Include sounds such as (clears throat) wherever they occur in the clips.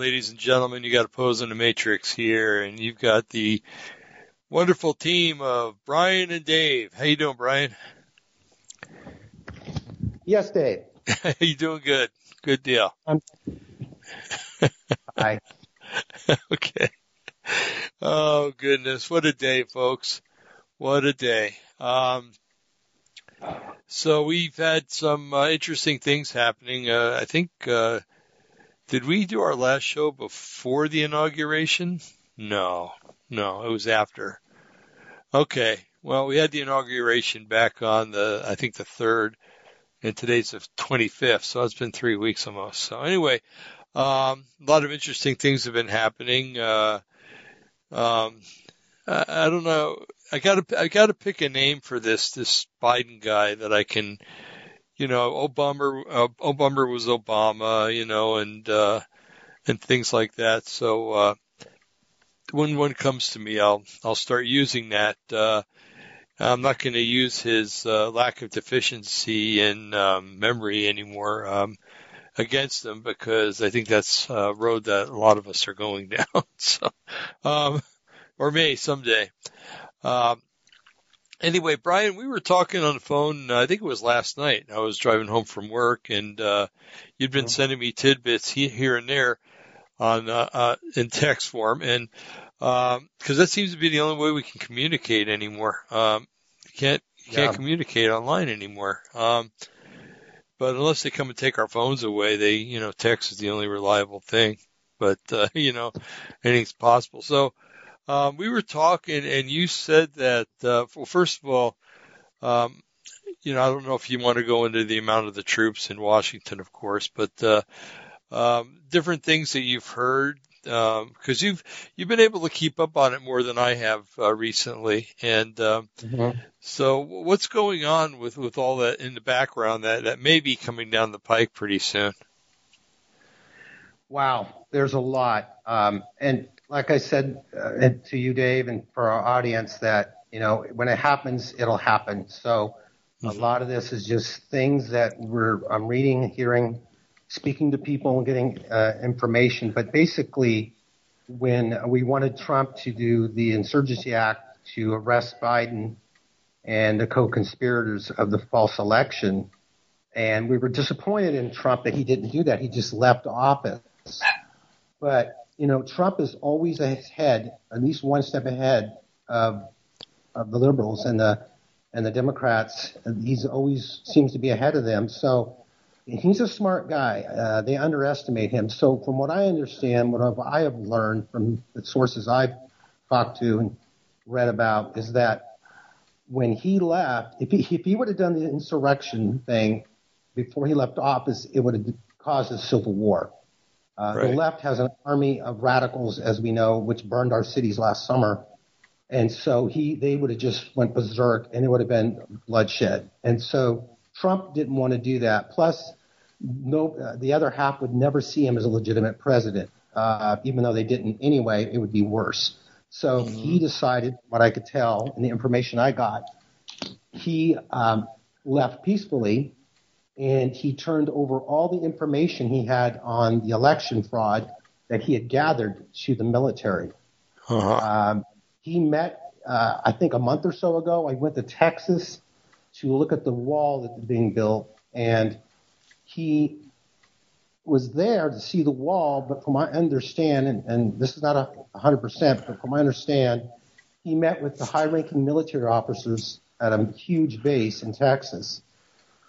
Ladies and gentlemen. You got Opposing the Matrix here, and you've got the wonderful team of Brian and Dave. How you doing, Brian? Yes, Dave. (laughs) you doing good? Good deal. (laughs) Hi. (laughs) okay. Oh goodness, what a day, folks! What a day. Um, so we've had some uh, interesting things happening. Uh, I think. Uh, did we do our last show before the inauguration? No, no, it was after. Okay. Well, we had the inauguration back on the, I think the third, and today's the 25th, so it's been three weeks almost. So anyway, um, a lot of interesting things have been happening. Uh, um, I, don't know. I gotta, I gotta pick a name for this, this Biden guy that I can, you know, Obama, uh, Obama was Obama, you know, and, uh, and things like that. So, uh, when one comes to me, I'll, I'll start using that. Uh, I'm not going to use his, uh, lack of deficiency in, um, memory anymore, um, against him because I think that's a road that a lot of us are going (laughs) down. so, um, or may someday. Um, Anyway, Brian, we were talking on the phone. Uh, I think it was last night. I was driving home from work, and uh, you'd been sending me tidbits here and there on uh, uh, in text form, and because um, that seems to be the only way we can communicate anymore. Um, you can't you can't yeah. communicate online anymore. Um, but unless they come and take our phones away, they you know text is the only reliable thing. But uh, (laughs) you know anything's possible. So um, we were talking, and you said that. Uh, well, first of all, um, you know, I don't know if you want to go into the amount of the troops in Washington, of course, but uh, um, different things that you've heard because um, you've you've been able to keep up on it more than I have uh, recently, and um, mm-hmm. so what's going on with with all that in the background that that may be coming down the pike pretty soon? Wow, there's a lot, um, and like I said uh, to you, Dave, and for our audience, that you know when it happens, it'll happen. So mm-hmm. a lot of this is just things that we're I'm reading, hearing, speaking to people, and getting uh, information. But basically, when we wanted Trump to do the Insurgency Act to arrest Biden and the co-conspirators of the false election, and we were disappointed in Trump that he didn't do that. He just left office. But you know, Trump is always ahead, at least one step ahead of, of the liberals and the and the Democrats. He's always seems to be ahead of them. So he's a smart guy. Uh, they underestimate him. So from what I understand, what I have learned from the sources I've talked to and read about is that when he left, if he if he would have done the insurrection thing before he left office, it would have caused a civil war. Uh, right. The left has an army of radicals, as we know, which burned our cities last summer. And so he, they would have just went berserk and it would have been bloodshed. And so Trump didn't want to do that. Plus, no, uh, the other half would never see him as a legitimate president. Uh, even though they didn't anyway, it would be worse. So mm-hmm. he decided, what I could tell and the information I got, he um, left peacefully and he turned over all the information he had on the election fraud that he had gathered to the military. Uh-huh. Um, he met, uh, I think, a month or so ago. I went to Texas to look at the wall that's being built, and he was there to see the wall. But from my understand, and, and this is not a hundred percent, but from my understand, he met with the high-ranking military officers at a huge base in Texas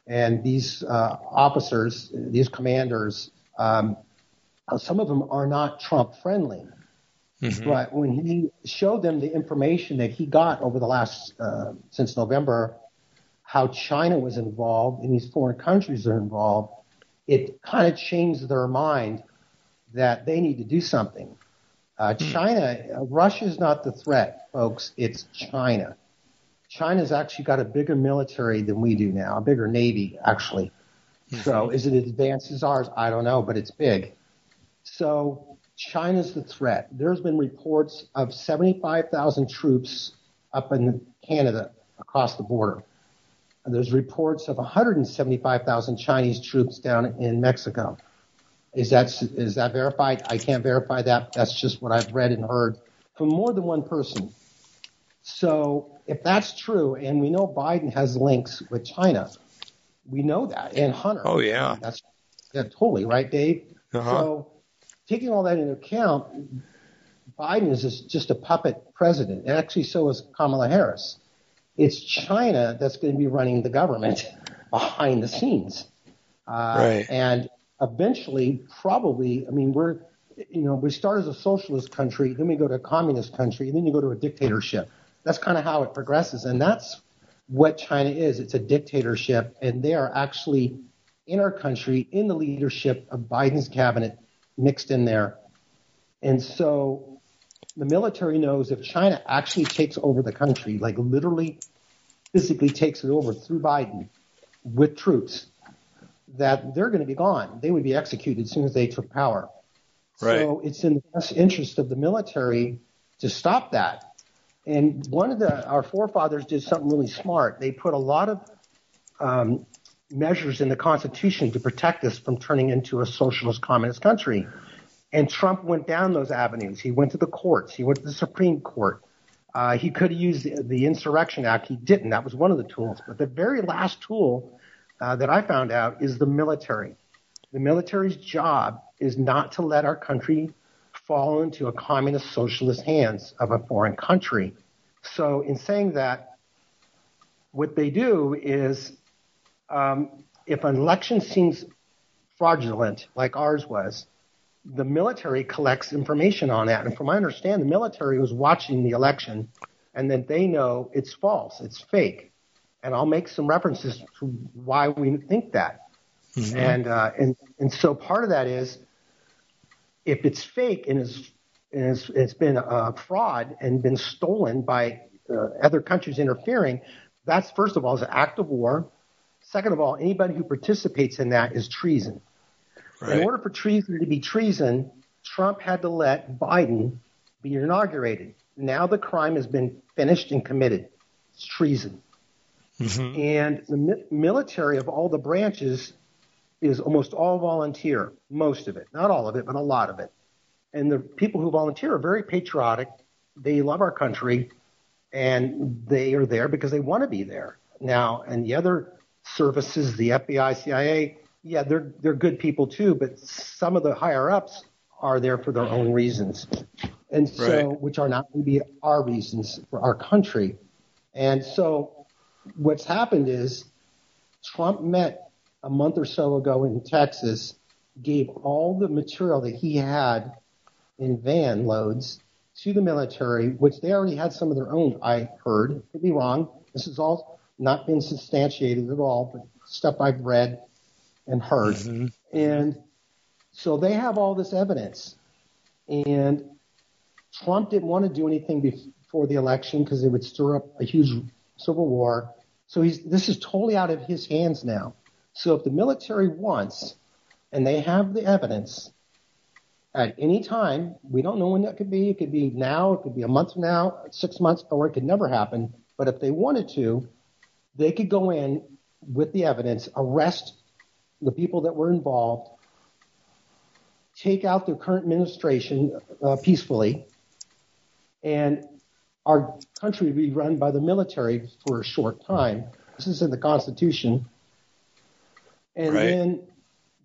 and these uh, officers, these commanders, um, some of them are not Trump friendly. Mm-hmm. But when he showed them the information that he got over the last uh, since November, how China was involved and these foreign countries are involved, it kind of changed their mind that they need to do something. Uh, hmm. China, uh, Russia is not the threat, folks. It's China. China's actually got a bigger military than we do now, a bigger navy actually. Mm-hmm. So is it as advanced as ours? I don't know, but it's big. So China's the threat. There's been reports of 75,000 troops up in Canada across the border. And there's reports of 175,000 Chinese troops down in Mexico. Is that is that verified? I can't verify that. That's just what I've read and heard from more than one person. So if that's true, and we know Biden has links with China, we know that, and Hunter. Oh yeah, that's yeah, totally right, Dave. Uh-huh. So taking all that into account, Biden is just a puppet president, and actually so is Kamala Harris. It's China that's going to be running the government (laughs) behind the scenes, uh, right? And eventually, probably, I mean, we're you know, we start as a socialist country, then we go to a communist country, and then you go to a dictatorship. That's kind of how it progresses, and that's what China is. It's a dictatorship, and they are actually in our country, in the leadership of Biden's cabinet, mixed in there. And so the military knows if China actually takes over the country, like literally physically takes it over through Biden with troops, that they're going to be gone. They would be executed as soon as they took power. Right. So it's in the best interest of the military to stop that. And one of the our forefathers did something really smart. They put a lot of um, measures in the Constitution to protect us from turning into a socialist communist country. And Trump went down those avenues. He went to the courts. He went to the Supreme Court. Uh, he could have used the, the, Insurrection Act. He didn't. That was one of the tools. But the very last tool uh, that I found out is the military. The military's job is not to let our country fall into a communist socialist hands of a foreign country. So in saying that, what they do is um, if an election seems fraudulent, like ours was, the military collects information on that. And from my understanding, the military was watching the election and then they know it's false, it's fake. And I'll make some references to why we think that. Mm-hmm. And, uh, and, and so part of that is if it's fake and, is, and it's, it's been a fraud and been stolen by uh, other countries interfering, that's first of all is an act of war. Second of all, anybody who participates in that is treason. Right. In order for treason to be treason, Trump had to let Biden be inaugurated. Now the crime has been finished and committed. It's treason. Mm-hmm. And the mi- military of all the branches is almost all volunteer, most of it, not all of it, but a lot of it. And the people who volunteer are very patriotic. They love our country and they are there because they want to be there. Now, and the other services, the FBI, CIA, yeah, they're they're good people too, but some of the higher ups are there for their own reasons, and so right. which are not maybe our reasons for our country. And so, what's happened is Trump met a month or so ago in Texas, gave all the material that he had in van loads to the military, which they already had some of their own. I heard, could be wrong. This has all not been substantiated at all, but stuff I've read and heard. Mm-hmm. And so they have all this evidence. And Trump didn't want to do anything before the election because it would stir up a huge civil war. So he's, this is totally out of his hands now. So if the military wants, and they have the evidence, at any time, we don't know when that could be. It could be now, it could be a month from now, six months, or it could never happen. But if they wanted to, they could go in with the evidence, arrest the people that were involved, take out the current administration uh, peacefully, and our country would be run by the military for a short time. This is in the Constitution. And right. then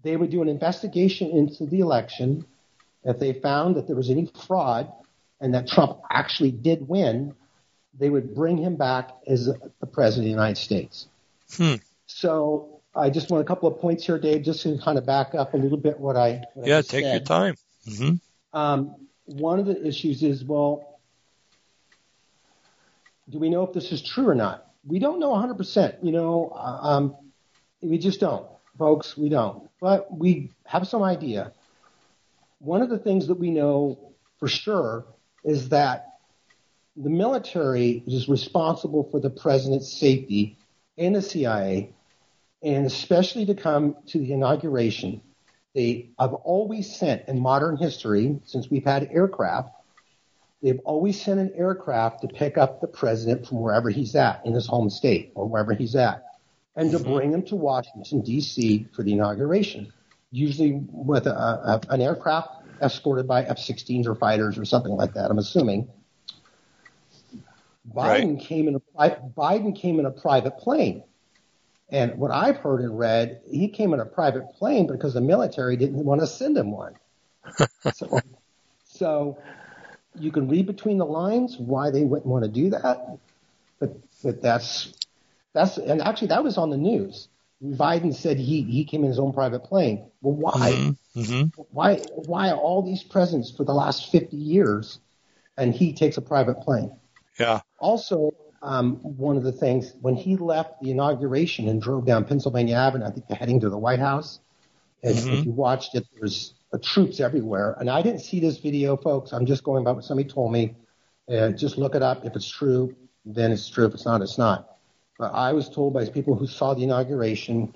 they would do an investigation into the election. If they found that there was any fraud and that Trump actually did win, they would bring him back as the president of the United States. Hmm. So I just want a couple of points here, Dave, just to kind of back up a little bit what I what yeah I take said. your time. Mm-hmm. Um, one of the issues is well, do we know if this is true or not? We don't know 100%. You know, um, we just don't, folks. We don't, but we have some idea. One of the things that we know for sure is that the military is responsible for the president's safety and the CIA and especially to come to the inauguration. They have always sent in modern history, since we've had aircraft, they've always sent an aircraft to pick up the president from wherever he's at in his home state or wherever he's at and to mm-hmm. bring him to Washington, D.C. for the inauguration. usually with a, a, an aircraft escorted by F-16s or fighters or something like that. I'm assuming. Biden right. came in a Biden came in a private plane, and what I've heard and read, he came in a private plane because the military didn't want to send him one. (laughs) so, so you can read between the lines why they wouldn't want to do that, but but that's that's and actually that was on the news. Biden said he he came in his own private plane. Well, why? Mm-hmm. Mm-hmm. Why why all these presidents for the last 50 years, and he takes a private plane? Yeah. Also, um, one of the things when he left the inauguration and drove down Pennsylvania Avenue, I think heading to the White House. Mm-hmm. If you watched it, there was uh, troops everywhere. And I didn't see this video, folks. I'm just going by what somebody told me. Uh, just look it up. If it's true, then it's true. If it's not, it's not. But I was told by people who saw the inauguration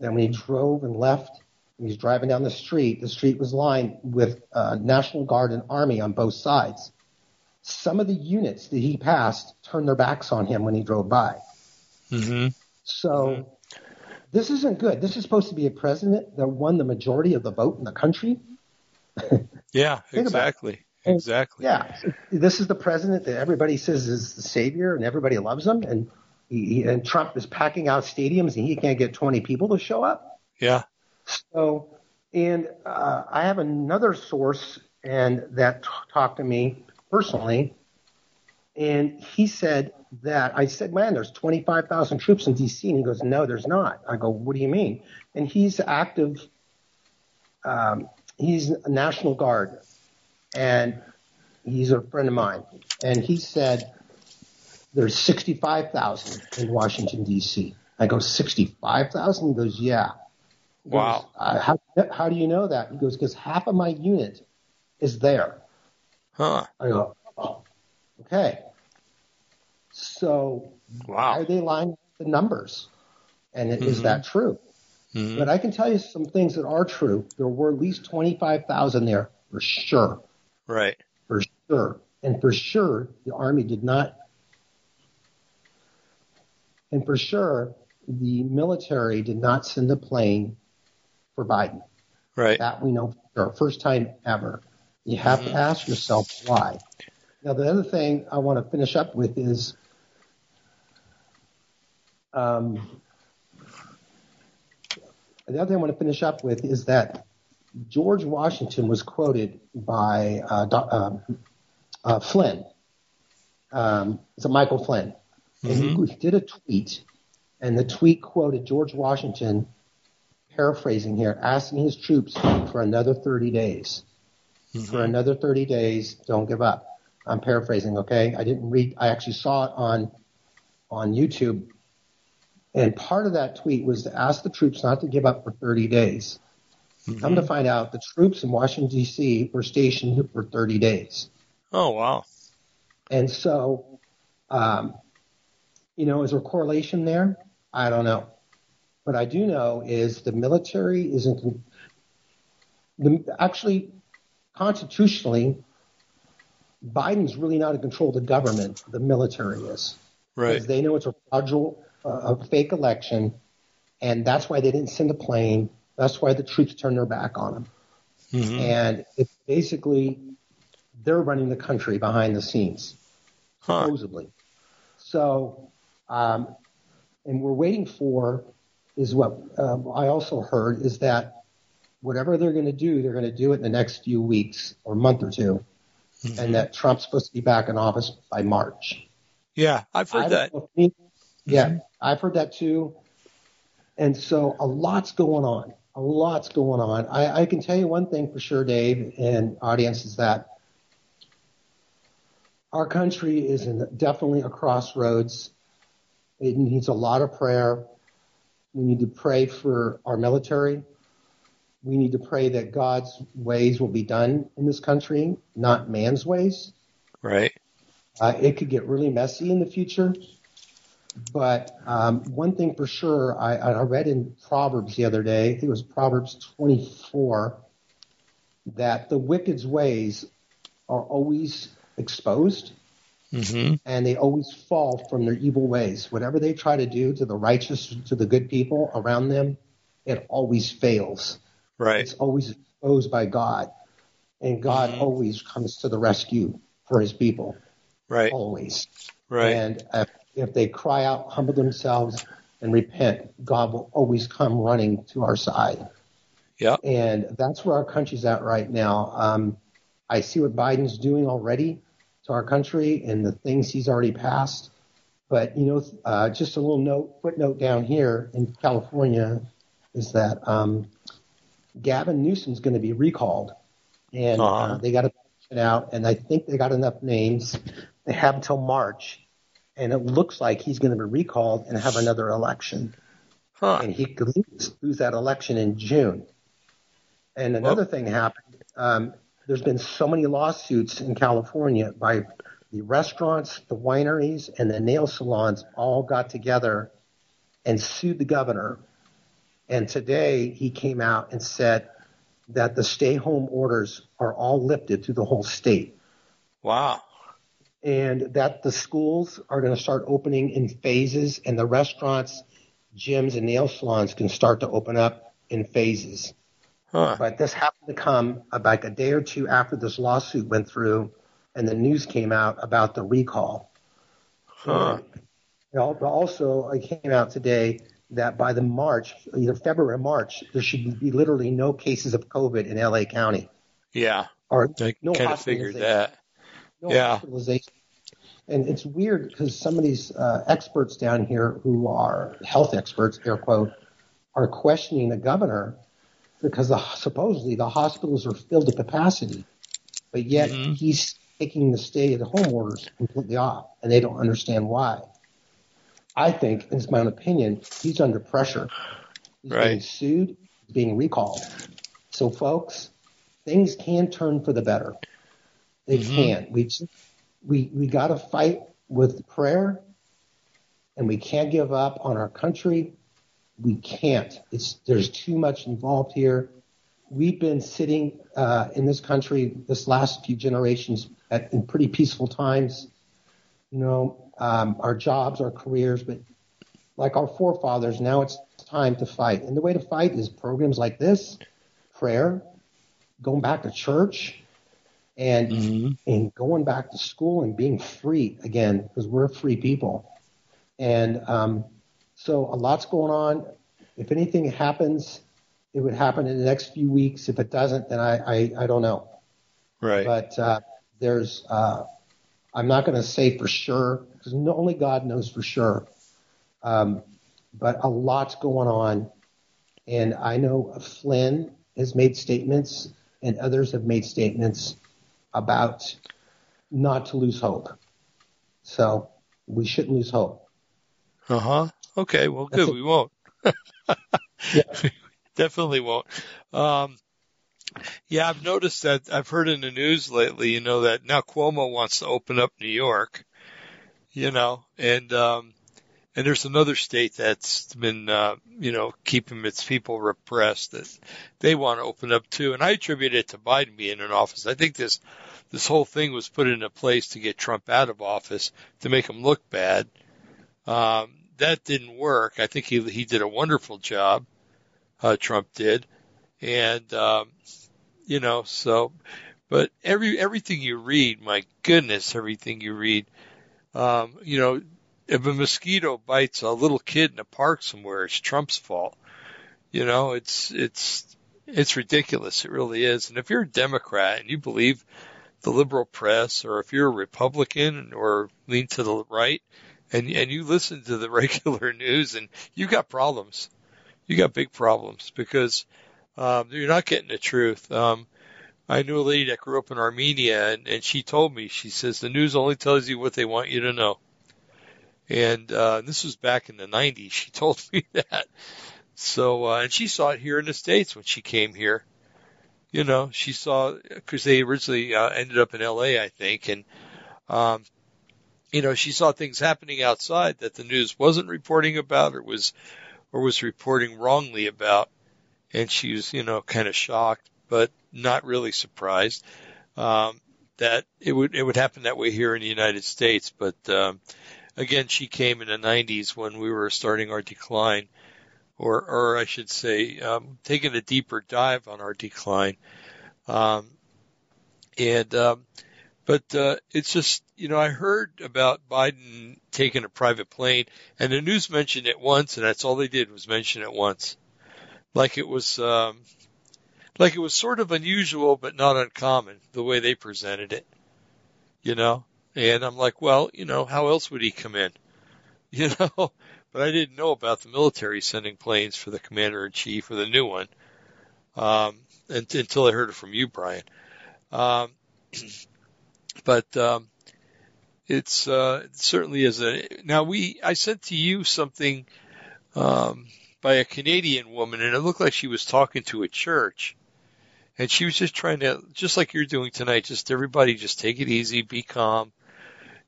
that when he drove and left, he was driving down the street, the street was lined with uh, National Guard and Army on both sides. Some of the units that he passed turned their backs on him when he drove by. Mm-hmm. So mm-hmm. this isn't good. This is supposed to be a president that won the majority of the vote in the country. (laughs) yeah, exactly. Exactly. Yeah. This is the president that everybody says is the savior and everybody loves him. And he, and Trump is packing out stadiums and he can't get 20 people to show up. Yeah. So, and uh, I have another source and that t- talked to me personally, and he said that I said, "Man, there's 25,000 troops in D.C." And he goes, "No, there's not." I go, "What do you mean?" And he's active. Um, he's a National Guard, and he's a friend of mine, and he said there's 65,000 in Washington, D.C. I go, 65,000? He goes, yeah. He wow. Goes, uh, how, how do you know that? He goes, because half of my unit is there. Huh. I go, oh, okay. So wow. are they lying the numbers? And mm-hmm. is that true? Mm-hmm. But I can tell you some things that are true. There were at least 25,000 there for sure. Right. For sure. And for sure, the Army did not and for sure, the military did not send a plane for Biden. Right. That we know for sure. First time ever. You have mm-hmm. to ask yourself why. Now, the other thing I want to finish up with is um, the other thing I want to finish up with is that George Washington was quoted by uh, uh, uh, Flynn. Um, it's a Michael Flynn. Mm-hmm. He did a tweet, and the tweet quoted George Washington, paraphrasing here, asking his troops for another 30 days. Mm-hmm. For another 30 days, don't give up. I'm paraphrasing, okay? I didn't read, I actually saw it on, on YouTube. And part of that tweet was to ask the troops not to give up for 30 days. Mm-hmm. Come to find out, the troops in Washington, D.C. were stationed for 30 days. Oh, wow. And so, um, you know, is there a correlation there? I don't know. What I do know is the military isn't the, actually constitutionally Biden's really not in control of the government. The military is. Right. Because they know it's a fraudulent, uh, a fake election, and that's why they didn't send a plane. That's why the troops turned their back on them. Mm-hmm. And it's basically they're running the country behind the scenes, huh. supposedly. So and we're waiting for is what um, I also heard is that whatever they're going to do, they're going to do it in the next few weeks or month or 2 mm-hmm. and that Trump's supposed to be back in office by March. Yeah, I've heard that. yeah, mm-hmm. I've heard that too. And so a lot's going on. A lot's going on. I, I can tell you one thing for sure, Dave, and audience, is that our country is in definitely a crossroads it needs a lot of prayer. We need to pray for our military. We need to pray that God's ways will be done in this country, not man's ways. Right. Uh, it could get really messy in the future. But um, one thing for sure, I, I read in Proverbs the other day, I think it was Proverbs 24, that the wicked's ways are always exposed Mm-hmm. And they always fall from their evil ways. Whatever they try to do to the righteous, to the good people around them, it always fails. Right. It's always exposed by God. And God Mhm. always comes to the rescue for his people. Right. Always. Right. And if, if they cry out, humble themselves, and repent, God will always come running to our side. Yeah. And that's where our country's at right now. Um, I see what Biden's doing already to our country and the things he's already passed. But, you know, uh, just a little note, footnote down here in California is that um, Gavin Newsom's going to be recalled. And uh Uh-huh. they got it out, and I think they got enough names. They have until March, and it looks like he's going to be recalled and have another election Huh. and he could lose, lose that election in June. And another thing happened. Um, there's been so many lawsuits in California by the restaurants, the wineries, and the nail salons all got together and sued the governor. And today he came out and said that the stay home orders are all lifted through the whole state Wow. and that the schools are going to start opening in phases and the restaurants, gyms, and nail salons can start to open up in phases. Huh. But this happened to come about a day or two after this lawsuit went through and the news came out about the recall. Huh. And Also, it came out today that by the March, either February or March, there should be literally no cases of COVID in LA County. Yeah. Or I no kind of figured hospitalization. that. no Yeah. hospitalization. And it's weird because some of these uh, experts down here who are health experts, air quote, are questioning the governor because the, supposedly the hospitals are filled to capacity, but yet Mhm. he's taking the stay at the home orders completely off, and they don't understand why. I think, and it's my own opinion, he's under pressure. He's being sued, being recalled. So, folks, things can turn for the better. They Mhm. can. We we we got to fight with prayer, and we can't give up on our country. We can't. It's there's too much involved here. We've been sitting uh, in this country this last few generations at, in pretty peaceful times. You know, um, our jobs, our careers, but like our forefathers, now it's time to fight. And the way to fight is programs like this, prayer, going back to church, and Mhm. and going back to school and being free again because we're free people. And um, so a lot's going on. If anything happens, it would happen in the next few weeks. If it doesn't, then I I, I don't know. Right. But uh, there's uh, I'm not going to say for sure because only God knows for sure. Um, but a lot's going on, and I know Flynn has made statements, and others have made statements about not to lose hope. So we shouldn't lose hope. Uh huh. Okay. Well, good. We won't. (laughs) Yeah. (laughs) Definitely won't. Um, yeah, I've noticed that. I've heard in the news lately, you know, that now Cuomo wants to open up New York, you know, and, um, and there's another state that's been, uh, you know, keeping its people repressed that they want to open up too. And I attribute it to Biden being in office. I think this, this whole thing was put into place to get Trump out of office to make him look bad. Um, that didn't work. I think he, he did a wonderful job. Uh, Trump did. And, um, you know, so, but every, everything you read, my goodness, everything you read, um, you know, if a mosquito bites a little kid in a park somewhere, it's Trump's fault. You know, it's, it's, it's ridiculous. It really is. And if you're a Democrat and you believe the liberal press, or if you're a Republican or lean to the right, and and you listen to the (laughs) regular news, and you got problems. You got big problems because um, you're not getting the truth. Um, I knew a lady that grew up in Armenia, and, and she told me, she says, the news only tells you what they want you to know. And uh, this was back in the 90s. She (laughs) told me that. So, uh, and she saw it here in the States when she came here. You know, she saw, because they originally uh, ended up in LA, I think, and, um, you know, she saw things happening outside that the news wasn't reporting about or was, or was reporting wrongly about. And she was, you know, kind of shocked, but not really surprised, um, that it would, it would happen that way here in the United States. But, um, again, she came in the 90s when we were starting our decline. or, or I should say, um, taking a deeper dive on our decline. Um, and, um, but, uh, it's just, you know, I heard about Biden taking a private plane and the news mentioned it once and that's all they did was mention it once. Like it was, um, like it was sort of unusual, but not uncommon the way they presented it, you know? And I'm like, well, you know, how else would he come in? (laughs) You know, but I didn't know about the military sending planes for the commander in chief or the new one, um, until I heard it from you, Brian. Um, (clears throat) but, um, it's, uh, it certainly is a, now we, I sent to you something, um, by a Canadian woman and it looked like she was talking to a church and she was just trying to, just like you're doing tonight, just everybody just take it easy, be calm.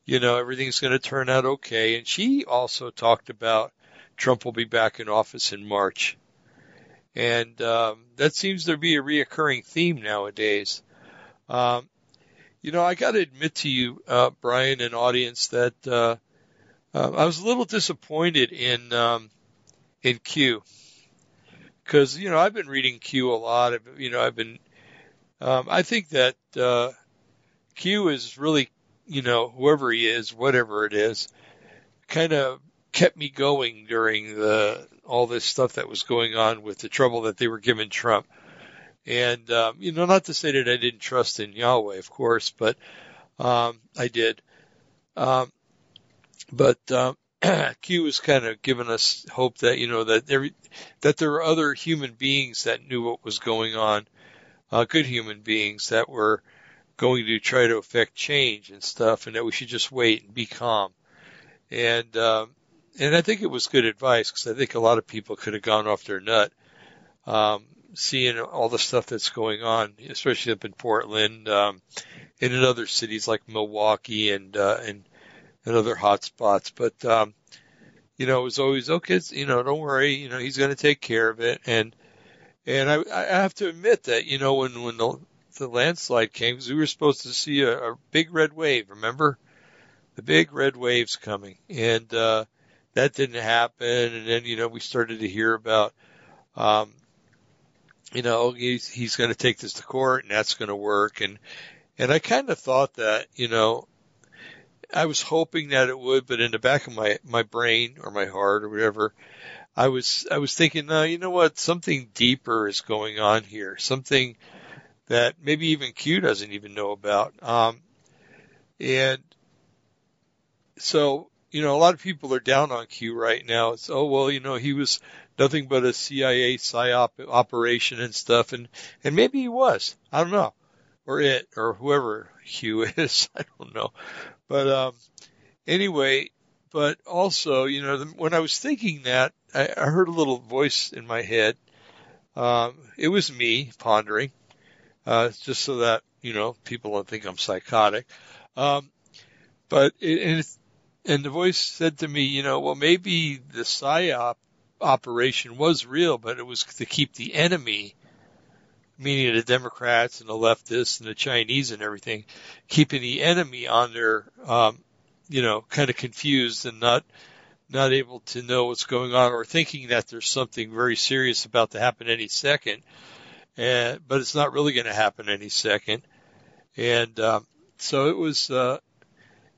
You know, everything's going to turn out okay. And she also talked about Trump will be back in office in March. And um, that seems to be a reoccurring theme nowadays. Um, you know, I got to admit to you, uh, Brian and audience, that uh, uh, I was a little disappointed in um, in Q because you know I've been reading Q a lot. You know I've been. Um, I think that uh, Q is really, you know, whoever he is, whatever it is, kind of kept me going during the all this stuff that was going on with the trouble that they were giving Trump. And um, you know, not to say that I didn't trust in Yahweh, of course, but um, I did. Um, but um, (clears throat) Q was kind of giving us hope that you know that there that there were other human beings that knew what was going on, uh, good human beings that were going to try to affect change and stuff, and that we should just wait and be calm. And um, and I think it was good advice because I think a lot of people could have gone off their nut, um, seeing all the stuff that's going on, especially up in Portland, um, and in other cities like Milwaukee and uh, and and other hot spots. But, um, you know, it was always, okay, you know, don't worry, you know, he's going to take care of it. And, and I, I have to admit that, you know, when, when the, the landslide came, we were supposed to see a, a big red wave, remember? The big red waves coming. And, uh, that didn't happen. And then, you know, we started to hear about, um, you know, he's, he's going to take this to court and that's going to work. And, and I kind of thought that, you know, I was hoping that it would, but in the back of my, my brain or my heart or whatever, I was, I was thinking, no, you know what? Something deeper is going on here. Something that maybe even Q doesn't even know about. Um, and so, you know, a lot of people are down on Q right now. It's, oh, well, you know, he was nothing but a CIA psyop operation and stuff. And, and maybe he was. I don't know. Or it, or whoever Q (laughs) is. I don't know. But um, anyway, but also, you know, when I was thinking that, I, I heard a little voice in my head. Um, it was me pondering, uh, just so that you know people don't think I'm psychotic. Um, but it, and, and the voice said to me, you know, well maybe the psyop operation was real, but it was to keep the enemy meaning the Democrats and the leftists and the Chinese and everything, keeping the enemy on their, um, you know, kind of confused and not, not able to know what's going on or thinking that there's something very serious about to happen any second. And, but it's not really going to happen any second. And, um, so it was, uh,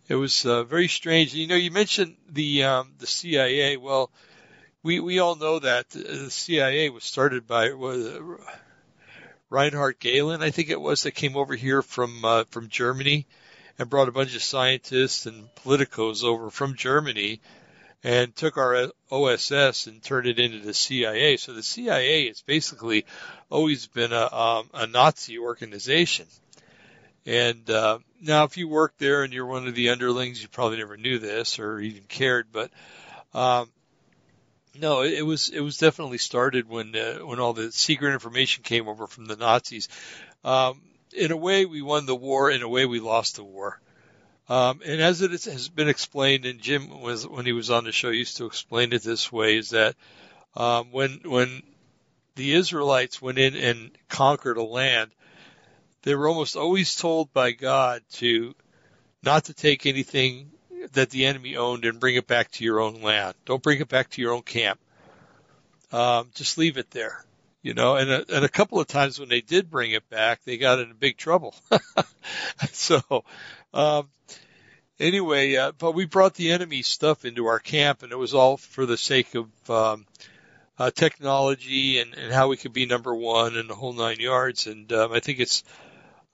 it was, uh, very strange. You know, you mentioned the, um, the CIA. Well, we, we all know that the CIA was started by, was, Reinhard Gehlen, I think it was, that came over here from uh, from Germany and brought a bunch of scientists and politicos over from Germany and took our OSS and turned it into the CIA. So the CIA has basically always been a, um, a Nazi organization. And uh, now, if you work there and you're one of the underlings, you probably never knew this or even cared. But um, no, it was it was definitely started when uh, when all the secret information came over from the Nazis. Um, in a way, we won the war. In a way, we lost the war. Um, and as it has been explained, and Jim was when he was on the show used to explain it this way: is that um, when when the Israelites went in and conquered a land, they were almost always told by God to not to take anything that the enemy owned and bring it back to your own land. Don't bring it back to your own camp. um, just leave it there. You know, and a, and a couple of times when they did bring it back, they got in big trouble. (laughs) so, um, anyway, uh, but we brought the enemy stuff into our camp, and it was all for the sake of um, uh, technology and, and how we could be number one and the whole nine yards. And um, I think it's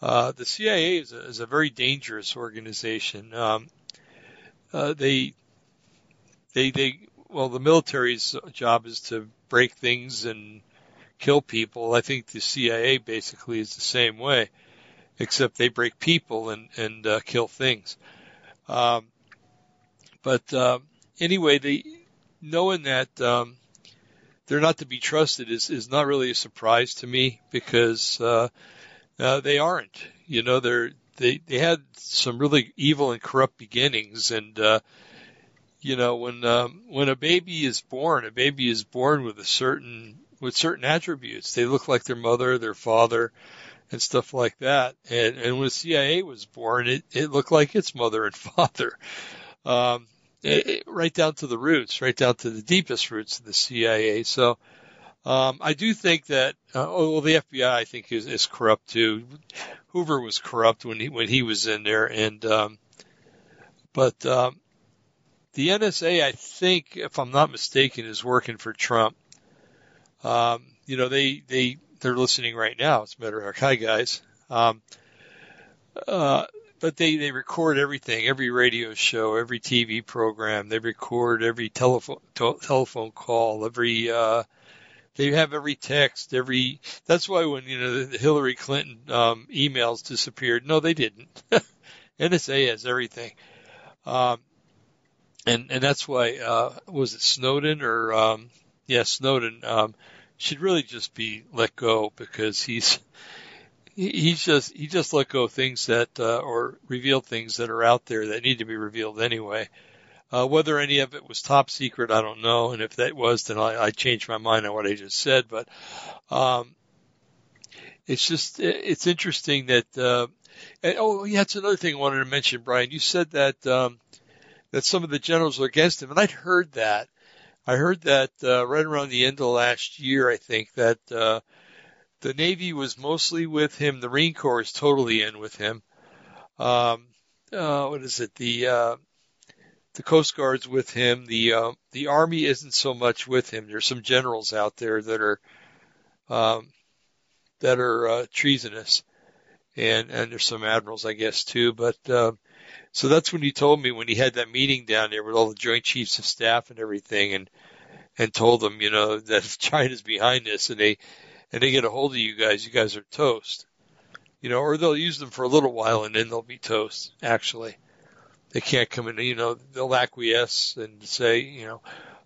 uh, the CIA is a, is a very dangerous organization. Um, uh, they they they well, the military's job is to break things and kill people. I think the CIA basically is the same way, except they break people and and uh, kill things. Um, but uh, anyway, they knowing that um, they're not to be trusted is is not really a surprise to me because uh, uh, they aren't. You know, they're they they had some really evil and corrupt beginnings, and uh, you know when um, when a baby is born, a baby is born with a certain with certain attributes. They look like their mother, their father, and stuff like that. And and when CIA was born, it it looked like its mother and (laughs) father. Um, it, it, right down to the roots, right down to the deepest roots of the CIA. So, um, I do think that, uh, oh, well, the FBI, I think, is, is corrupt too. Hoover was corrupt when he, when he was in there. And, um, but, um, the NSA, I think, if I'm not mistaken, is working for Trump. Um, you know, they, they, they're listening right now. It's a matter of hi guys. Um, uh, but they, they record everything, every radio show, every TV program. They record every telephone, to, telephone call, every, uh, they have every text, every, that's why when, you know, the Hillary Clinton, um, emails disappeared. No, they didn't. (laughs) NSA has everything. Um, and, and that's why, uh, was it Snowden or, um, yeah, Snowden, um, should really just be let go because he's, he's just, he just let go of things that, uh, or revealed things that are out there that need to be revealed anyway. Uh, whether any of it was top secret, I don't know. And if that was, then I, I changed my mind on what I just said. But, um, it's just, it's interesting that, uh, and, oh, yeah, that's another thing I wanted to mention, Brian. You said that, um, that some of the generals are against him, and I'd heard that. I heard that uh, right around the end of last year. I think that uh, the Navy was mostly with him. The Marine Corps is totally in with him. Um, uh, what is it? The uh, the Coast Guard's with him. The uh, the Army isn't so much with him. There's some generals out there that are um, that are uh, treasonous, and and there's some admirals, I guess, too. But uh, so that's when he told me when he had that meeting down there with all the Joint Chiefs of Staff and everything, and and told them, you know, (laughs) that China's behind this and they and they get a hold of you guys, you guys are toast. You know, or they'll use them for a little while and then they'll be toast. Actually, they can't come in. You know, they'll acquiesce and say, you know,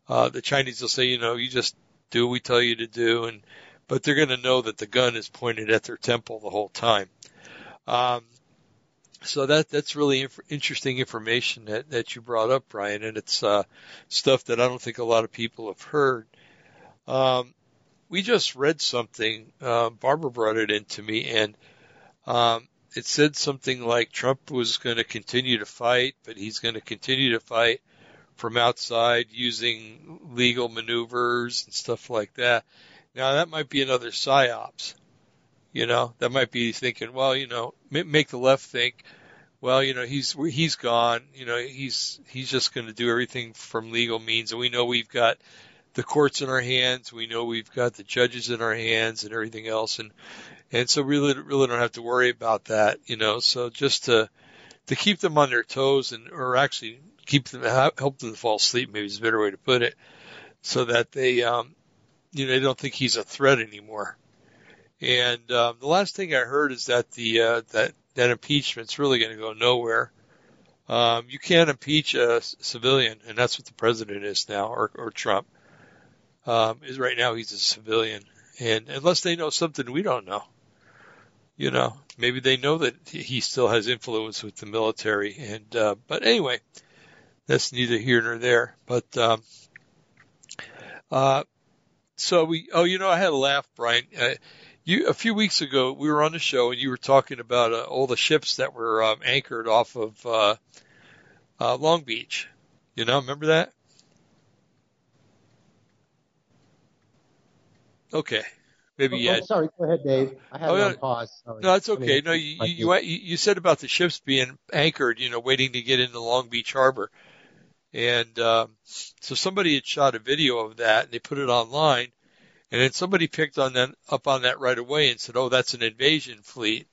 uh, the Chinese will say, you know, you just do what we tell you to do, and but they're going to know that the gun is pointed at their temple the whole time. Um, so that that's really inf- interesting information that that you brought up, Brian, and it's uh, stuff that I don't think a lot of people have heard. Um, we just read something. Uh, Barbara brought it in to me, and um, it said something like Trump was going to continue to fight, but he's going to continue to fight from outside using legal maneuvers and stuff like that. Now that might be another psyops. You know, that might be thinking, well, you know, make the left think, well, you know, he's he's gone. You know, he's he's just going to do everything from legal means, and we know we've got the courts in our hands. We know we've got the judges in our hands and everything else, and and so really really don't have to worry about that. You know, so just to to keep them on their toes and or actually keep them help them fall asleep maybe is a better way to put it, so that they um you know they don't think he's a threat anymore. And um, the last thing I heard is that the uh, that that impeachment's really going to go nowhere. Um, you can't impeach a civilian, and that's what the president is now, or, or Trump. Um, is right now he's a civilian, and unless they know something we don't know, you know, maybe they know that he still has influence with the military. And uh, but anyway, that's neither here nor there. But um, uh, so we, oh, you know, I had a laugh, Brian. Uh, you a few weeks ago we were on the show and you were talking about uh, all the ships that were um, anchored off of uh, uh, Long Beach. You know, remember that? Okay. Maybe Oh, yeah. oh, sorry, go ahead, Dave. I had Oh, on pause. Sorry. No, it's I mean, okay. No, you, you, you, you said about the ships being anchored, you know, waiting to get into Long Beach Harbor. And, um, so somebody had shot a video of that and they put it online and then somebody picked on that, up on that right away and said, Oh, that's an invasion fleet.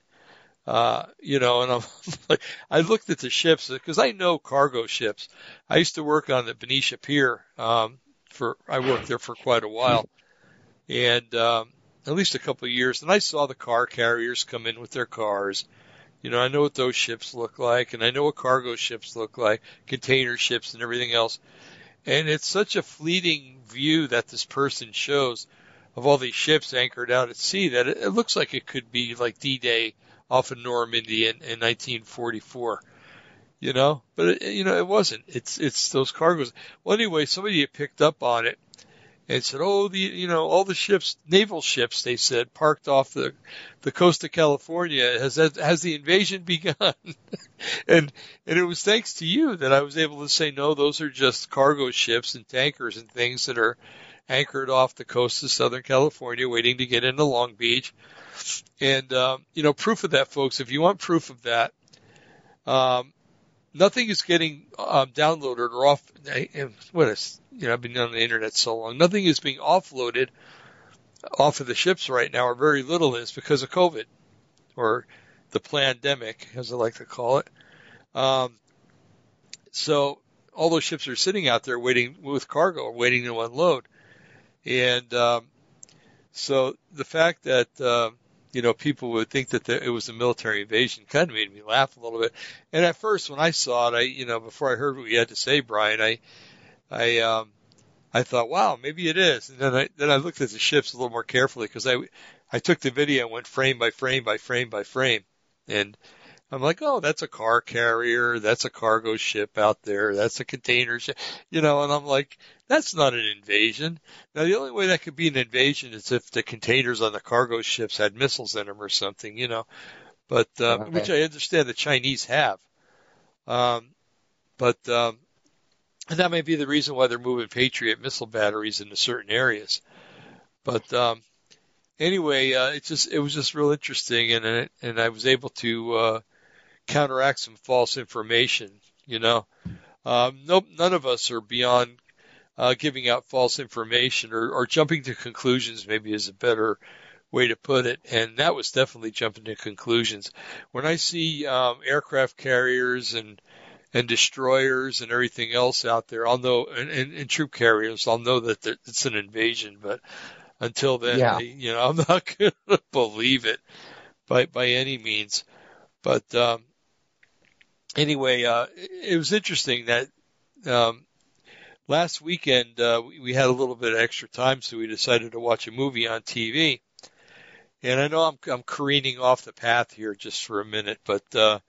Uh, you know, and I'm (laughs) like, I looked at the ships because I know cargo ships. I used to work on the Benicia Pier, um, for, I worked there for quite a while and, um, at least a couple of years, and I saw the car carriers come in with their cars. You know, I know what those ships look like, and I know what cargo ships look like, container ships and everything else. And it's such a fleeting view that this person shows of all these ships anchored out at sea that it, it looks like it could be like D-Day off of Normandy in, in 1944. You know, but it, you know, it wasn't. It's, it's those cargoes. Well, anyway, somebody had picked up on it and said, "Oh, the you know all the ships, naval ships," they said, parked off the the coast of California. Has has the invasion (laughs) begun? and and it was thanks to you that I was able to say, no, those are just cargo ships and tankers and things that are anchored off the coast of Southern California, waiting to get into Long Beach. And um, you know, proof of that, folks. If you want proof of that, um, nothing is getting um, downloaded or off. What is you know? I've been on the internet so long. Nothing is being offloaded off of the ships right now, or very little is because of COVID or the pandemic, as I like to call it. Um, so all those ships are sitting out there waiting with cargo, waiting to unload, and um, so the fact that uh, you know, people would think that the, it was a military invasion kind of made me laugh a little bit. And at first, when I saw it, I, you know, before I heard what you had to say, Brian, I, I, um, I thought, wow, maybe it is. And then I, then I looked at the ships a little more carefully because I, I took the video and went frame by frame by frame by frame. And I'm like, oh, that's a car carrier. That's a cargo ship out there. That's a container ship, you know, and I'm like, that's not an invasion. Now, the only way that could be an invasion is if the containers on the cargo ships had missiles in them or something, you know, but, um, Okay. which I understand the Chinese have. Um, but, um, and that may be the reason why they're moving Patriot missile batteries into certain areas. But, um, anyway, uh, it just, it was just real interesting and, and, and I was able to, uh, counteract some false information, you know. Um, nope, none of us are beyond uh, giving out false information or, or jumping to conclusions, maybe is a better way to put it. And that was definitely jumping to conclusions. When I see um, aircraft carriers and and destroyers and everything else out there, I'll know, and, and, and troop carriers, I'll know that there- it's an invasion. But until then, Yeah. I, you know, I'm (laughs) not going to believe it by by any means. But um, anyway, uh, it was interesting that um, last weekend uh, we, we had a little bit of extra time, so we decided to watch a movie on TV. And I know I'm, I'm careening off the path here just for a minute, but uh,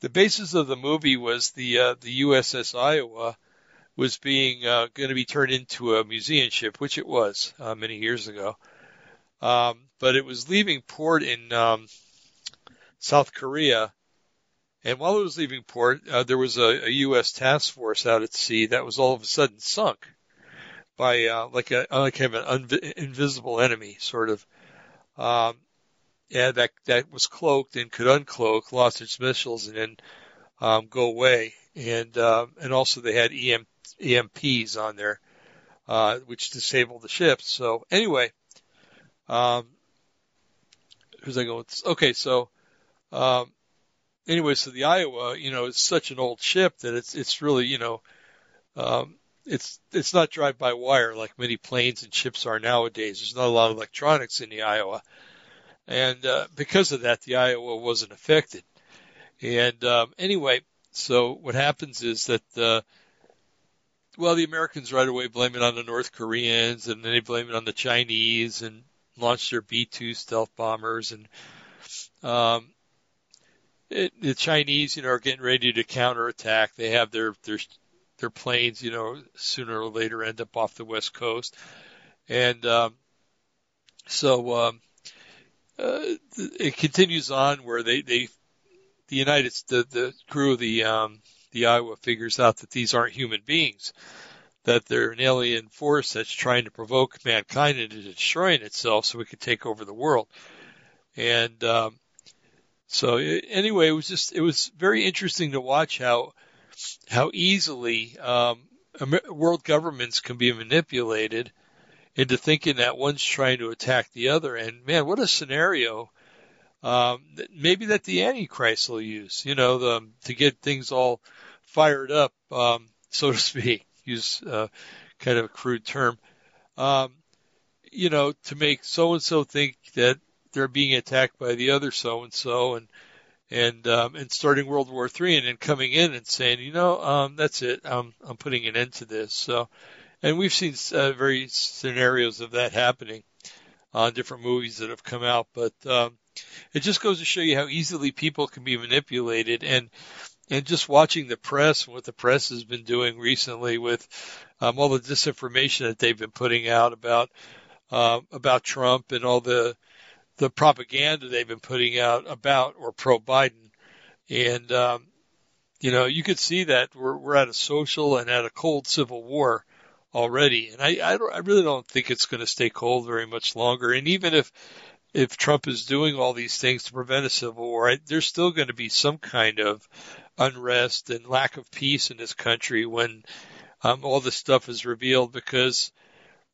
the basis of the movie was the uh, the USS Iowa was being uh, going to be turned into a museum ship, which it was uh, many years ago. Um, but it was leaving port in um, South Korea, and while it was leaving port, uh, there was a, a U.S. task force out at sea that was all of a sudden sunk by uh, like a like an unvi- invisible enemy, sort of. Um, yeah, that that was cloaked and could uncloak, lost its missiles, and then um, go away. And um, and also they had EM, EMPs on there, uh, which disabled the ships. So anyway, um, who's I going with? This? Okay, so um, anyway, so the Iowa, you know, is such an old ship that it's it's really, you know, um, it's it's not drive by wire like many planes and ships are nowadays. There's not a lot of electronics in the Iowa, and uh, because of that, the Iowa wasn't affected. And um, anyway, so what happens is that uh, well, the Americans right away blame it on the North Koreans, and then they blame it on the Chinese, and launched their B-2 stealth bombers, and um, it, the Chinese, you know, are getting ready to counterattack. They have their their their planes, you know, sooner or later end up off the west coast, and um, so um, uh, it continues on where they they the United the the crew of the um, the Iowa figures out that these aren't human beings, that they're an alien force that's trying to provoke mankind into destroying itself so we could take over the world. And um, so anyway, it was just it was very interesting to watch how how easily um, world governments can be manipulated into thinking that one's trying to attack the other. And man, what a scenario! Um, maybe that the Antichrist will use, you know, the, to get things all fired up, um, so to speak. (laughs) Use uh, kind of a crude term. Um, you know, to make so and so think that they're being attacked by the other so and so, and and um, and starting World War Three, and then coming in and saying, you know, um, that's it. I'm I'm putting an end to this. So, and we've seen uh, various scenarios of that happening on different movies that have come out, but um, it just goes to show you how easily people can be manipulated, and and just watching the press and what the press has been doing recently with um, all the disinformation that they've been putting out about uh, about Trump and all the the propaganda they've been putting out about or pro Biden. And, um, you know, you could see that we're, we're at a social and at a cold civil war already. And I, I, I really don't think it's going to stay cold very much longer. And even if, if Trump is doing all these things to prevent a civil war, I, there's still going to be some kind of unrest and lack of peace in this country when um, all this stuff is revealed because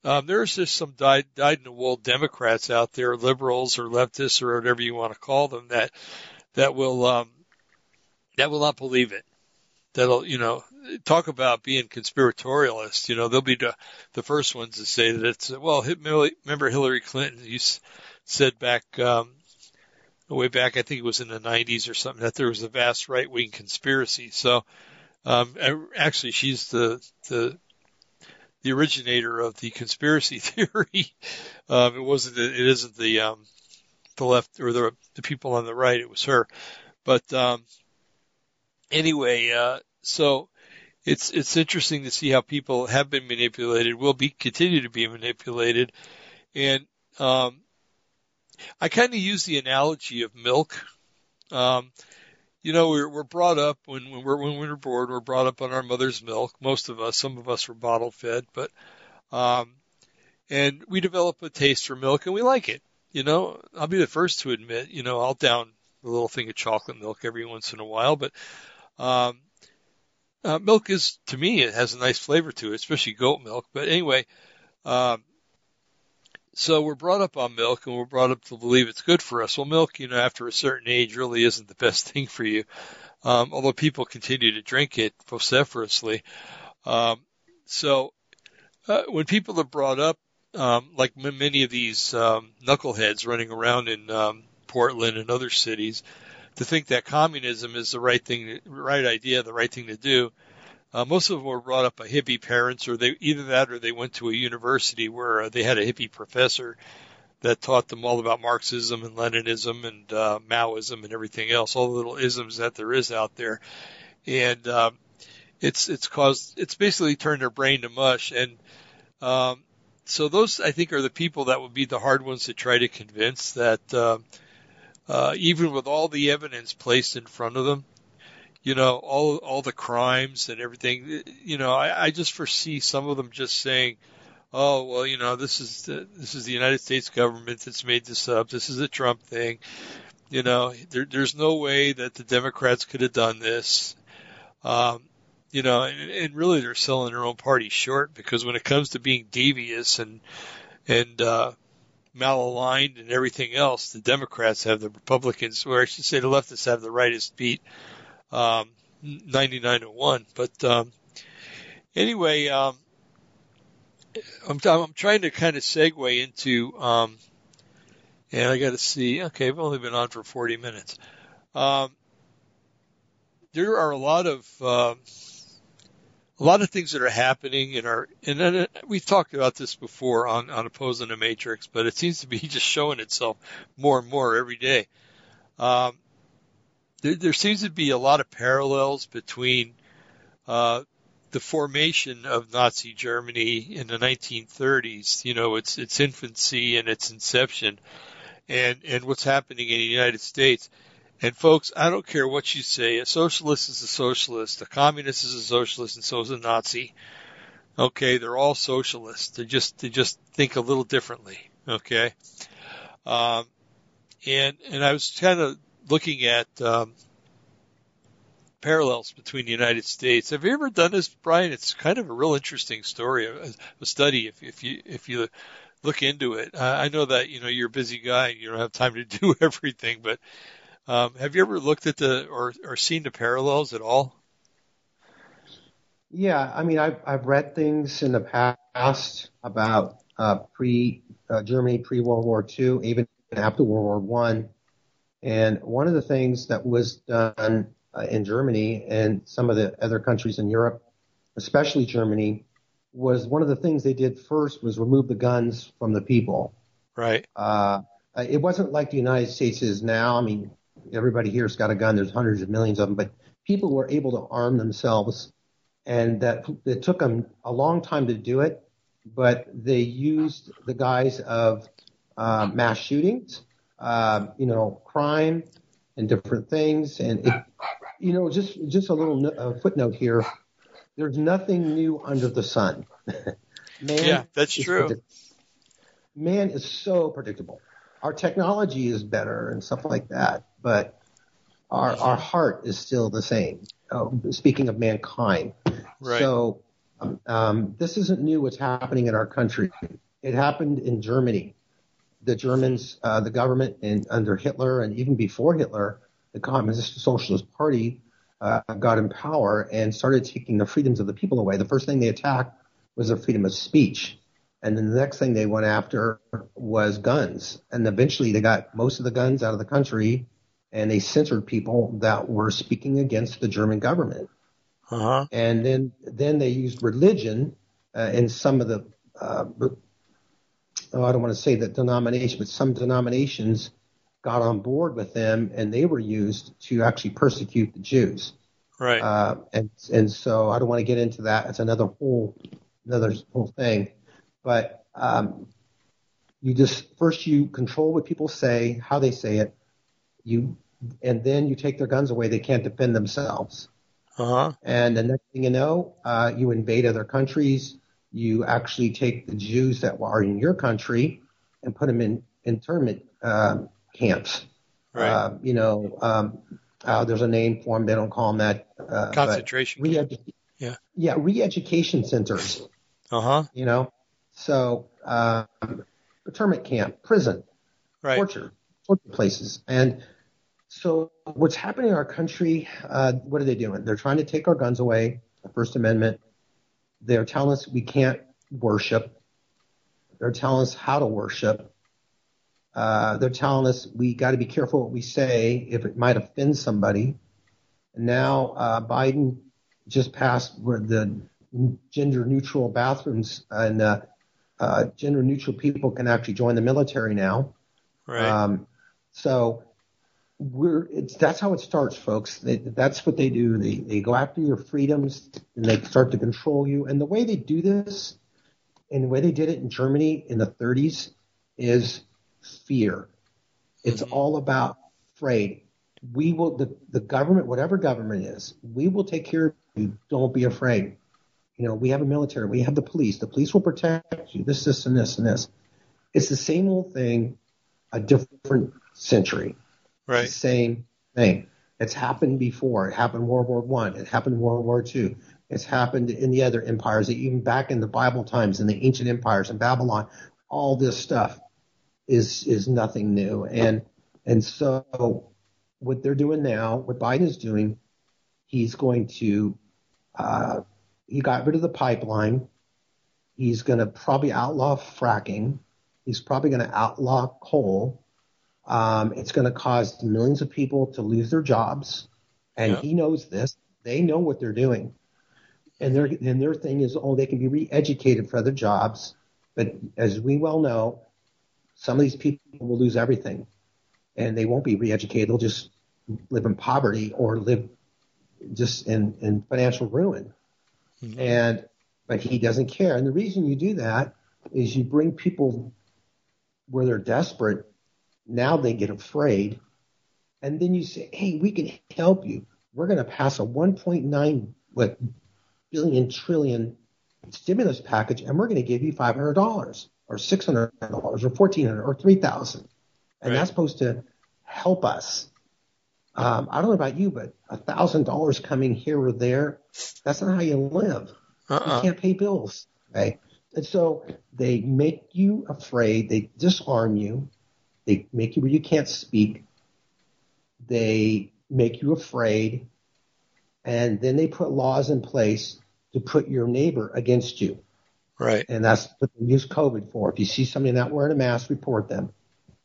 um, there's just some dyed, dyed in the wool Democrats out there, liberals or leftists or whatever you want to call them, that that will um, that will not believe it. That'll you know talk about being conspiratorialists. You know they'll be the the first ones to say that it's well. Remember Hillary Clinton? You said back um, way back, I think it was in the 90s or something, that there was a vast right wing conspiracy. So um, actually, she's the the the originator of the conspiracy (laughs) theory. um, it wasn't, it isn't the, um, the left or the, the people on the right. It was her. But, um, anyway, uh, so it's, it's interesting to see how people have been manipulated, will be, continue to be manipulated. And, um, I kind of use the analogy of milk. Um, you know, we're, we're brought up when, when we're when we're bored, we're brought up on our mother's milk. Most of us, some of us were bottle fed, but um, and we develop a taste for milk and we like it. You know, I'll be the first to admit, you know, I'll down a little thing of chocolate milk every once in a while, but um, uh, milk is to me it has a nice flavor to it, especially goat milk. But anyway, um, so we're brought up on milk and we're brought up to believe it's good for us. Well, milk, you know, after a certain age really isn't the best (laughs) thing for you. Um, although people continue to drink it vociferously. Um, so, uh, when people are brought up, um, like m- many of these, um, knuckleheads running around in, um, Portland and other cities, to think that communism is the right thing, right idea, the right thing to do, uh, most of them were brought up by hippie parents, or they either that or they went to a university where uh, they had a hippie professor that taught them all about Marxism and Leninism and uh, Maoism and everything else, all the little isms that there is out there, and um, it's it's caused it's basically turned their brain to mush, and um, so those I think are the people that would be the hard ones to try to convince that uh, uh, even with all the evidence placed in front of them, you know, all all the crimes and everything. You know, I, I just foresee some of them just saying, "Oh, well, you know, this is the, this is the United States government that's made this up. This is a Trump thing." You know, there, there's no way that the Democrats could have done this. Um, you know, and, and really they're selling their own party short because when it comes to being devious and and uh, malaligned and everything else, the Democrats have the Republicans, or I should say the leftists have the rightest beat um, 9901. But um, anyway, um, I'm, I'm trying to kind of segue into, um, and I got to see. Okay, I've only been on for 40 minutes. Um, there are a lot of uh, a lot of things that are happening in our, and then we've talked about this before on on opposing the matrix, but it seems to be (laughs) just showing itself more and more every day. Um, there, there seems to be a lot of parallels between uh, the formation of Nazi Germany in the 1930s, you know, its its infancy and its inception, and and what's happening in the United States. And folks, I don't care what you say, a socialist is a socialist, a communist is a socialist, and so is a Nazi. Okay, they're all socialists. They just they just think a little differently. Okay, um, and and I was kind of looking at um, parallels between the United States. Have you ever done this, Brian? It's kind of a real interesting story, a, a study. If if you if you look into it, uh, I know that you know you're a busy guy. You don't have time to (laughs) do everything, but um, have you ever looked at the or or seen the parallels at all? Yeah, I mean, I've I've read things in the past about uh, pre uh, Germany pre World War II, even after World War One, and one of the things that was done uh, in Germany and some of the other countries in Europe, especially Germany, was one of the things they did first was remove the guns from the people. Right. Uh, it wasn't like the United States is now. I mean, everybody here's got a gun. There's hundreds of millions of them, but people were able to arm themselves and that it took them a long time to do it, but they used the guise of uh, mass shootings, uh, you know, crime and different things. And it, you know, just just a little uh, footnote here. There's nothing new under the sun. (laughs) man yeah, that's true. Predict- man is so predictable. Our technology is better and stuff like that, but our our heart is still the same. Uh, speaking of mankind, Right. So um, um, this isn't new. What's happening in our country? It happened in Germany. The Germans, uh, the government, and under Hitler and even before Hitler, the Communist Socialist Party uh, got in power and started taking the freedoms of the people away. The first thing they attacked was the freedom of speech. And then the next thing they went after was guns. And eventually they got most of the guns out of the country and they censored people that were speaking against the German government. Uh-huh. And then then they used religion uh, in some of the uh, I don't want to say that denomination, but some denominations got on board with them, and they were used to actually persecute the Jews. Right. Uh, and and so I don't want to get into that. It's another whole another whole thing. But um, you just first you control what people say, how they say it. You and then you take their guns away. They can't defend themselves. Uh-huh. And the next thing you know, uh, you invade other countries. You actually take the Jews that are in your country and put them in internment uh, camps. Right. Uh, you know, um, uh, there's a name for them. They don't call them that. Uh, Concentration. Re- yeah. Yeah, re-education centers. Uh huh. You know, so um, internment camp, prison, right. torture, torture places, and so what's happening in our country? Uh, what are they doing? They're trying to take our guns away. The First Amendment. They're telling us we can't worship. They're telling us how to worship. Uh, they're telling us we got to be careful what we say if it might offend somebody. And now uh, Biden just passed where the gender neutral bathrooms and uh, uh, gender neutral people can actually join the military now. Right. Um, so we're it's that's how it starts, folks. They, that's what they do. They they go after your freedoms and they start to control you. And the way they do this, and the way they did it in Germany in the 30s, is fear. It's mm-hmm. all about afraid. We will the the government, whatever government is, we will take care of you. Don't be afraid. You know, we have a military, we have the police. The police will protect you. This, this, and this, and this. It's the same old thing, a different century. Right. same thing. It's happened before. It happened World War One. It happened World War Two. It's happened in the other empires, even back in the Bible times, in the ancient empires in Babylon. All this stuff is is nothing new. And and so what they're doing now, what Biden is doing, he's going to uh, he got rid of the pipeline. He's going to probably outlaw fracking. He's probably going to outlaw coal. Um, it's going to cause millions of people to lose their jobs, and yeah. he knows this. They know what they're doing, and their and their thing is, oh, they can be re-educated for other jobs. But as we well know, some of these people will lose everything, and they won't be re-educated. They'll just live in poverty or live just in, in financial ruin. Mm-hmm. And but he doesn't care. And the reason you do that is you bring people where they're desperate now they get afraid. And then you say, hey, we can help you. We're going to pass a 1.9 what, billion trillion stimulus package, and we're going to give you five hundred dollars or six hundred dollars or fourteen hundred or three thousand, and Right. that's supposed to help us. Um, I don't know about you, but a thousand dollars coming here or there, that's not how you live. You Uh-uh. can't pay bills. Okay. And so they make you afraid. They disarm you. They make you where you can't speak. They make you afraid. And then they put laws in place to put your neighbor against you. Right. And that's what they use COVID for. If you see somebody not wearing a mask, report them.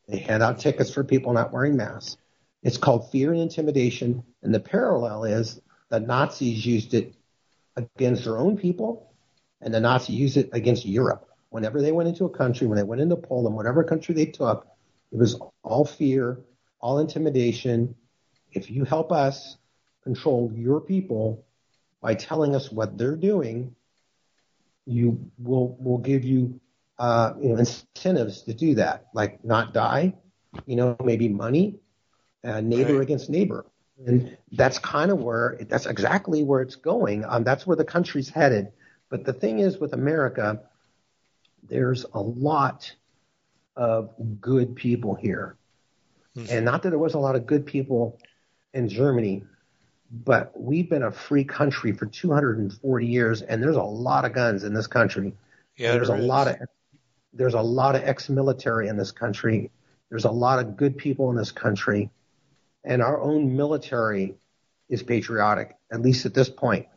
They hand out tickets for people not wearing masks. It's called fear and intimidation. And the parallel is the Nazis used it against their own people, and the Nazis used it against Europe. Whenever they went into a country, when they went into Poland, whatever country they took, it was all fear, all intimidation. If you help us control your people by telling us what they're doing, you will will give you uh, you know incentives to do that, like not die, you know, maybe money, uh, neighbor Right. against neighbor, and that's kind of where that's exactly where it's going. Um, that's where the country's headed. But the thing is, with America, there's a lot of good people here, Mhm. and not that there was a lot of good people in Germany, but we've been a free country for 240 years, and there's a lot of guns in this country. Yeah. there's a there is. lot of there's a lot of ex-military in this country. There's a lot of good people in this country, and our own military is patriotic, at least at this point.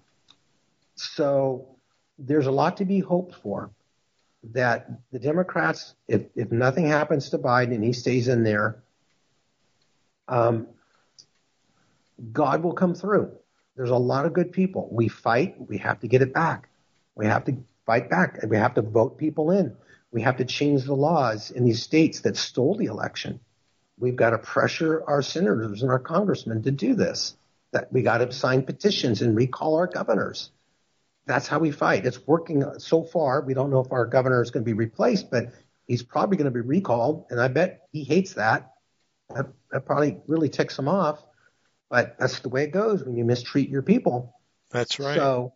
So there's a lot to be hoped for. That the Democrats, if if nothing happens to Biden and he stays in there, um, God will come through. There's a lot of good people. We fight. We have to get it back. We have to fight back. We have to vote people in. We have to change the laws in these states that stole the election. We've got to pressure our senators and our congressmen to do this. That we got to sign petitions and recall our governors. That's how we fight. It's working so far. We don't know if our governor is going to be replaced, but he's probably going to be recalled, and I bet he hates that. That, that probably really ticks him off. But that's the way it goes when you mistreat your people. That's right. So,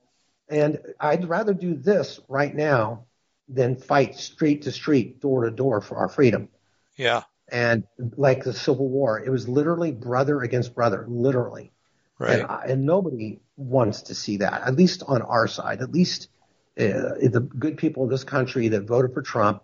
and I'd rather do this right now than fight street to street, door to door for our freedom. yeah. And like the Civil War, it was literally brother against brother, literally. Right. And, I, and nobody wants to see that, at least on our side, at least uh, the good people in this country that voted for Trump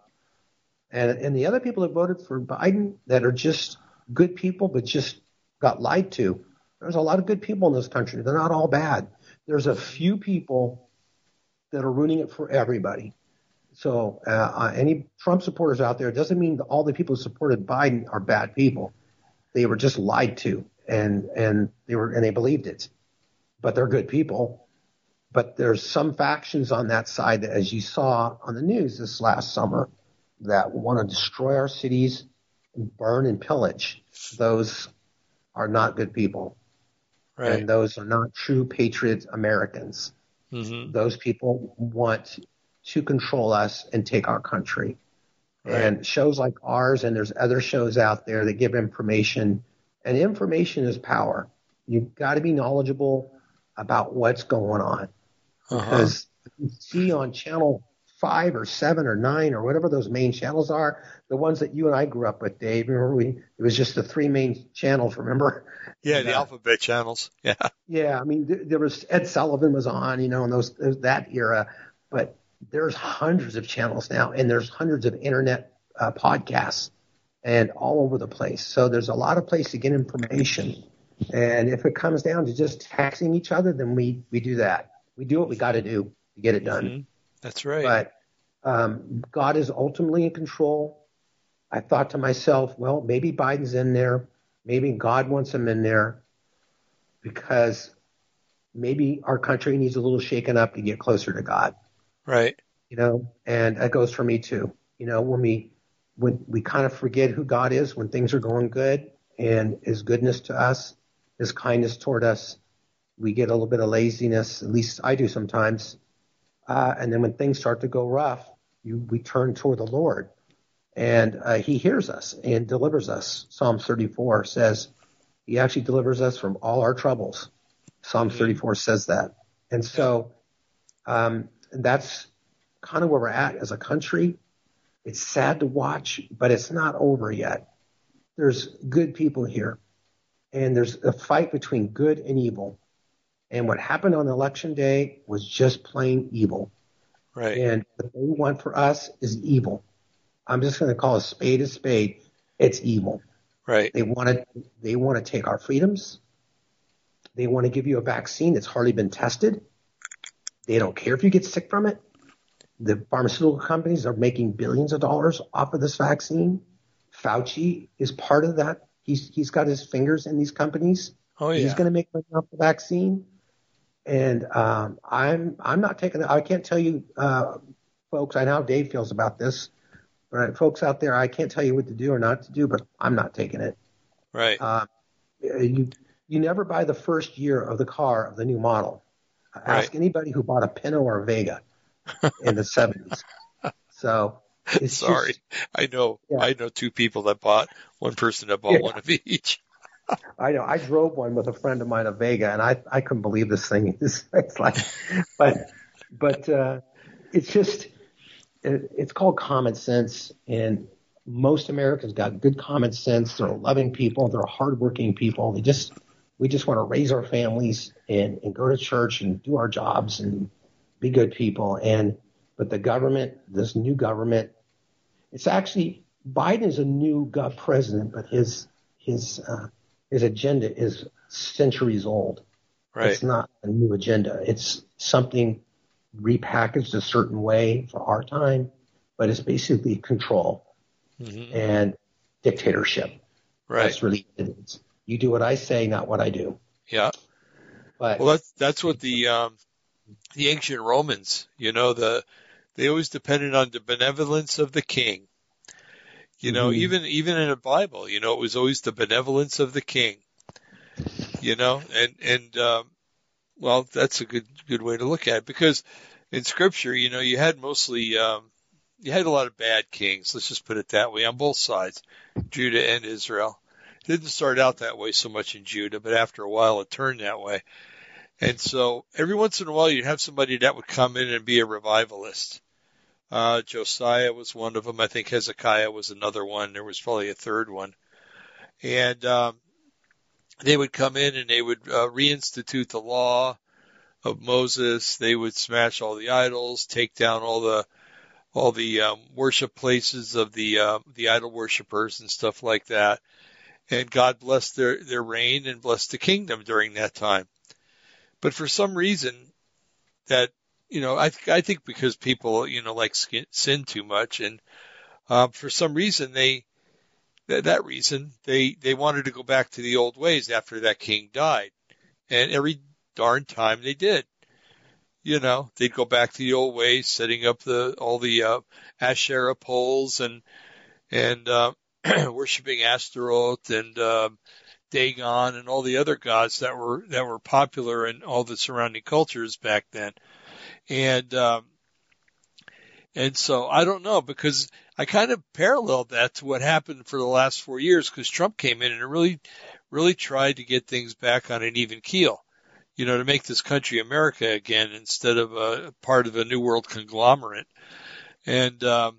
and, and the other people that voted for Biden that are just good people, but just got lied to. There's a lot of good people in this country. They're not all bad. There's a few people that are ruining it for everybody. So uh, uh, any Trump supporters out there it doesn't mean all the people who supported Biden are bad people. They were just lied to, and and they were and they believed it. But they're good people. But there's some factions on that side that, as you saw on the news this last summer, that want to destroy our cities, burn and pillage. Those are not good people, Right. and those are not true patriot Americans hmm those people want to control us and take our country. Right. And shows like ours, and there's other shows out there that give information, and information is power. You've got to be knowledgeable about what's going on Uh-huh. because you see on channel five or seven or nine or whatever those main channels are, the ones that you and I grew up with, Dave. Remember, we it was just the three main channels. Remember? Yeah, the Yeah. alphabet channels. (laughs) Yeah. Yeah, I mean, th- there was Ed Sullivan was on, you know, in those those- that era, but there's hundreds of channels now, and there's hundreds of internet uh, podcasts, and all over the place. So there's a lot of place to get information, and if it comes down to just taxing each other, then we we do that. We do what we got to do to get it done. Mhm. That's right. But um, God is ultimately in control. I thought to myself, well, maybe Biden's in there. Maybe God wants him in there because maybe our country needs a little shaken up to get closer to God, right. you know, and that goes for me too. You know, when we, when we kind of forget who God is when things are going good and his goodness to us, his kindness toward us, we get a little bit of laziness. At least I do sometimes. Uh, and then when things start to go rough, you, we turn toward the Lord and uh, he hears us and delivers us. Psalm 34 says he actually delivers us from all our troubles. Psalm Mhm. 34 says that. And so, um, that's kind of where we're at as a country. It's sad to watch, but it's not over yet. There's good people here, and there's a fight between good and evil. And what happened on election day was just plain evil. Right. And what they want for us is evil. I'm just going to call a spade a spade. It's evil. Right. They want to they want to take our freedoms. They want to give you a vaccine that's hardly been tested. They don't care if you get sick from it. The pharmaceutical companies are making billions of dollars off of this vaccine. Fauci is part of that. He's he's got his fingers in these companies. Oh yeah. He's going to make money off the vaccine. And um, I'm I'm not taking. I can't tell you, uh, folks. I know how Dave feels about this. But folks out there, I can't tell you what to do or not to do, but I'm not taking it. Right. Uh, you you never buy the first year of the car of the new model. Ask Right. anybody who bought a Pinto or a Vega in the 70s. So it's Sorry. just- I know Yeah. I know two people that bought one person that bought Yeah. one of each. (laughs) I know. I drove one with a friend of mine, a Vega, and I I couldn't believe this thing. It's, (laughs) it's like, but but uh, it's just it, it's called common sense, and most Americans got good common sense. They're loving people. They're hardworking people. They just we just want to raise our families and and go to church and do our jobs and be good people. And but the government, this new government, it's actually Biden is a new gov president, but his his uh, his agenda is centuries old. Right. It's not a new agenda. It's something repackaged a certain way for our time, but it's basically control hmm and dictatorship. Right. That's really. You do what I say, not what I do. Yeah. But Well, that's that's what the um, the ancient Romans, you know, the they always depended on the benevolence of the king. You know, Mhm. even even in the Bible, you know, it was always the benevolence of the king. You know, and and um, well, that's a good good way to look at it because in Scripture, you know, you had mostly um, you had a lot of bad kings. Let's just put it that way on both sides, Judah and Israel. It didn't start out that way so much in Judah, but after a while it turned that way. And so every once in a while you'd have somebody that would come in and be a revivalist. Uh, Josiah was one of them. I think Hezekiah was another one. There was probably a third one. And, um, they would come in and they would uh, reinstitute the law of Moses. They would smash all the idols, take down all the, all the, um, worship places of the, um, the idol worshippers and stuff like that. And God blessed their, their reign and blessed the kingdom during that time. But for some reason that, you know, I, th- I think because people, you know, like sin too much and, uh, for some reason they, that, that reason they, they wanted to go back to the old ways after that king died. And every darn time they did. You know, they'd go back to the old ways, setting up the, all the, uh, Asherah poles and, and, uh, (clears throat) worshiping Astaroth and, um, Dagon and all the other gods that were that were popular in all the surrounding cultures back then. And um and so I don't know because I kind of paralleled that to what happened for the last 4 years cuz Trump came in and really really tried to get things back on an even keel. You know, to make this country America again instead of a part of a new world conglomerate. And um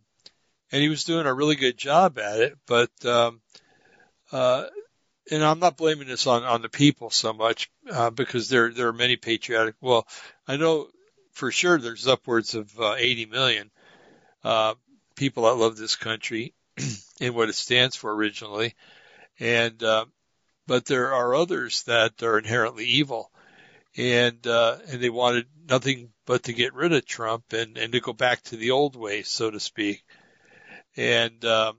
and he was doing a really good job at it, but um uh and I'm not blaming this on, on the people so much, uh, because there, there are many patriotic, well, I know for sure there's upwards of, uh, 80 million, uh, people that love this country (clears throat) and what it stands for originally. And, uh, but there are others that are inherently evil and, uh, and they wanted nothing but to get rid of Trump and, and to go back to the old ways, so to speak. And, um,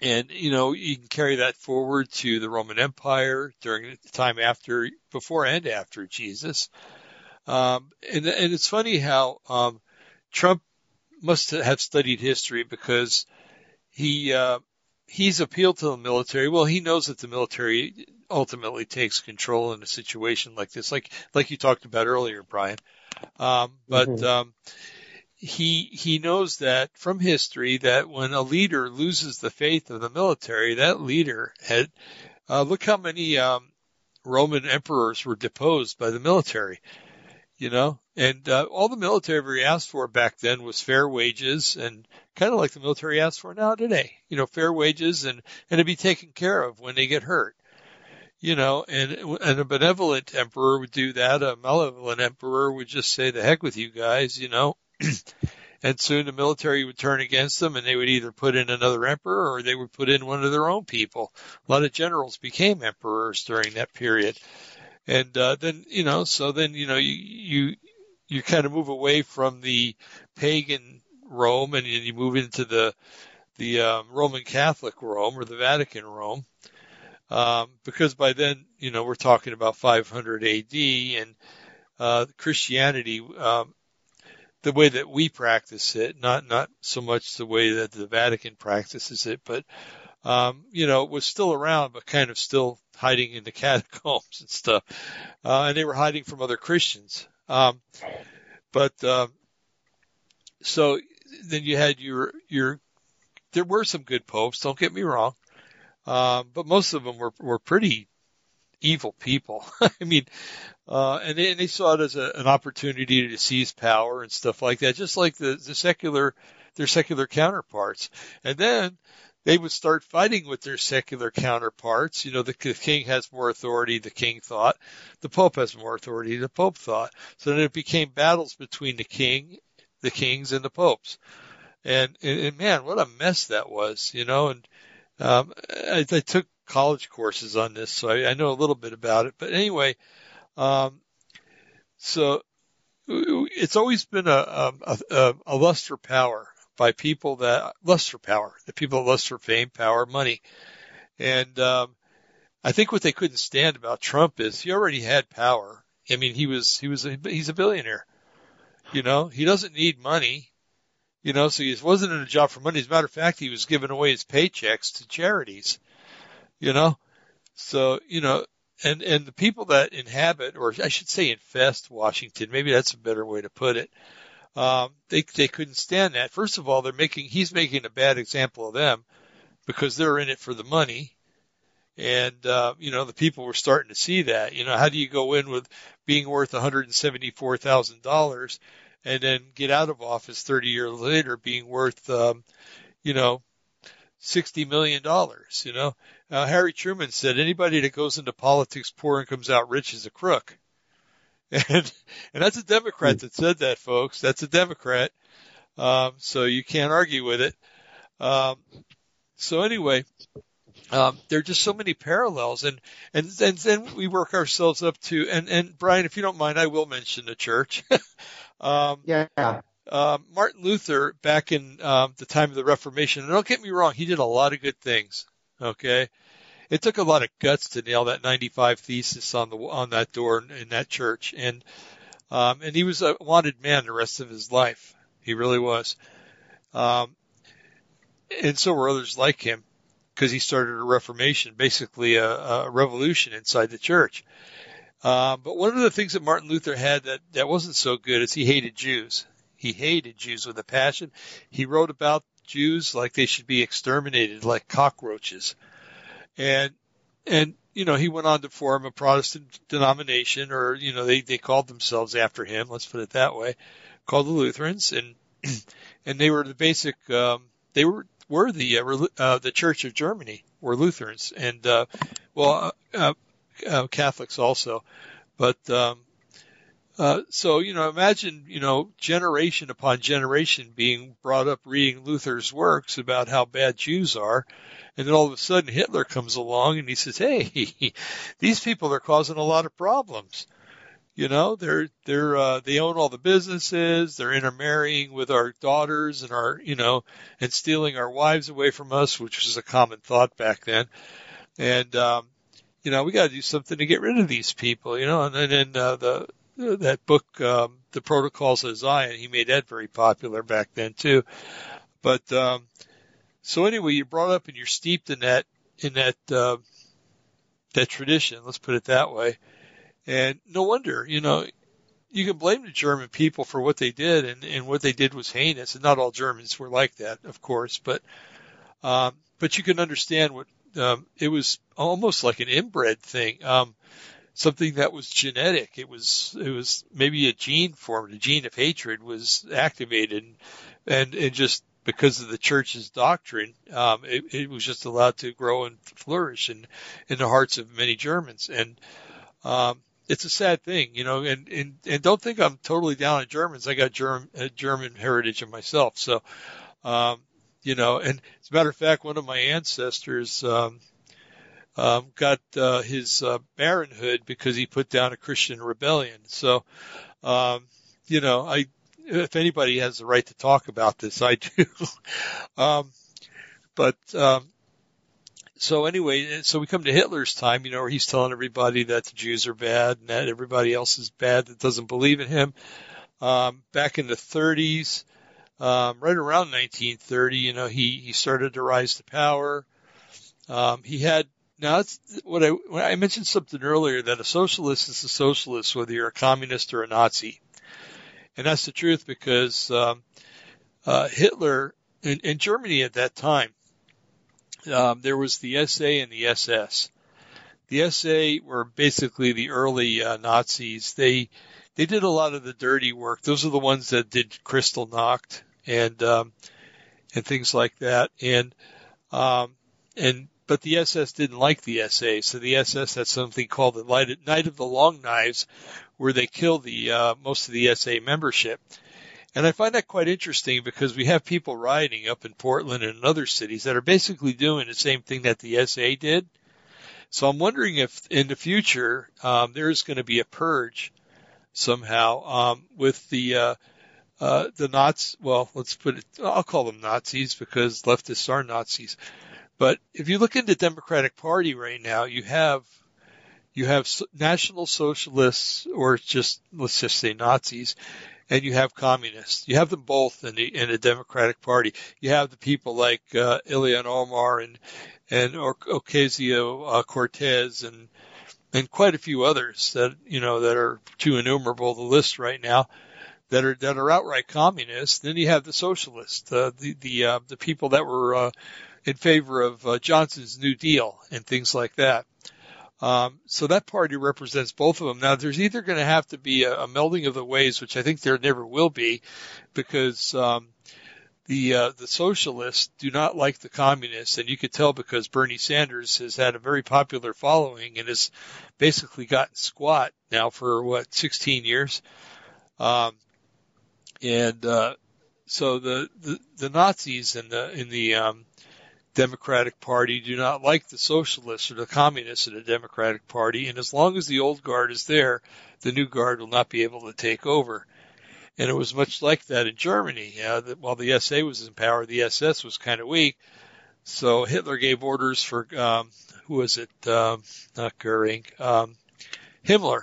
and, you know, you can carry that forward to the Roman Empire during the time after, before and after Jesus. Um, and, and it's funny how, um, Trump must have studied history because he, uh, he's appealed to the military. Well, he knows that the military ultimately takes control in a situation like this, like, like you talked about earlier, Brian. Um, but, Mhm. um, he he knows that from history that when a leader loses the faith of the military, that leader had uh, look how many um, Roman emperors were deposed by the military. you know, and uh, all the military ever asked for back then was fair wages and kind of like the military asks for now today, you know, fair wages and, and to be taken care of when they get hurt, you know, and, and a benevolent emperor would do that. A malevolent emperor would just say, the heck with you guys, you know, (clears throat) and soon the military would turn against them and they would either put in another emperor or they would put in one of their own people. A lot of generals became emperors during that period. And, uh, then, you know, so then, you know, you, you, you kind of move away from the pagan Rome and you move into the, the, um, Roman Catholic Rome or the Vatican Rome. Um, because by then, you know, we're talking about 500 AD and, uh, Christianity, um, the way that we practice it, not not so much the way that the Vatican practices it, but um, you know, it was still around, but kind of still hiding in the (laughs) catacombs and stuff. Uh, and they were hiding from other Christians. Um, but um, so then you had your your there were some good popes. Don't get me wrong, um, but most of them were were pretty evil people. (laughs) I mean, uh, and they, and they saw it as a, an opportunity to seize power and stuff like that, just like the, the secular, their secular counterparts. And then they would start fighting with their secular counterparts. You know, the, the king has more authority, the king thought. The pope has more authority, the pope thought. So then it became battles between the king, the kings, and the popes. And, and, and man, what a mess that was, you know, and, um, I, I took college courses on this, so I, I know a little bit about it. But anyway, um, so it's always been a, a, a, a lust for power by people that lust for power, the people that lust for fame, power, money. And, um, I think what they couldn't stand about Trump is he already had power. I mean, he was, he was, a, he's a billionaire. You know, he doesn't need money. You know, so he wasn't in a job for money. As a matter of fact, he was giving away his paychecks to charities. You know, so, you know, and and the people that inhabit, or I should say infest Washington, maybe that's a better way to put it. Um, they they couldn't stand that. First of all, they're making he's making a bad example of them because they're in it for the money, and uh, you know the people were starting to see that. You know, how do you go in with being worth one hundred and then get out of office thirty years later being worth, um, you know, sixty million dollars? You know, uh, Harry Truman said, anybody that goes into politics poor and comes out rich is a crook. (laughs) And, and that's a Democrat that said that, folks. That's a Democrat. Um, so you can't argue with it. Um, so anyway, um, there are just so many parallels and, and, and then we work ourselves up to, and, and Brian, if you don't mind, I will mention the church. (laughs) um, yeah. Uh, Martin Luther back in, um, the time of the Reformation, and don't get me wrong, he did a lot of good things. Okay. It took a lot of guts to nail that 95 thesis on the, on that door in that church. And, um, and he was a wanted man the rest of his life. He really was. Um, and so were others like him because he started a reformation, basically a, a revolution inside the church. Um, but one of the things that Martin Luther had that, that wasn't so good is he hated Jews. He hated Jews with a passion. He wrote about Jews like they should be exterminated like cockroaches. And, and, you know, he went on to form a Protestant denomination or, you know, they, they called themselves after him, let's put it that way, called the Lutherans. And, (clears throat) and they were the basic, um, they were, were the, uh, uh, the Church of Germany were Lutherans and, uh, well, uh, uh, Catholics also. But, um, uh, so, you know, imagine, you know, generation upon generation being brought up reading Luther's works about how bad Jews are. And then all of a sudden Hitler comes along and he says, Hey, (laughs) these people are causing a lot of problems. You know, they're, they're, uh, they own all the businesses. They're intermarrying with our daughters and our, you know, and stealing our wives away from us, which was a common thought back then. And, um, you know, we got to do something to get rid of these people, you know, and then, uh, the, that book, um, The Protocols of Zion, he made that very popular back then too. But, um, so anyway, you're brought up and you're steeped in that, in that, uh, that tradition, let's put it that way. And no wonder, you know, you can blame the German people for what they did and, and what they did was heinous and not all Germans were like that, of course, but, um, but you can understand what, um, it was almost like an inbred thing. Um, something that was genetic. It was it was maybe a gene formed, a gene of hatred was activated, and and just because of the church's doctrine, um, it, it was just allowed to grow and flourish in in the hearts of many Germans. And um, it's a sad thing, you know. And and and don't think I'm totally down on Germans. I got German German heritage in myself, so. Um, you know, and as a matter of fact, one of my ancestors, um, um, got uh, his uh, baronhood because he put down a Christian rebellion. So, um, you know, I if anybody has the right to talk about this, I do. (laughs) um, but um, so anyway, so we come to Hitler's time, you know, where he's telling everybody that the Jews are bad and that everybody else is bad that doesn't believe in him. Um, back in the 30s, um, right around 1930, you know, he he started to rise to power. Um, he had now, what I, when I mentioned something earlier that a socialist is a socialist, whether you're a communist or a Nazi. And that's the truth because, um, uh, Hitler in, in Germany at that time, um, there was the SA and the SS. The SA were basically the early uh, Nazis. They they did a lot of the dirty work. Those are the ones that did Kristallnacht and um, and things like that. And um, and but the SS didn't like the SA, so the SS had something called the Night of the Long Knives, where they killed the uh, most of the SA membership. And I find that quite interesting because we have people rioting up in Portland and in other cities that are basically doing the same thing that the SA did. So I'm wondering if in the future um, there's going to be a purge somehow um, with the uh, uh, the Nazis. Well, let's put it. I'll call them Nazis because leftists are Nazis. But if you look into the Democratic Party right now, you have you have national socialists or just let's just say Nazis, and you have communists. You have them both in the in the Democratic Party. You have the people like uh, Ilhan Omar and and Ocasio uh, Cortez and and quite a few others that you know that are too innumerable to list right now that are that are outright communists. Then you have the socialists, uh, the the uh, the people that were uh, in favor of uh, Johnson's New Deal and things like that. Um, so that party represents both of them. Now, there's either going to have to be a, a, melding of the ways, which I think there never will be, because um, the uh, the socialists do not like the communists, and you could tell because Bernie Sanders has had a very popular following and has basically gotten squat now for what 16 years, um, and uh, so the, the the Nazis and the in the um, Democratic Party do not like the socialists or the communists in the Democratic Party, and as long as the old guard is there, the new guard will not be able to take over. And it was much like that in Germany. Uh, that while the SA was in power, the SS was kind of weak. So Hitler gave orders for um, who was it? Um, not Goering, um, Himmler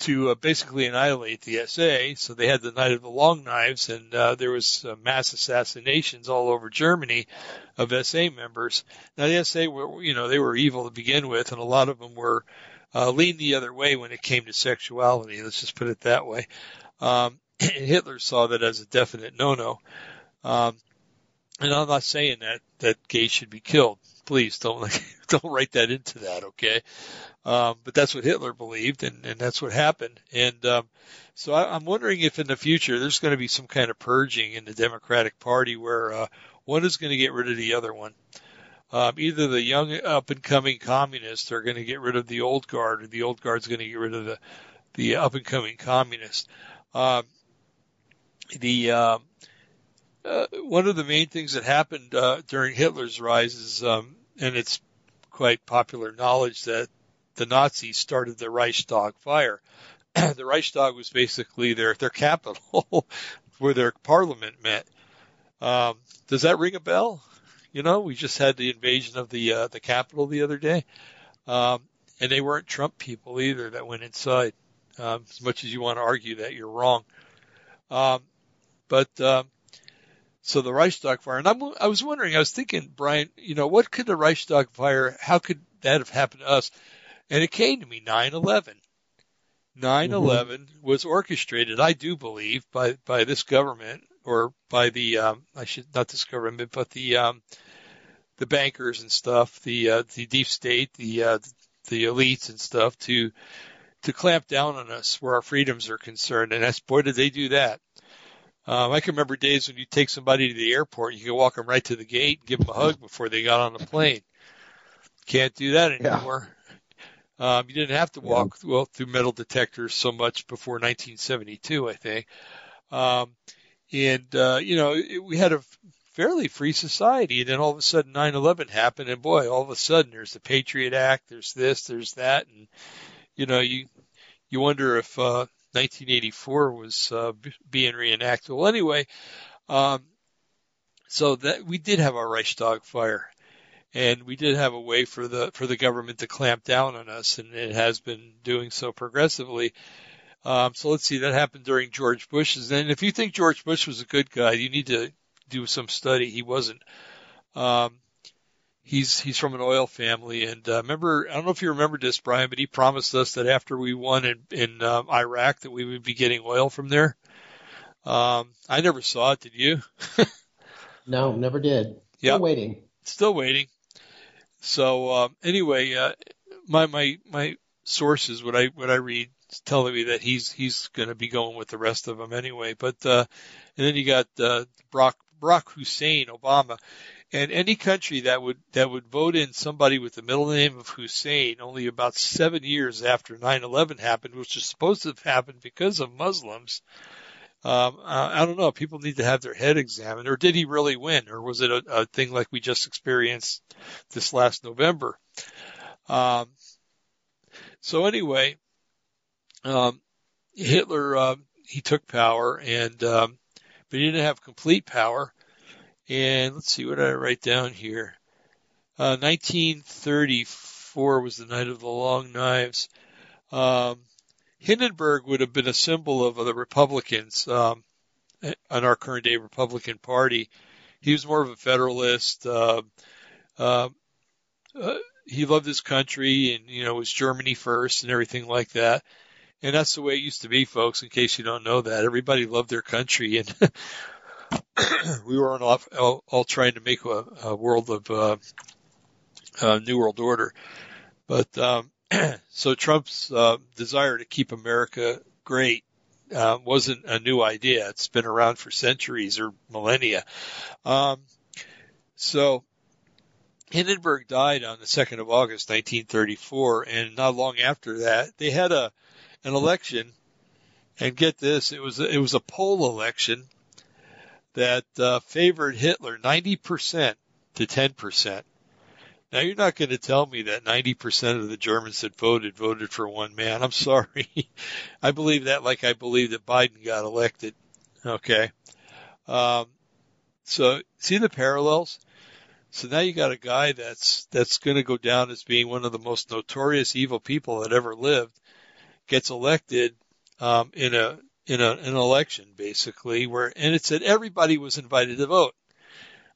to uh, basically annihilate the SA. So they had the Night of the Long Knives, and uh, there was uh, mass assassinations all over Germany of SA members. Now the SA were, you know, they were evil to begin with, and a lot of them were uh, leaned the other way when it came to sexuality. Let's just put it that way. Um, (clears throat) Hitler saw that as a definite no-no. Um, and I'm not saying that that gays should be killed. Please don't like, (laughs) don't write that into that, okay? Um, but that's what Hitler believed, and, and that's what happened. And um, so I, I'm wondering if in the future there's going to be some kind of purging in the Democratic Party where uh, one is going to get rid of the other one. Um, either the young up and coming communists are going to get rid of the old guard, or the old guard's going to get rid of the the up and coming communists. Um, the uh, uh, one of the main things that happened uh, during Hitler's rise is, um, and it's quite popular knowledge that the Nazis started the Reichstag fire. (clears throat) the Reichstag was basically their their capital, (laughs) where their parliament met. Um, does that ring a bell? You know, we just had the invasion of the uh, the Capitol the other day, um, and they weren't Trump people either that went inside. Um, as much as you want to argue that you're wrong, um, but um, so the Reichstag fire, and I'm, I was wondering, I was thinking, Brian, you know, what could the Reichstag fire? How could that have happened to us? And it came to me 9/11. 9/11 mm-hmm. was orchestrated, I do believe, by by this government or by the um, I should not this government, but the um, the bankers and stuff, the uh, the deep state, the uh, the elites and stuff to to clamp down on us where our freedoms are concerned. And that's boy, did they do that. Um, I can remember days when you take somebody to the airport, you can walk them right to the gate and give them a hug before they got on the plane. Can't do that anymore. Yeah. Um, you didn't have to walk yeah. well through metal detectors so much before 1972, I think. Um, and uh, you know, it, we had a fairly free society, and then all of a sudden 9/11 happened, and boy, all of a sudden there's the Patriot Act, there's this, there's that, and you know, you you wonder if uh, 1984 was uh, being reenacted. Well, anyway, um, so that we did have our Reichstag fire, and we did have a way for the for the government to clamp down on us, and it has been doing so progressively. Um, so let's see, that happened during George Bush's. And if you think George Bush was a good guy, you need to do some study. He wasn't. Um, he's he's from an oil family, and uh, remember, I don't know if you remember this, Brian, but he promised us that after we won in in um, Iraq, that we would be getting oil from there. Um, I never saw it. Did you? (laughs) no, never did. Still yep. waiting. Still waiting. So um, anyway, uh, my my my sources, what I what I read, telling me that he's he's going to be going with the rest of them anyway. But uh, and then you got uh, Brock Barack Hussein Obama, and any country that would that would vote in somebody with the middle name of Hussein only about seven years after 9/11 happened, which is supposed to have happened because of Muslims. Um, I, I don't know. People need to have their head examined. Or did he really win? Or was it a, a thing like we just experienced this last November? Um, so anyway, um, Hitler, uh, he took power and, um, but he didn't have complete power. And let's see, what did I write down here? Uh, 1934 was the night of the long knives. Um, Hindenburg would have been a symbol of the Republicans, um, on our current day Republican Party. He was more of a federalist. Uh, uh, he loved his country and, you know, it was Germany first and everything like that. And that's the way it used to be, folks, in case you don't know that. Everybody loved their country and (laughs) we were all, all, all, trying to make a, a world of, uh, a new world order. But, um, (clears throat) so Trump's, uh, desire to keep America great, uh, wasn't a new idea. It's been around for centuries or millennia. Um, so Hindenburg died on the 2nd of August, 1934, and not long after that, they had a an election, and get this, it was it was a poll election that uh, favored Hitler 90% to 10%. Now you're not going to tell me that 90% of the Germans that voted voted for one man. I'm sorry. (laughs) I believe that like I believe that Biden got elected. Okay. Um, so see the parallels? So now you got a guy that's, that's going to go down as being one of the most notorious evil people that ever lived gets elected um, in a in a, an election basically where and it said everybody was invited to vote.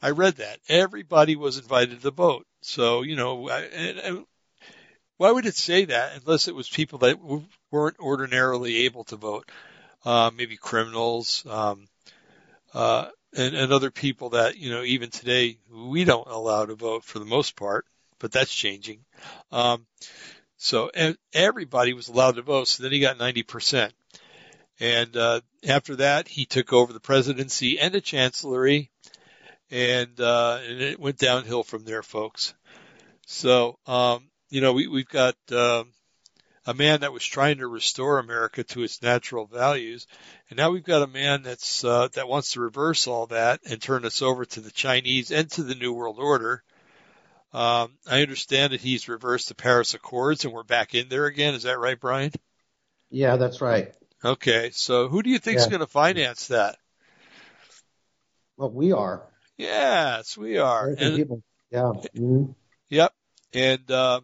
I read that everybody was invited to vote. So you know, I, and, why would it say that unless it was people that weren't ordinarily able to vote? Uh, maybe criminals, um, uh, and, and other people that, you know, even today we don't allow to vote for the most part, but that's changing. Um, so everybody was allowed to vote. So then he got 90%. And uh, after that, he took over the presidency and the chancellery, and uh, and it went downhill from there, folks. So um, you know, we, we've got uh, a man that was trying to restore America to its natural values, and now we've got a man that's uh, that wants to reverse all that and turn us over to the Chinese and to the New World Order. Um, I understand that he's reversed the Paris Accords and we're back in there again. Is that right, Brian? Yeah, that's right. Okay, so who do you think is going to finance that? Well, we are. Yes, we are. And. Yeah. Mm-hmm. Yep. And uh,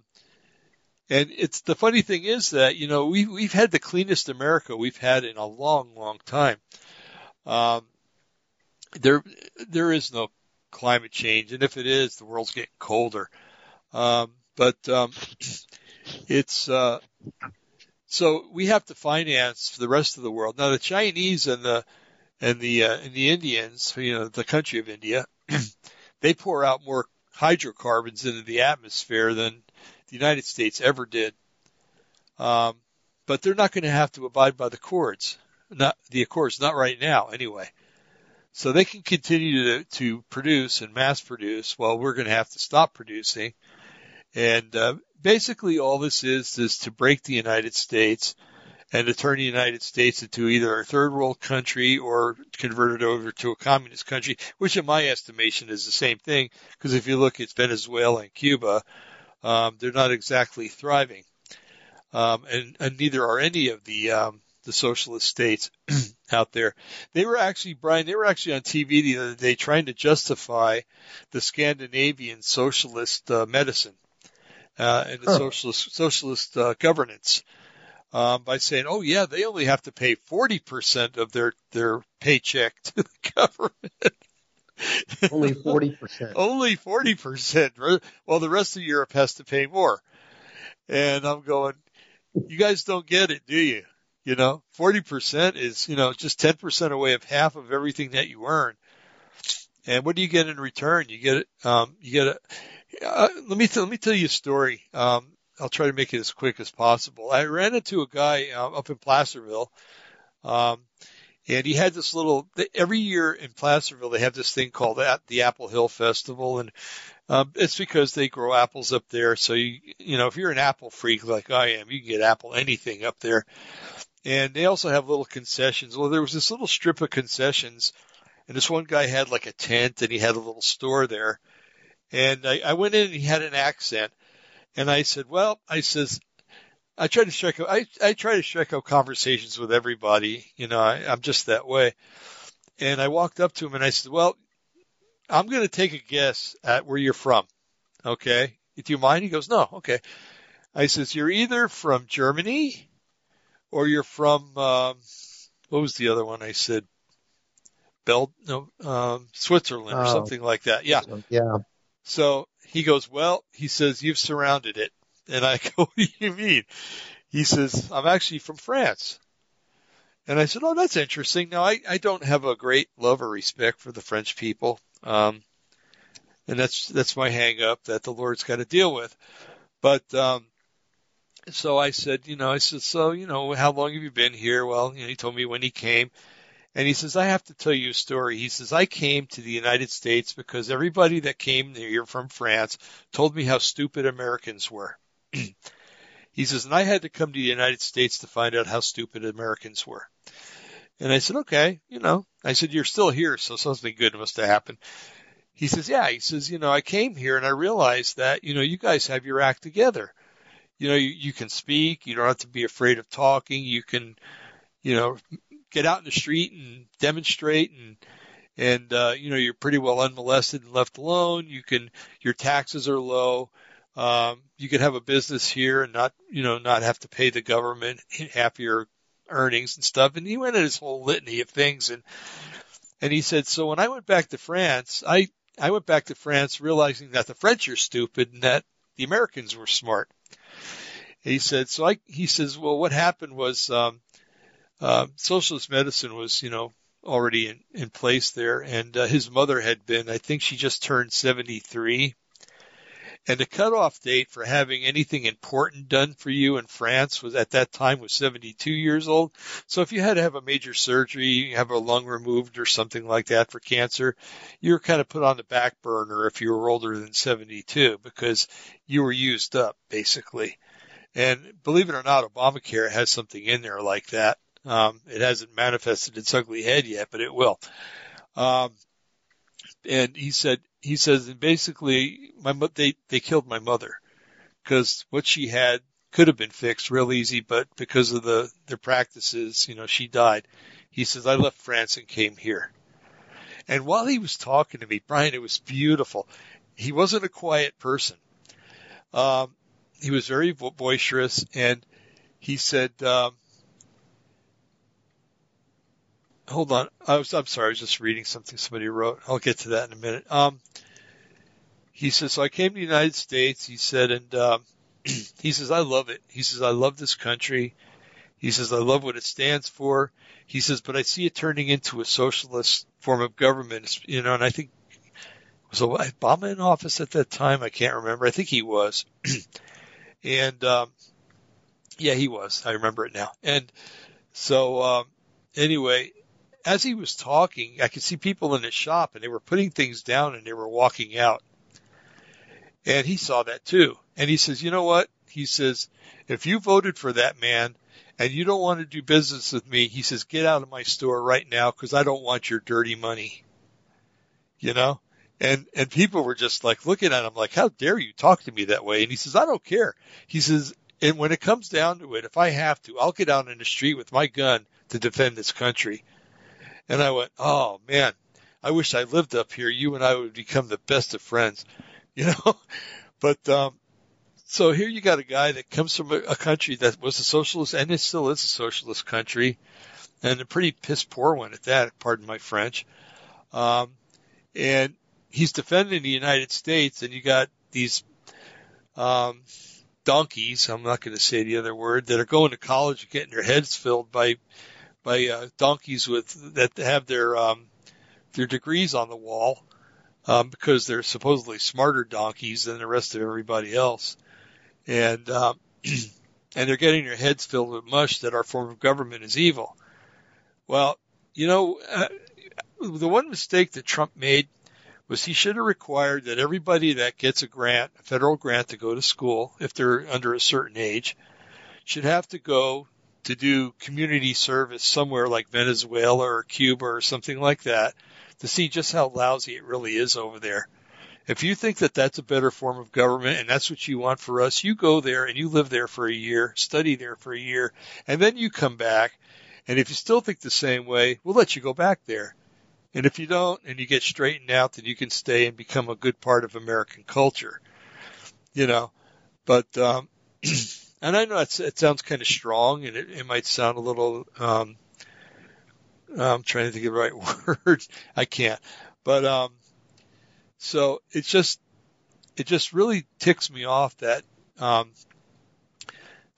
and it's the funny thing is that you know we we've had the cleanest America we've had in a long, long time. Um, there there is no climate change, and if it is, the world's getting colder. Um, but um, (clears throat) it's uh, so we have to finance for the rest of the world. Now the Chinese and the and the uh, and the Indians, you know, the country of India, (clears throat) they pour out more hydrocarbons into the atmosphere than the United States ever did. Um, but they're not going to have to abide by the accords, not the accords, not right now anyway. So they can continue to, to produce and mass produce while we're going to have to stop producing. And uh, basically, all this is is to break the United States and to turn the United States into either a third world country or convert it over to a communist country, which in my estimation is the same thing. Because if you look at Venezuela and Cuba, um, they're not exactly thriving, um, and, and neither are any of the um, the socialist states (clears throat) out there. They were actually, Brian, they were actually on TV the other day trying to justify the Scandinavian socialist uh, medicine uh, and the huh. socialist socialist uh, governance um, by saying, "Oh yeah, they only have to pay forty percent of their their paycheck (laughs) to the government." Only (laughs) forty percent. Only forty percent. Well, the rest of Europe has to pay more. And I'm going, you guys don't get it, do you? You know, forty percent is you know just ten percent away of half of everything that you earn. And what do you get in return? You get um, you get a. Uh, let me t- let me tell you a story. Um, I'll try to make it as quick as possible. I ran into a guy uh, up in Placerville, um, and he had this little. Every year in Placerville, they have this thing called the Apple Hill Festival, and um, it's because they grow apples up there. So you, you know, if you're an apple freak like I am, you can get apple anything up there. And they also have little concessions. Well, there was this little strip of concessions, and this one guy had like a tent, and he had a little store there. And I, I went in, and he had an accent and I said, well, I says, I try to strike I, I try to strike out conversations with everybody. You know, I, I'm just that way. And I walked up to him and I said, well, I'm going to take a guess at where you're from. Okay. Do you mind? He goes, no. Okay. I says, you're either from Germany or you're from, um, what was the other one? I said, Bel, no, um, Switzerland or oh. something like that. Yeah. Yeah. So he goes, well, he says, you've surrounded it. And I go, (laughs) what do you mean? He says, I'm actually from France. And I said, oh, that's interesting. Now, I, I don't have a great love or respect for the French people. Um, and that's, that's my hang up that the Lord's got to deal with. But, um, so I said, you know, I said, so, you know, how long have you been here? Well, you know, he told me when he came. And he says, I have to tell you a story. He says, I came to the United States because everybody that came here from France told me how stupid Americans were. (clears throat) he says, and I had to come to the United States to find out how stupid Americans were. And I said, okay, you know, I said, you're still here, so something good must have happened. He says, yeah, he says, you know, I came here and I realized that, you know, you guys have your act together. You know, you, you can speak, you don't have to be afraid of talking, you can, you know, get out in the street and demonstrate and and uh, you know you're pretty well unmolested and left alone. You can your taxes are low. Um, you can have a business here and not you know not have to pay the government half your earnings and stuff. And he went in his whole litany of things and and he said so when I went back to France, I I went back to France realizing that the French are stupid and that the Americans were smart. He said so. I he says well what happened was um, uh, socialist medicine was, you know, already in, in place there. And uh, his mother had been, I think she just turned 73. And the cutoff date for having anything important done for you in France was at that time was 72 years old. So if you had to have a major surgery, you have a lung removed or something like that for cancer, you were kind of put on the back burner if you were older than 72 because you were used up basically. And believe it or not, Obamacare has something in there like that. Um, it hasn't manifested its ugly head yet, but it will. Um, and he said, he says, and basically, my they they killed my mother because what she had could have been fixed real easy, but because of the their practices, you know, she died. He says, I left France and came here. And while he was talking to me, Brian, it was beautiful. He wasn't a quiet person. Um, he was very boisterous, and he said, um, hold on. I was, I'm sorry. I was just reading something somebody wrote. I'll get to that in a minute. Um, he says, so I came to the United States, he said, and, um, (clears throat) he says, I love it. He says, I love this country. He says, I love what it stands for. He says, but I see it turning into a socialist form of government, you know, and I think, was Obama in office at that time? I can't remember. I think he was. (clears throat) And, um, yeah, he was. I remember it now. And so, um, anyway, as he was talking, I could see people in the shop and they were putting things down and they were walking out. And he saw that too. And he says, you know what? He says, if you voted for that man and you don't want to do business with me, he says, get out of my store right now because I don't want your dirty money. You know? And, and people were just like looking at him like, how dare you talk to me that way? And he says, I don't care. He says, and when it comes down to it, if I have to, I'll get out in the street with my gun to defend this country. And I went, oh man, I wish I lived up here. You and I would become the best of friends, (laughs) you know? but, um, so here you got a guy that comes from a, a country that was a socialist and it still is a socialist country and a pretty piss poor one at that, pardon my French. Um, and he's defending the United States and you got these, um, donkeys, I'm not going to say the other word, that are going to college and getting their heads filled by, by, uh, donkeys with, that have their, um, their degrees on the wall, um, because they're supposedly smarter donkeys than the rest of everybody else and um, (clears throat) and they're getting their heads filled with mush that our form of government is evil. Well, you know, uh, the one mistake that Trump made was he should have required that everybody that gets a grant, a federal grant to go to school, if they're under a certain age, should have to go to do community service somewhere like Venezuela or Cuba or something like that to see just how lousy it really is over there. If you think that that's a better form of government and that's what you want for us, you go there and you live there for a year, study there for a year, and then you come back. And if you still think the same way, we'll let you go back there. And if you don't and you get straightened out, then you can stay and become a good part of American culture. You know, but, um, (clears throat) and I know it sounds kind of strong and it, it might sound a little, um, I'm trying to think of the right (laughs) words. I can't, but, um, so it's just, it just really ticks me off that, um,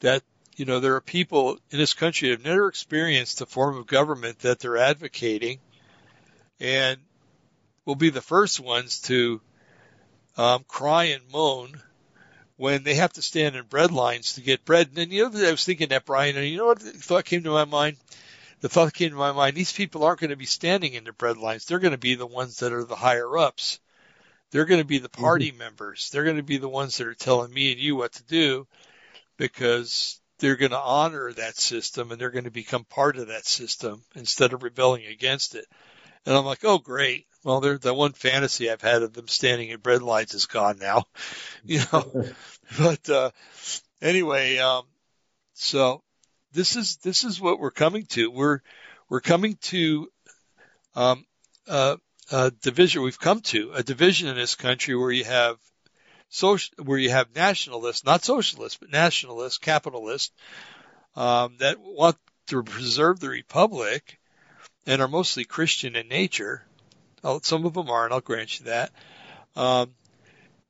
that, you know, there are people in this country that have never experienced the form of government that they're advocating and will be the first ones to, um, cry and moan when they have to stand in bread lines to get bread. And then, you know, I was thinking that, Brian, and you know what the thought came to my mind? The thought came to my mind, these people aren't going to be standing in the bread lines. They're going to be the ones that are the higher ups. They're going to be the party mm-hmm. members. They're going to be the ones that are telling me and you what to do because they're going to honor that system and they're going to become part of that system instead of rebelling against it. And I'm like, oh, great. Well, there, the one fantasy I've had of them standing in bread lines is gone now, (laughs) you know. (laughs) but uh, anyway, um, so this is this is what we're coming to. We're we're coming to um, uh, a division we've come to a division in this country where you have social, where you have nationalists, not socialists, but nationalists, capitalists, um, that want to preserve the republic and are mostly Christian in nature. Some of them are, and I'll grant you that. Um,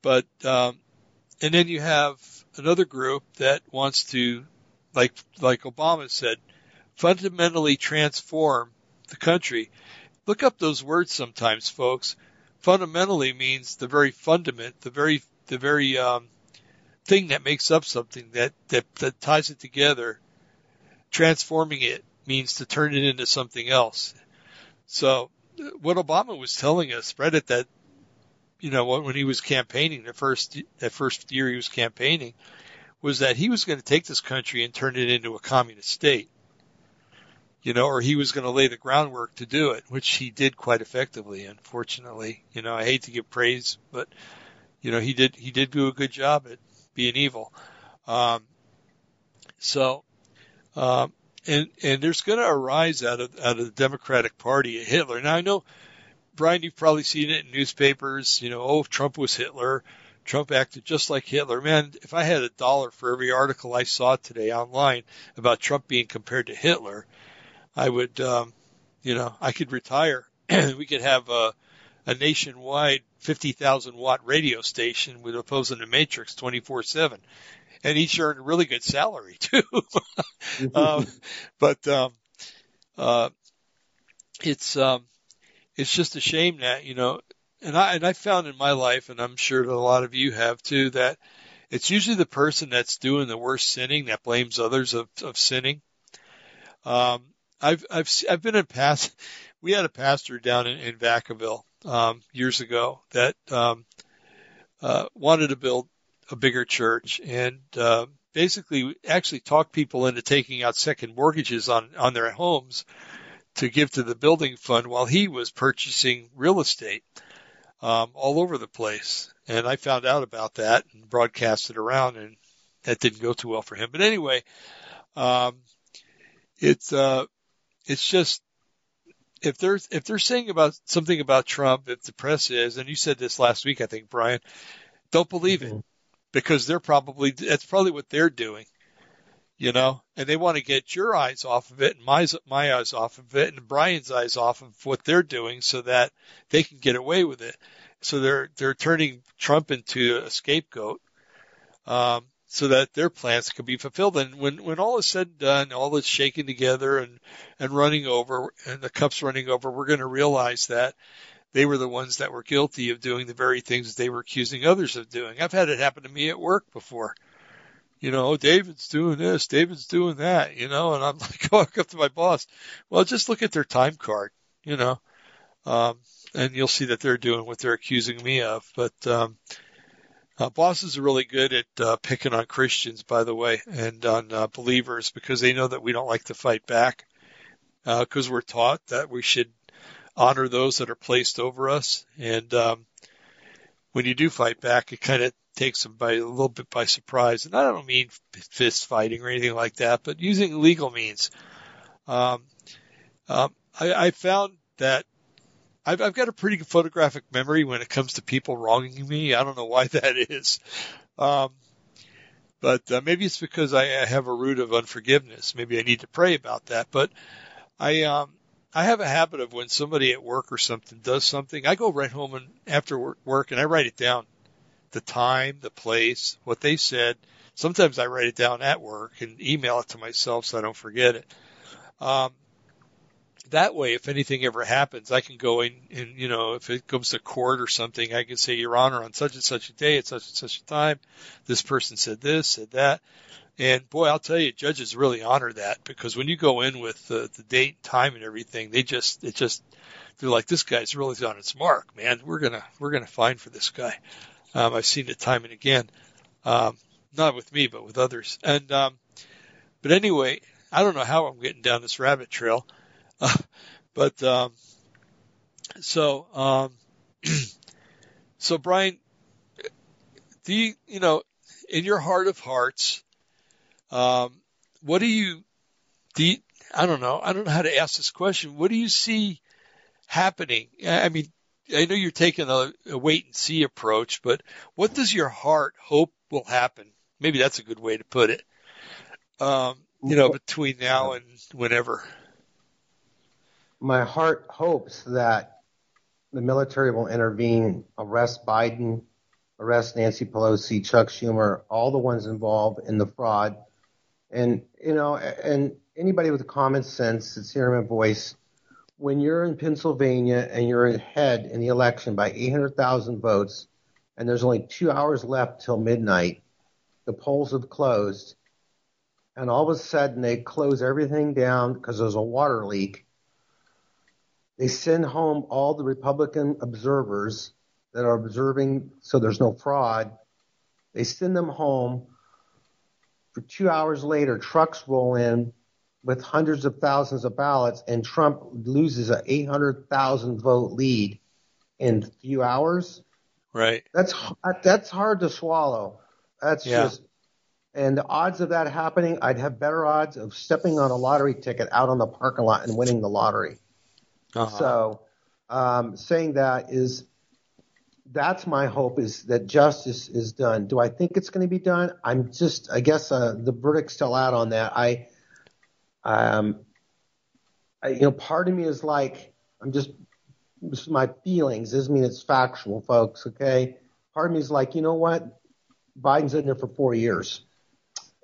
but um, and then you have another group that wants to, like like Obama said, fundamentally transform the country. Look up those words sometimes, folks. Fundamentally means the very fundament, the very the very um, thing that makes up something that, that that ties it together. Transforming it means to turn it into something else. So what Obama was telling us right at that, you know, when he was campaigning the first that first year he was campaigning, was that he was going to take this country and turn it into a communist state you know, or he was going to lay the groundwork to do it, which he did quite effectively. Unfortunately, you know, I hate to give praise, but you know, he did he did do a good job at being evil. Um, so, um, and and there's going to arise out of out of the Democratic Party a Hitler. Now I know, Brian, you've probably seen it in newspapers. You know, oh, Trump was Hitler. Trump acted just like Hitler. Man, if I had a dollar for every article I saw today online about Trump being compared to Hitler, I would, um, you know, I could retire. (clears throat) we could have a, a nationwide 50,000 watt radio station with opposing the matrix 24 seven. And each earned a really good salary (laughs) too. um, but, um, uh, it's, um, it's just a shame that, you know, and I, and I found in my life, and I'm sure that a lot of you have too, that it's usually the person that's doing the worst sinning that blames others of, of sinning. Um, I've, I've, I've been in past, (laughs) we had a pastor down in, in Vacaville, um, years ago that, um, uh, wanted to build a bigger church and, uh, basically actually talked people into taking out second mortgages on, on their homes to give to the building fund while he was purchasing real estate um, all over the place. And I found out about that and broadcast it around, and that didn't go too well for him. But anyway, um, it's uh, it's just if they're if they're saying about something about Trump, if the press is, and you said this last week, I think Brian, don't believe it mm-hmm. Because they're probably that's probably what they're doing you know, and they want to get your eyes off of it and my, my eyes off of it and Brian's eyes off of what they're doing so that they can get away with it. So they're, they're turning Trump into a scapegoat, um, so that their plans can be fulfilled. And when, when all is said and done, all is shaken together and, and running over and the cup's running over, we're going to realize that they were the ones that were guilty of doing the very things they were accusing others of doing. I've had it happen to me at work before you know, David's doing this, David's doing that, you know, and I'm (laughs) like, walk up to my boss. Well, just look at their time card, you know, um, and you'll see that they're doing what they're accusing me of. But, um, uh, bosses are really good at uh, picking on Christians, by the way, and on uh, believers because they know that we don't like to fight back because uh, we're taught that we should honor those that are placed over us. And um, when you do fight back, it kind of takes them by a little bit by surprise. And I don't mean fist fighting or anything like that, but using legal means. Um, um, I, I found that I've, I've got a pretty good photographic memory when it comes to people wronging me. I don't know why (laughs) that is. Um, but uh, maybe it's because I, I have a root of unforgiveness. Maybe I need to pray about that. But I, um, I have a habit of when somebody at work or something does something, I go right home and after work and I write it down the time, the place, what they said. Sometimes I write it down at work and email it to myself so I don't forget it. Um, that way, if anything ever happens, I can go in and, you know, if it comes to court or something, I can say, Your Honor, on such and such a day at such and such a time, this person said this, said that. And boy, I'll tell you, judges really honor that because when you go in with the, the date time and everything, they just, it just, they're like, this guy's really on its mark, man. We're gonna, we're gonna find for this guy. Um, I've seen it time and again. Um, not with me, but with others. And, um, but anyway, I don't know how I'm getting down this rabbit trail. Uh, (laughs) but, um, so, um, (clears throat) so Brian, do you, you know, in your heart of hearts, um, what do you, do you, I don't know. I don't know how to ask this question. What do you see happening? I mean, I know you're taking a, a wait and see approach, but what does your heart hope will happen? Maybe that's a good way to put it. Um, you know, between now and whenever. My heart hopes that the military will intervene, arrest Biden, arrest Nancy Pelosi, Chuck Schumer, all the ones involved in the fraud. And, you know, and anybody with common sense that's hearing my voice when you're in Pennsylvania and you're ahead in the election by 800,000 votes, and there's only two hours left till midnight, the polls have closed, and all of a sudden they close everything down because there's a water leak. They send home all the Republican observers that are observing so there's no fraud. They send them home. For two hours later, trucks roll in with hundreds of thousands of ballots, and Trump loses an 800,000 vote lead in a few hours. Right. That's that's hard to swallow. That's yeah. just and the odds of that happening, I'd have better odds of stepping on a lottery ticket out on the parking lot and winning the lottery. Uh-huh. So, um, saying that is, that's my hope is that justice is done. Do I think it's going to be done? I'm just, I guess, uh, the verdict's still out on that. I, um, I, you know, part of me is like, I'm just, this is my feelings. Doesn't mean it's factual, folks. Okay. Part of me is like, you know what? Biden's in there for four years,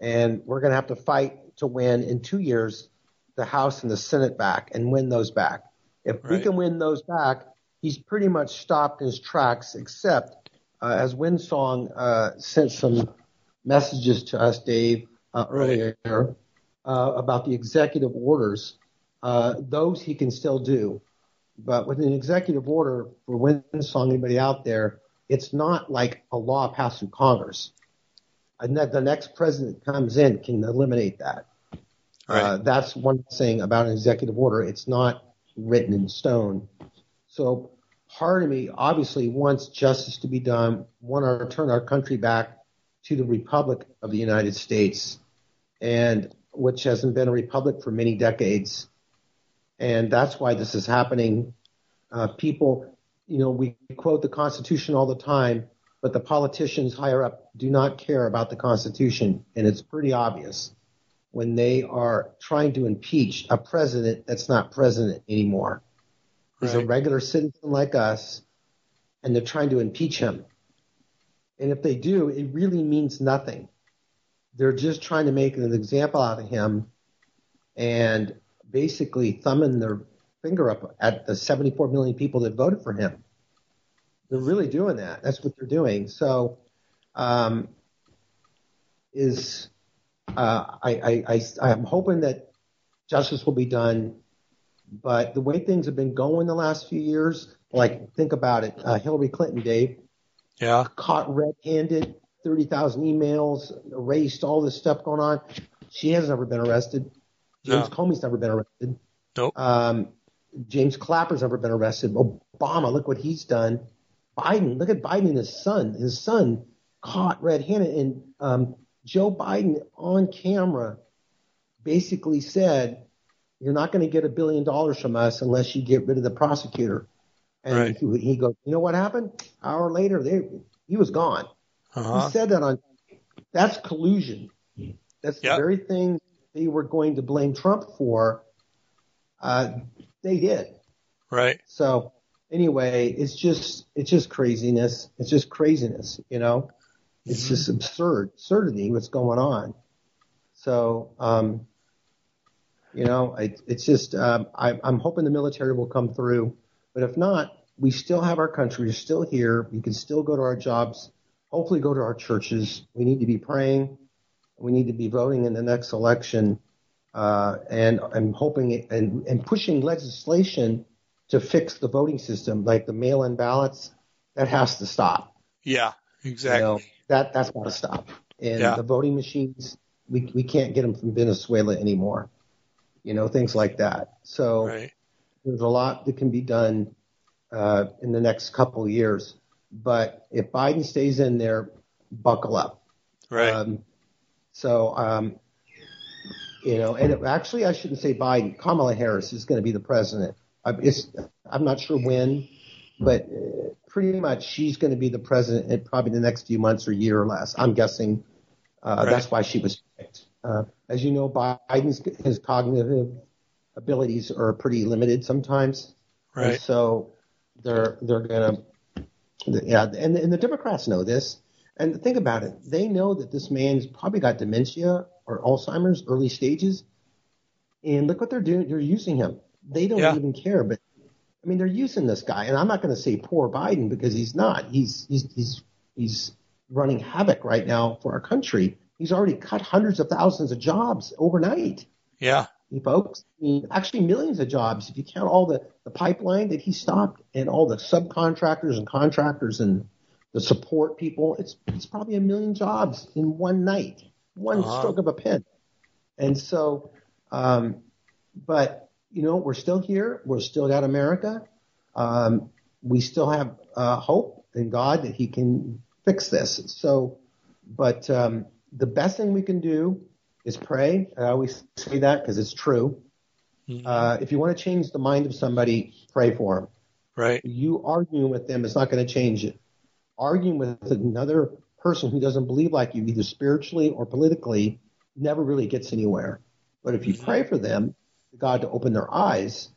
and we're going to have to fight to win in two years the House and the Senate back and win those back. If right. we can win those back, he's pretty much stopped his tracks, except uh, as Winsong uh, sent some messages to us, Dave, uh, earlier uh, about the executive orders. Uh, those he can still do, but with an executive order for Windsong, anybody out there, it's not like a law passed through Congress. And that the next president comes in can eliminate that. Right. Uh, that's one thing about an executive order. It's not written in stone. So part of me obviously wants justice to be done, want to turn our country back to the Republic of the United States, and which hasn't been a republic for many decades. And that's why this is happening. Uh, people, you know, we quote the Constitution all the time, but the politicians higher up do not care about the Constitution, and it's pretty obvious when they are trying to impeach a president that's not president anymore. He's a regular citizen like us, and they're trying to impeach him. And if they do, it really means nothing. They're just trying to make an example out of him and basically thumbing their finger up at the 74 million people that voted for him. They're really doing that. That's what they're doing. So, um, is I, I, I, I'm hoping that justice will be done. But the way things have been going the last few years, like think about it, uh, Hillary Clinton, Dave, Yeah. caught red-handed, 30,000 emails, erased, all this stuff going on. She has never been arrested. James No. Comey's never been arrested. Nope. Um, James Clapper's never been arrested. Obama, look what he's done. Biden, look at Biden and his son. His son caught red-handed, and um, Joe Biden on camera basically said, "You're not going to get a billion dollars from us unless you get rid of the prosecutor." And Right. he, he goes, "You know what happened? hour later, they, he was gone." Uh-huh. He said that on. That's collusion. That's Yep. the very thing they were going to blame Trump for. Uh, they did. Right. So anyway, it's just it's just craziness. It's just craziness. You know, it's Mhm. just absurd, absurdity what's going on. So um, you know, it, it's just um, I, I'm hoping the military will come through, but if not, we still have our country. We're still here. We can still go to our jobs. Hopefully, go to our churches. We need to be praying. We need to be voting in the next election, uh, and I'm hoping it, and, and pushing legislation to fix the voting system, like the mail-in ballots. That has to stop. Yeah. You Exactly. know, that that's got to stop. And Yeah. the voting machines, we we can't get them from Venezuela anymore. You know, things like that. So Right. there's a lot that can be done uh, in the next couple of years. But if Biden stays in there, buckle up. Right. Um, so, um, you know, and it, actually, I shouldn't say Biden. Kamala Harris is going to be the president. I, it's, I'm not sure when, but uh, pretty much she's going to be the president in probably the next few months or year or less. I'm guessing. Uh, Right. That's why she was picked. Uh, as you know, Biden's his cognitive abilities are pretty limited sometimes. And right. so they're they're gonna yeah, and and the Democrats know this. And think about it, they know that this man's probably got dementia or Alzheimer's early stages. And look what they're doing. They're using him. They don't Yeah. even care, but I mean, they're using this guy. And I'm not going to say poor Biden because he's not. He's he's he's he's running havoc right now for our country. He's already cut hundreds of thousands of jobs overnight Yeah. you folks. I mean, actually millions of jobs if you count all the, the pipeline that he stopped and all the subcontractors and contractors and the support people. It's it's probably a million jobs in one night, one Uh-huh. stroke of a pen. And so, um, but you know, we're still here. We're still got America. Um, we still have uh, hope in God that He can fix this. So, but um, the best thing we can do is pray. I always say that because it's true. Mhm. Uh, if you want to change the mind of somebody, pray for them. right. You arguing with them is not going to change it. Arguing with another person who doesn't believe like you, either spiritually or politically, never really gets anywhere. But if you Mhm. pray for them, God to open their eyes,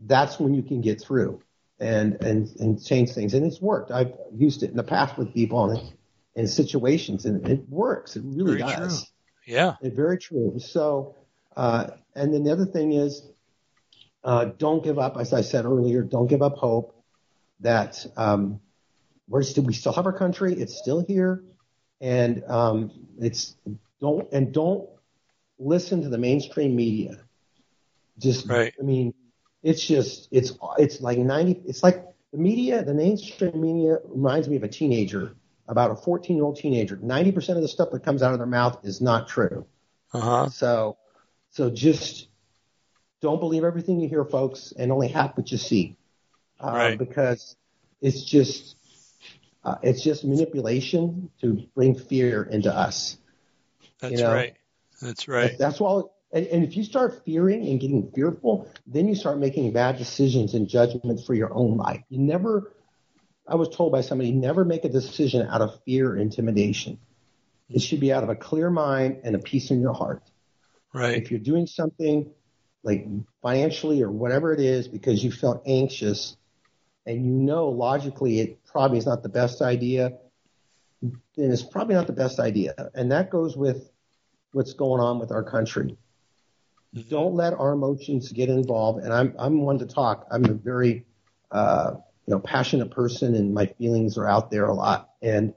that's when you can get through and and and change things. And it's worked. I've used it in the past with people and in situations, and it works. It really Very does. true. Yeah. It- Very true. So, uh, and then the other thing is, uh, don't give up. As I said earlier, don't give up hope that um, we're still we still have our country. It's still here, and um, it's don't and don't listen to the mainstream media. Just, right. I mean, it's just it's it's like ninety. It's like the media, the mainstream media reminds me of a teenager, about a fourteen-year-old teenager. Ninety percent of the stuff that comes out of their mouth is not true. Uh huh. So, so just don't believe everything you hear, folks, and only half what you see, uh, Right. because it's just uh, it's just manipulation to bring fear into us. That's You know, right. That's right. That's all. And, and if you start fearing and getting fearful, then you start making bad decisions and judgments for your own life. You never. I was told by somebody, never make a decision out of fear or intimidation. It should be out of a clear mind and a peace in your heart. Right. If you're doing something like financially or whatever it is because you felt anxious and you know logically it probably is not the best idea, then it's probably not the best idea. And that goes with what's going on with our country. Don't let our emotions get involved. And I'm I'm one to talk. I'm a very uh, you know passionate person, and my feelings are out there a lot. And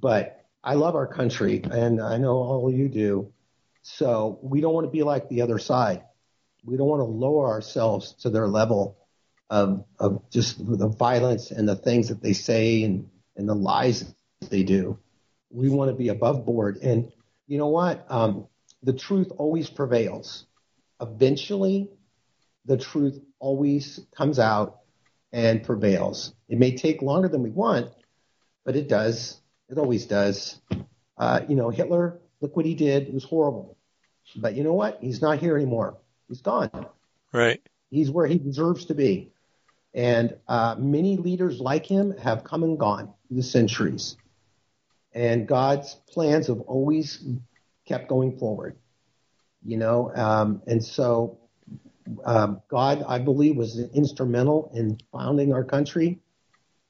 but I love our country, and I know all you do. So we don't want to be like the other side. We don't want to lower ourselves to their level of of just the violence and the things that they say and and the lies that they do. We want to be above board. And you know what? Um, the truth always prevails. Eventually, the truth always comes out and prevails. It may take longer than we want, but it does. It always does. Uh, you know, Hitler, look what he did. It was horrible. But you know what? He's not here anymore. He's gone. Right. He's where he deserves to be. And uh, many leaders like him have come and gone through the centuries. And God's plans have always kept going forward. You know, um, and so um, God, I believe, was instrumental in founding our country.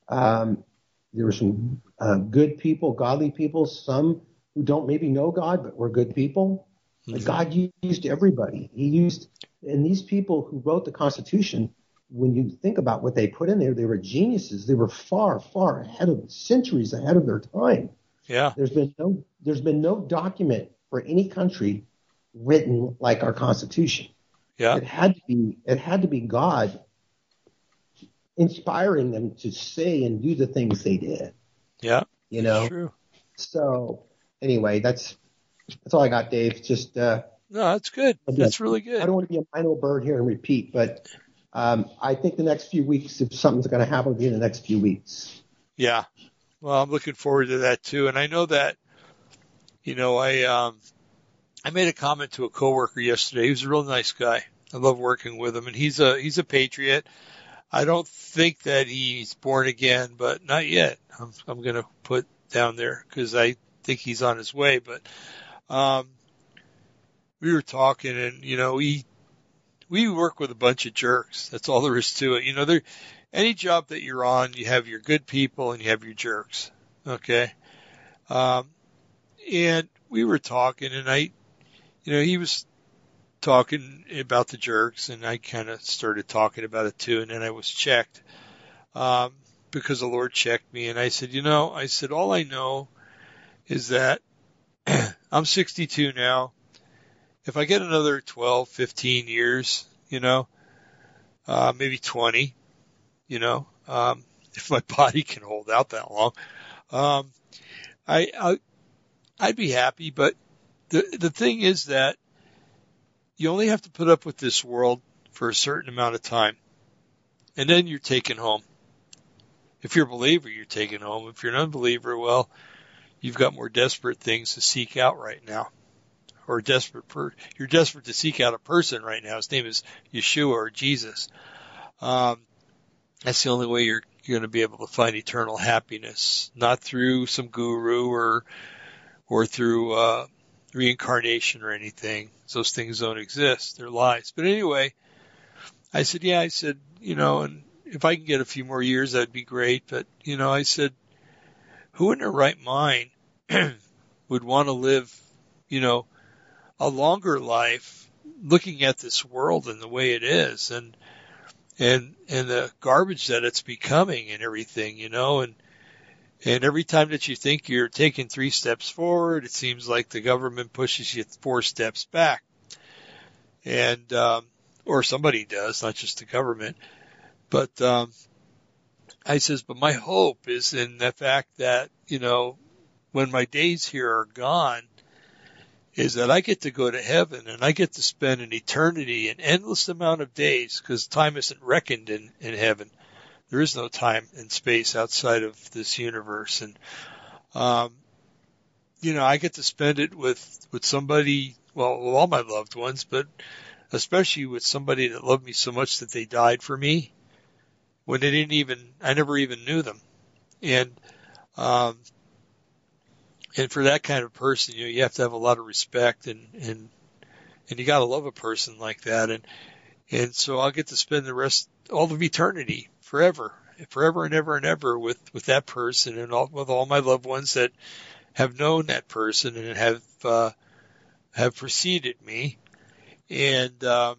Um, there were some uh, good people, godly people, some who don't maybe know God, but were good people. But God used everybody. He used, and these people who wrote the Constitution, when you think about what they put in there, they were geniuses. They were far, far ahead of centuries ahead of their time. Yeah. There's been no, there's been no document for any country written like our Constitution. Yeah. It had to be, it had to be God inspiring them to say and do the things they did. Yeah. You know. True. So anyway, that's that's all I got, Dave. Just uh, No, that's good. That's really good. I don't want to be a mynah bird here and repeat, but um, I think the next few weeks, if something's going to happen, in the next few weeks. Yeah. Well, I'm looking forward to that too. And I know that, you know, I, um, I made a comment to a coworker yesterday. He was a real nice guy. I love working with him and he's a, he's a patriot. I don't think that he's born again, but not yet. I'm, I'm going to put down there because I think he's on his way, but, um, we were talking and, you know, we, we work with a bunch of jerks. That's all there is to it. You know, there, any job that you're on, you have your good people and you have your jerks. Okay. Um, and we were talking and I, you know, he was talking about the jerks and I kind of started talking about it too. And then I was checked, um, because the Lord checked me and I said, you know, I said, all I know is that (clears throat) I'm 62 now. If I get another 12, 15 years, you know, uh, maybe 20, you know, um, (laughs) if my body can hold out that long, um, I, I, I'd be happy. But the, the thing is that you only have to put up with this world for a certain amount of time and then you're taken home. If you're a believer, you're taken home. If you're an unbeliever, well, you've got more desperate things to seek out right now or desperate per, you're desperate to seek out a person right now. His name is Yeshua or Jesus. Um, that's the only way you're, you're going to be able to find eternal happiness, not through some guru or, or through, uh, reincarnation or anything. Those things don't exist. They're lies. But anyway, I said, yeah, I said, you know, and if I can get a few more years, that'd be great. But, you know, I said, who in their right mind (clears throat) would want to live, you know, a longer life looking at this world and the way it is and, and, and the garbage that it's becoming and everything, you know, and, And every time that you think you're taking three steps forward, it seems like the government pushes you four steps back. And, um, or somebody does, not just the government. But, um, I says, but my hope is in the fact that, you know, when my days here are gone, is that I get to go to heaven and I get to spend an eternity, an endless amount of days, because time isn't reckoned in, in heaven. There is no time and space outside of this universe. And, um, you know, I get to spend it with, with somebody, well, with all my loved ones, but especially with somebody that loved me so much that they died for me when they didn't even, I never even knew them. And, um, and for that kind of person, you know, you have to have a lot of respect and, and, and you gotta love a person like that. And, and so I'll get to spend the rest, all of eternity forever, forever and ever and ever with, with that person and all, with all my loved ones that have known that person and have, uh, have preceded me. And, um,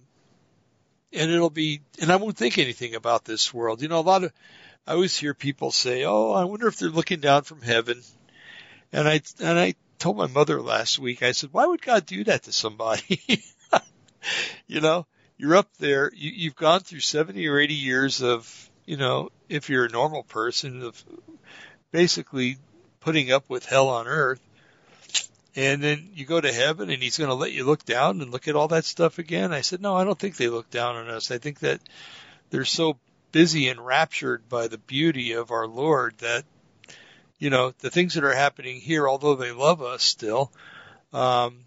and it'll be, and I won't think anything about this world. You know, a lot of, I always hear people say, "Oh, I wonder if they're looking down from heaven." And I and I told my mother last week. I said, "Why would God do that to somebody?" (laughs) you know, you're up there. You, you've gone through 70 or 80 years of, you know, if you're a normal person, of basically putting up with hell on earth. And then you go to heaven and he's going to let you look down and look at all that stuff again. I said, no, I don't think they look down on us. I think that they're so busy and raptured by the beauty of our Lord that, you know, the things that are happening here, although they love us still, um,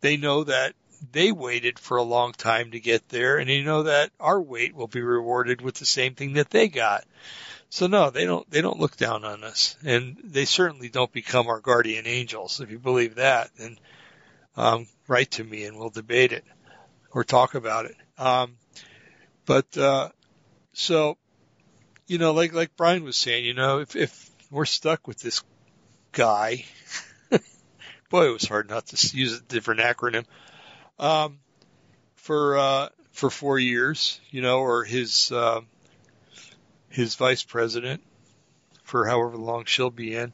they know that they waited for a long time to get there and you know that our wait will be rewarded with the same thing that they got. So no, they don't, they don't look down on us and they certainly don't become our guardian angels. If you believe that, then, um, write to me and we'll debate it or talk about it. Um, but, uh, so, you know, like, like Brian was saying, you know, if, if we're stuck with this guy, (laughs) boy, it was hard not to use a different acronym, um, for, uh, for four years, you know, or his, uh, his vice president for however long she'll be in.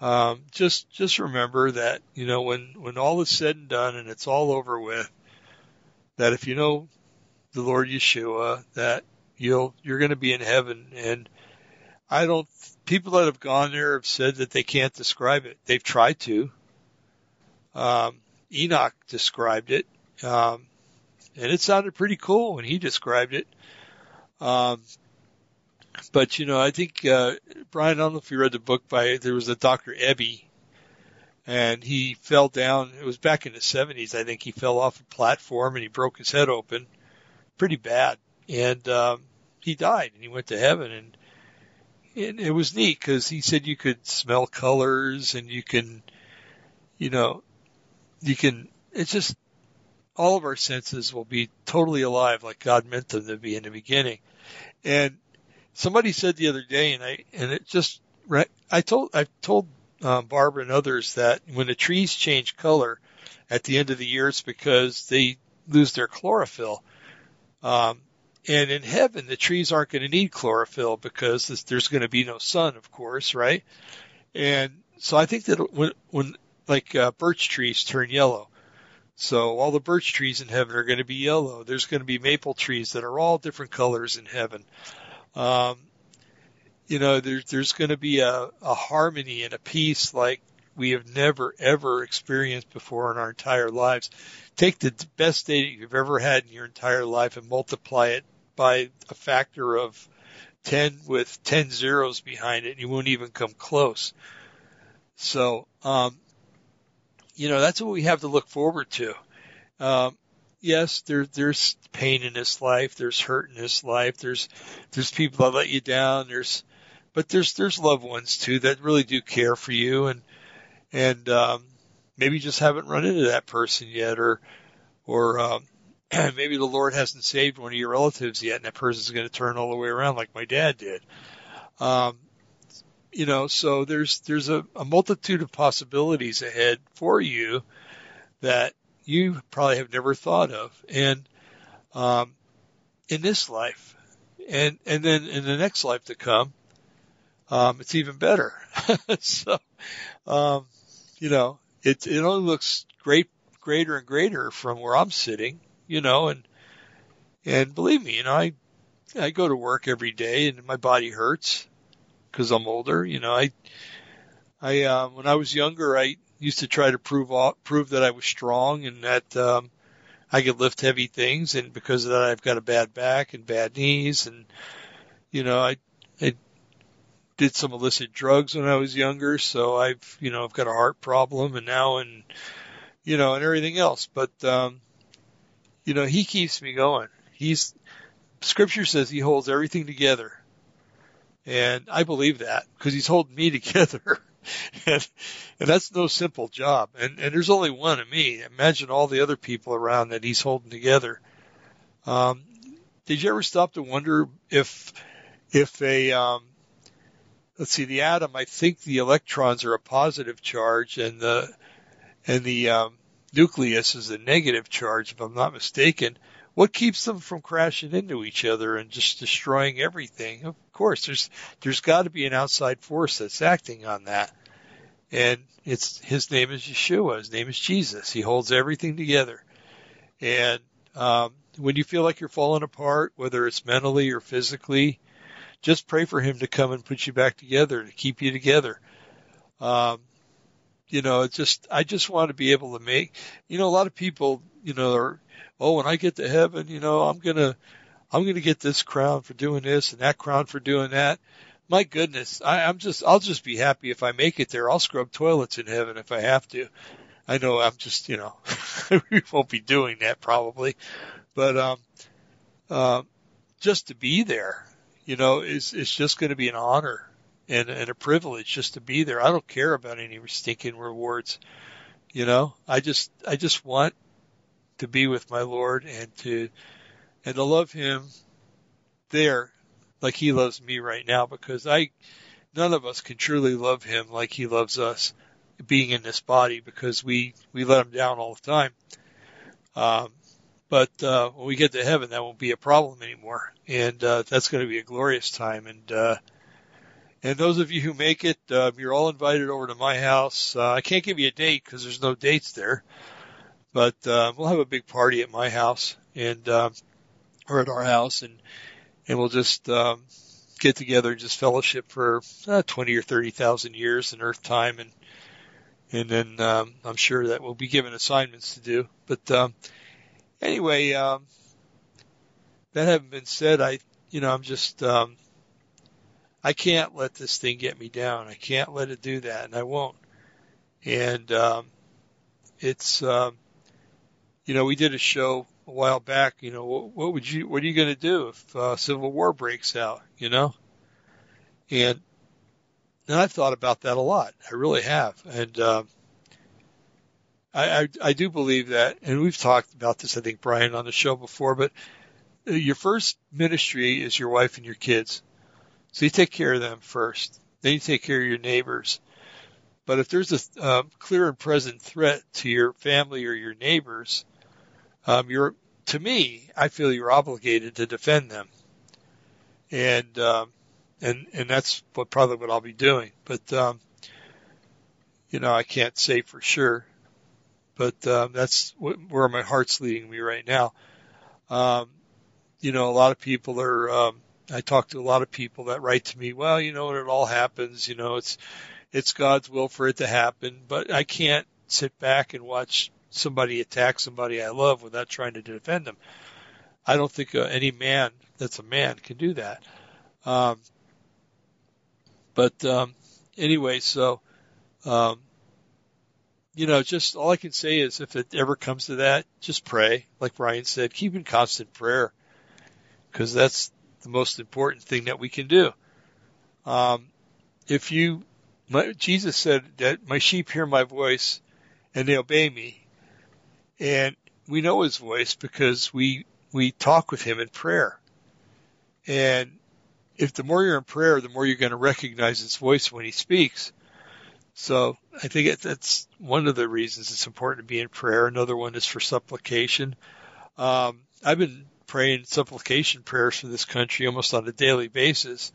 Um, just, just remember that, you know, when, when all is said and done and it's all over with, that if you know the Lord Yeshua, that you'll, you're going to be in heaven. And I don't, people that have gone there have said that they can't describe it. They've tried to. Um, Enoch described it. Um, and it sounded pretty cool when he described it. Um, but you know, I think uh, Brian, I don't know if you read the book by there was a Dr. Eby, and he fell down. It was back in the 70s, I think. He fell off a platform and he broke his head open, pretty bad, and um, he died. And he went to heaven, and and it was neat because he said you could smell colors and you can, you know, you can. It's just all of our senses will be totally alive like God meant them to be in the beginning. And somebody said the other day, and I and it just I told I told um, Barbara and others that when the trees change color at the end of the year, it's because they lose their chlorophyll. Um, and in heaven, the trees aren't going to need chlorophyll because there's going to be no sun, of course, right? And so I think that when, when like uh, birch trees turn yellow, so all the birch trees in heaven are going to be yellow. There's going to be maple trees that are all different colors in heaven. Um, you know, there's there's going to be a, a harmony and a peace like we have never ever experienced before in our entire lives. Take the best day that you've ever had in your entire life and multiply it by a factor of 10 with 10 zeros behind it and you won't even come close. So, um, you know, that's what we have to look forward to. Um, yes, there, there's pain in this life. There's hurt in this life. There's, there's people that let you down. There's, but there's, there's loved ones too that really do care for you and, and, um, maybe you just haven't run into that person yet or, or, um, (clears throat) maybe the Lord hasn't saved one of your relatives yet and that person's going to turn all the way around like my dad did. Um, you know, so there's, there's a, a multitude of possibilities ahead for you that you probably have never thought of. And, um, in this life and, and then in the next life to come, um, it's even better. (laughs) so, um, you know, it it only looks great, greater and greater from where I'm sitting, you know, and and believe me, you know, I I go to work every day and my body hurts because I'm older. You know, I I um, when I was younger, I used to try to prove prove that I was strong and that um, I could lift heavy things, and because of that, I've got a bad back and bad knees, and you know, I I did some illicit drugs when I was younger, so I've you know I've got a heart problem, and now and you know and everything else, but um, you know, he keeps me going. He's Scripture says he holds everything together. And I believe that because he's holding me (laughs) together. and, and that's no simple job. And, and there's only one of me. Imagine all the other people around that he's holding together. Um, did you ever stop to wonder if, if a, um, let's see, the atom, I think the electrons are a positive charge and the, and the, um, nucleus is a negative charge, if I'm not mistaken what keeps them from crashing into each other and just destroying everything? Of course, there's there's got to be an outside force that's acting on that, and it's his name is Yeshua. His name is Jesus. He holds everything together, and um, when you feel like you're falling apart, whether it's mentally or physically, just pray for him to come and put you back together to keep you together. Um, you know, it's just I just want to be able to make. You know, a lot of people, you know, are oh, when I get to heaven, you know, I'm gonna, I'm gonna get this crown for doing this and that crown for doing that. My goodness, I, I'm just, I'll just be happy if I make it there. I'll scrub toilets in heaven if I have to. I know I'm just, you know, (laughs) we won't be doing that probably, but, um, uh, just to be there, you know, is, is just going to be an honor and, and a privilege just to be there. I don't care about any stinking rewards. You know, I just, I just want to be with my Lord and to and to love him there like he loves me right now because I none of us can truly love him like he loves us being in this body because we we let him down all the time. Um, but uh, when we get to heaven, that won't be a problem anymore, and uh, that's going to be a glorious time. And uh, and those of you who make it, uh, you're all invited over to my house. Uh, I can't give you a date because there's no dates there. But uh, we'll have a big party at my house and uh, or at our house, and and we'll just um, get together and just fellowship for uh, twenty or thirty thousand years in Earth time, and and then um, I'm sure that we'll be given assignments to do. But um, anyway, um, that having been said, I you know I'm just um, I can't let this thing get me down. I can't let it do that, and I won't. And um, it's um, you know, we did a show a while back. You know, what, what would you, what are you going to do if uh, civil war breaks out? You know, and and I've thought about that a lot. I really have, and uh, I, I I do believe that. And we've talked about this, I think, Brian, on the show before. But your first ministry is your wife and your kids, so you take care of them first. Then you take care of your neighbors. But if there's a uh, clear and present threat to your family or your neighbors, um, you're to me, I feel you're obligated to defend them, and um, and and that's what probably what I'll be doing. But um, you know, I can't say for sure, but um, that's where my heart's leading me right now. Um, you know, a lot of people are. Um, I talk to a lot of people that write to me. Well, you know, it all happens. You know, it's it's God's will for it to happen, but I can't sit back and watch somebody attack somebody I love without trying to defend them. I don't think uh, any man that's a man can do that. Um, but um, anyway, so um, you know, just all I can say is if it ever comes to that, just pray. Like Brian said, keep in constant prayer because that's the most important thing that we can do. Um, if you, my, Jesus said that my sheep hear my voice and they obey me and we know his voice because we we talk with him in prayer. And if the more you're in prayer, the more you're going to recognize his voice when he speaks. So I think that's one of the reasons it's important to be in prayer. Another one is for supplication. Um, I've been praying supplication prayers for this country almost on a daily basis.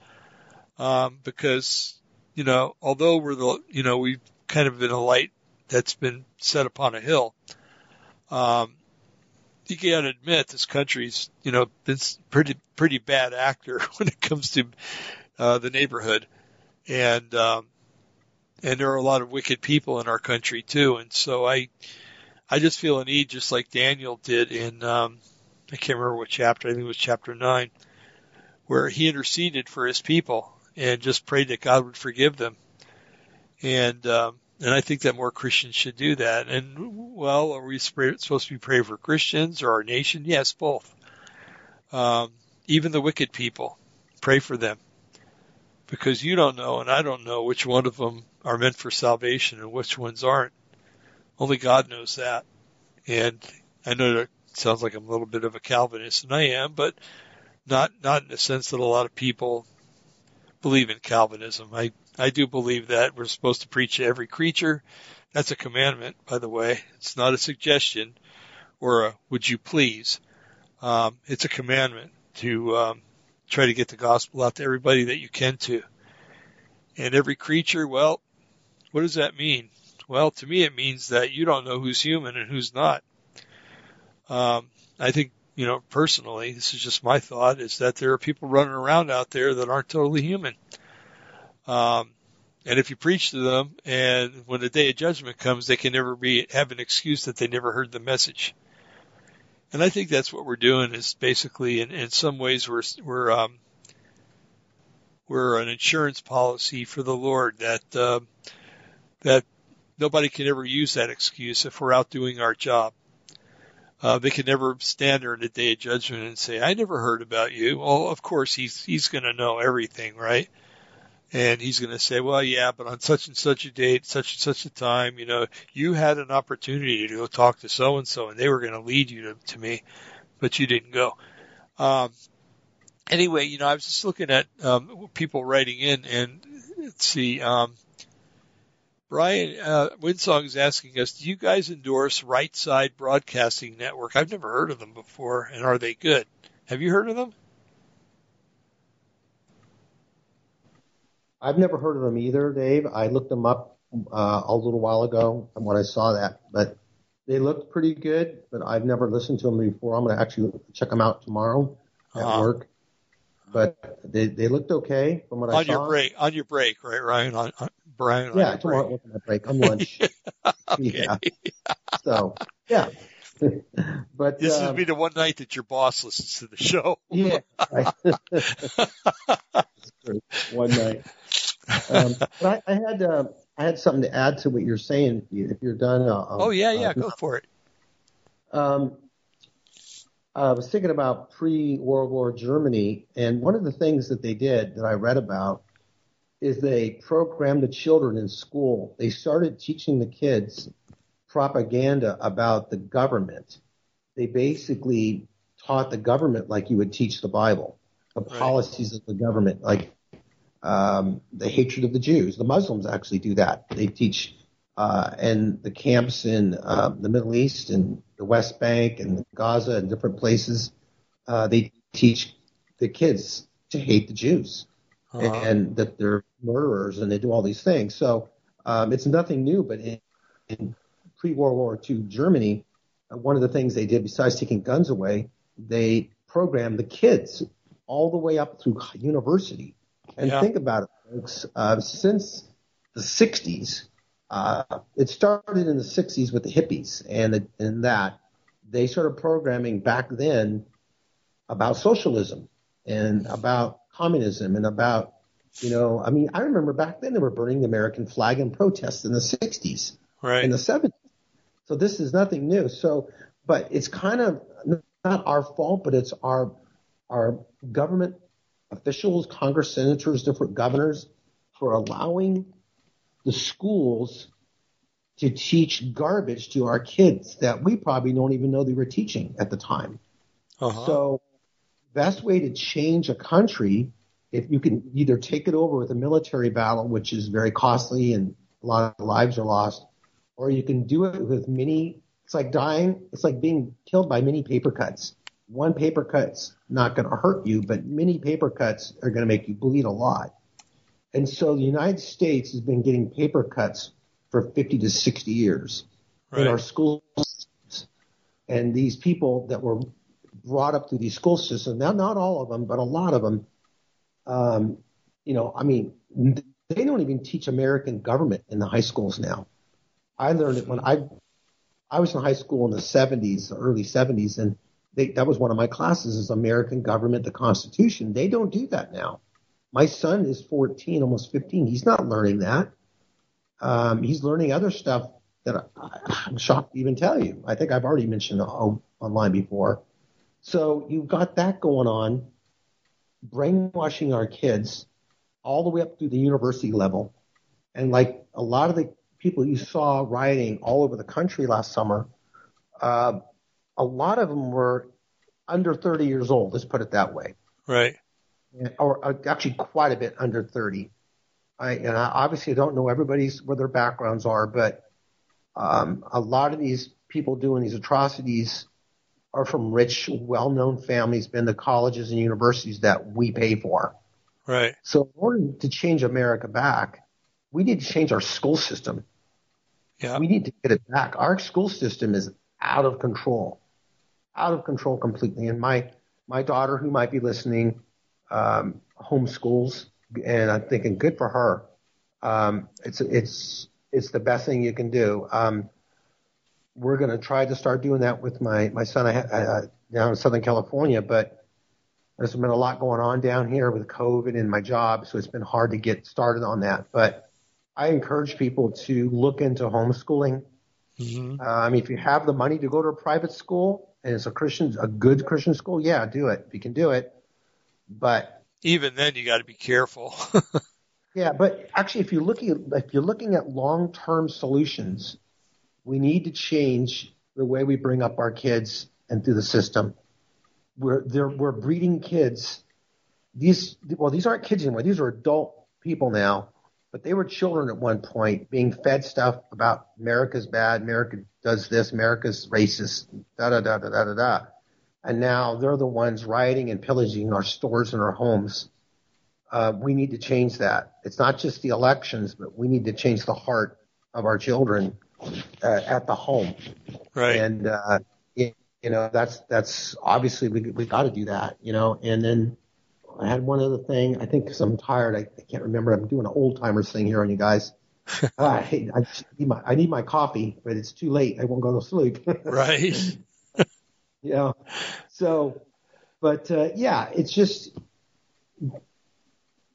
um, because you know, although we're the you know we've kind of been a light that's been set upon a hill. Um, you to admit this country's, you know, been pretty pretty bad actor (laughs) when it comes to uh, the neighborhood, and um, and there are a lot of wicked people in our country too. And so I, I just feel a need, just like Daniel did in, um, I can't remember what chapter. I think it was chapter nine, where he interceded for his people and just prayed that God would forgive them. And um, and I think that more Christians should do that. And well, are we supposed to be praying for Christians or our nation? Yes, both. Um, even the wicked people, pray for them, because you don't know, and I don't know which one of them are meant for salvation and which ones aren't. Only God knows that. And I know that sounds like I'm a little bit of a Calvinist, and I am, but not not in the sense that a lot of people believe in Calvinism. I I do believe that we're supposed to preach to every creature. That's a commandment, by the way. It's not a suggestion or a would you please. Um, it's a commandment to um, try to get the gospel out to everybody that you can to. And every creature, well, what does that mean? Well, to me, it means that you don't know who's human and who's not. Um, I think, you know, personally, this is just my thought, is that there are people running around out there that aren't totally human. Um, and if you preach to them and when the day of judgment comes, they can never be, have an excuse that they never heard the message. And I think that's what we're doing is basically in, in some ways we're, we're, um, we're an insurance policy for the Lord that, uh, that nobody can ever use that excuse if we're out doing our job. Uh, they can never stand there in the day of judgment and say, I never heard about you. Well, of course he's, he's going to know everything, right? And he's going to say, well, yeah, but on such and such a date, such and such a time, you know, you had an opportunity to go talk to so and so, and they were going to lead you to, to me, but you didn't go. Um, anyway, you know, I was just looking at um, people writing in, and let's see. Um, Brian uh, Winsong is asking us, do you guys endorse Right Side Broadcasting Network? I've never heard of them before, and are they good? Have you heard of them? I've never heard of them either, Dave. I looked them up uh, a little while ago when I saw that, but they looked pretty good. But I've never listened to them before. I'm going to actually check them out tomorrow at uh-huh. work. But they they looked okay from what on I saw. On your break, on your break, right, Ryan? On, on Brian? Yeah, tomorrow break. my break. I'm lunch. (laughs) okay. Yeah. So yeah. (laughs) but this um, would be the one night that your boss listens to the show. yeah. (laughs) one night. Um, but I, I had uh, I had something to add to what you're saying. If, you, are done, uh, oh yeah, yeah, go for it. Um, I was thinking about pre-World War Germany, and one of the things that they did that I read about is they programmed the children in school. They started teaching the kids propaganda about the government. They basically taught the government like you would teach the Bible, the policies of the government, like um, the hatred of the Jews. The Muslims actually do that. They teach uh, and the camps in uh, the Middle East and the West Bank and Gaza and different places. Uh, they teach the kids to hate the Jews uh-huh. and that they're murderers and they do all these things. So um, it's nothing new, but in, in pre-World War II Germany, uh, one of the things they did besides taking guns away, they programmed the kids all the way up through university and yeah. think about it, folks. Uh, since the 60s, uh, it started in the 60s with the hippies, and in that they started programming back then about socialism and about communism and about, you know, I mean, I remember back then they were burning the American flag in protest in the 60s, right. in the 70s. So this is nothing new. So, but it's kind of not our fault, but it's our our government officials, Congress, senators, different governors for allowing the schools to teach garbage to our kids that we probably don't even know they were teaching at the time. Uh-huh. So, best way to change a country, if you can either take it over with a military battle, which is very costly and a lot of lives are lost, or you can do it with many. It's like dying. It's like being killed by many paper cuts one paper cut's not going to hurt you, but many paper cuts are going to make you bleed a lot. And so the United States has been getting paper cuts for 50 to 60 years Right. in our schools. And these people that were brought up through these school systems, now not all of them, but a lot of them, um, you know, I mean, they don't even teach American government in the high schools now. I learned it when I, I was in high school in the 70s, early 70s, and they, that was one of my classes is American government, the Constitution. They don't do that now. My son is 14, almost 15. He's not learning that. Um, he's learning other stuff that I, I'm shocked to even tell you. I think I've already mentioned o- online before. So you've got that going on, brainwashing our kids all the way up through the university level. And like a lot of the people you saw rioting all over the country last summer, uh, a lot of them were under 30 years old. Let's put it that way Right. or uh, actually quite a bit under 30. I, and I obviously don't know everybody's where their backgrounds are, but um, a lot of these people doing these atrocities are from rich, well-known families, been to colleges and universities that we pay for. Right. So in order to change America back, we need to change our school system. Yeah. We need to get it back. Our school system is out of control, out of control completely. And my my daughter, who might be listening, um, homeschools, and I'm thinking, good for her. Um, it's it's it's the best thing you can do. Um, we're going to try to start doing that with my my son I, uh, down in Southern California, but there's been a lot going on down here with COVID and my job, so it's been hard to get started on that. But I encourage people to look into homeschooling. hmm Uh, I mean, if you have the money to go to a private school and it's a Christian, a good Christian school, yeah, do it if you can do it. But Even then, you got to be careful. (laughs) yeah, but actually, if you're looking at, if you're looking at long-term solutions, we need to change the way we bring up our kids and through the system. We're we're breeding kids. These well, these aren't kids anymore. These are adult people now, but they were children at one point, being fed stuff about America's bad, America does this, America's racist, da da da da da da da. And now they're the ones rioting and pillaging our stores and our homes. Uh, we need to change that. It's not just the elections, but we need to change the heart of our children uh, at the home. right. And uh, you know, that's that's obviously we we got to do that. You know, and then I had one other thing. I think because I'm tired, I, I can't remember. I'm doing an old timers thing here on you guys. (laughs) I. I need my I need my coffee, but it's too late. I won't go to sleep. (laughs) right. yeah. so, but uh, yeah, it's just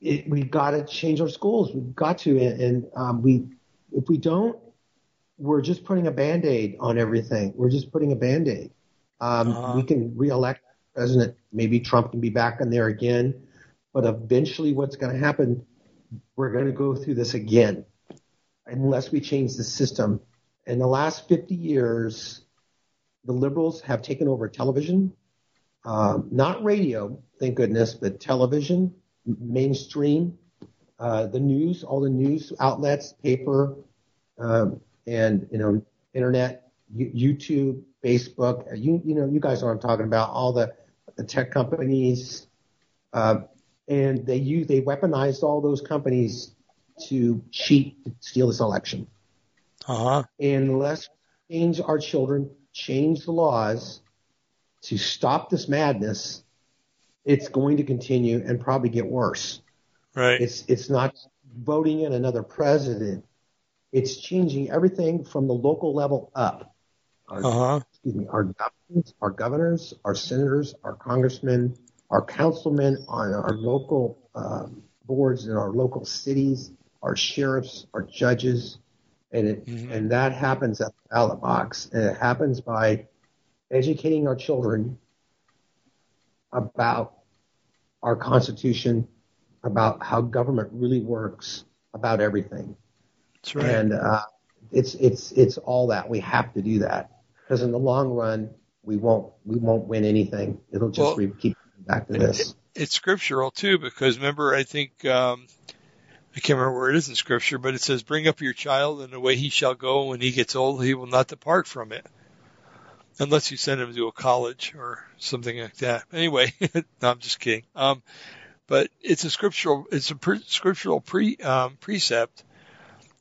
it, we've got to change our schools. We've got to, and, and um, we if we don't, we're just putting a band aid on everything. We're just putting a band aid. Um, Uh-huh. We can reelect president. Maybe Trump can be back in there again, but eventually, what's going to happen? We're going to go through this again unless we change the system. In the last 50 years, the liberals have taken over television, um, not radio, thank goodness, but television, mainstream, uh, the news, all the news outlets, paper, um, and you know, internet, YouTube, Facebook. You you know, you guys know what I'm talking about. All the tech companies, um, and they use they weaponized all those companies to cheat, to steal this election Uh huh. And unless we change our children, change the laws to stop this madness, it's going to continue and probably get worse. Right. It's it's not voting in another president. It's changing everything from the local level up. Uh huh. Excuse me, our governors, our governors, our senators, our congressmen, our councilmen on our local um, boards in our local cities, our sheriffs, our judges, and it, Mhm. and that happens at the ballot box, and it happens by educating our children about our Constitution, about how government really works, about everything. That's right. And uh, it's it's it's all that we have to do that because in the long run we won't we won't win anything. It'll just Well- re- keep back to this. it's scriptural too, because remember, I think um, I can't remember where it is in scripture, but it says, "Bring up your child in the way he shall go. When he gets old, he will not depart from it, unless you send him to a college or something like that." Anyway, (laughs) no, I'm just kidding. Um, but it's a scriptural, it's a pre, scriptural pre, um, precept.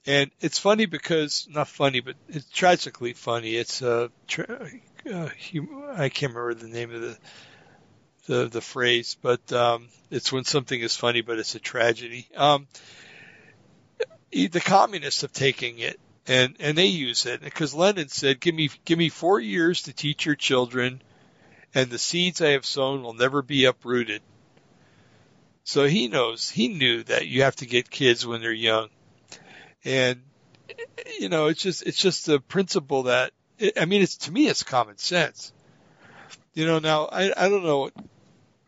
And it's funny because, not funny, but it's tragically funny. It's a, tra- uh, I can't remember the name of the, the, the phrase, but, um, it's when something is funny, but it's a tragedy. Um, the communists have taken it and, and they use it because Lenin said, give me, give me four years to teach your children and the seeds I have sown will never be uprooted. So he knows, he knew that you have to get kids when they're young. And, you know, it's just, it's just a principle that, I mean, it's, to me, it's common sense. You know, now, I, I don't know what,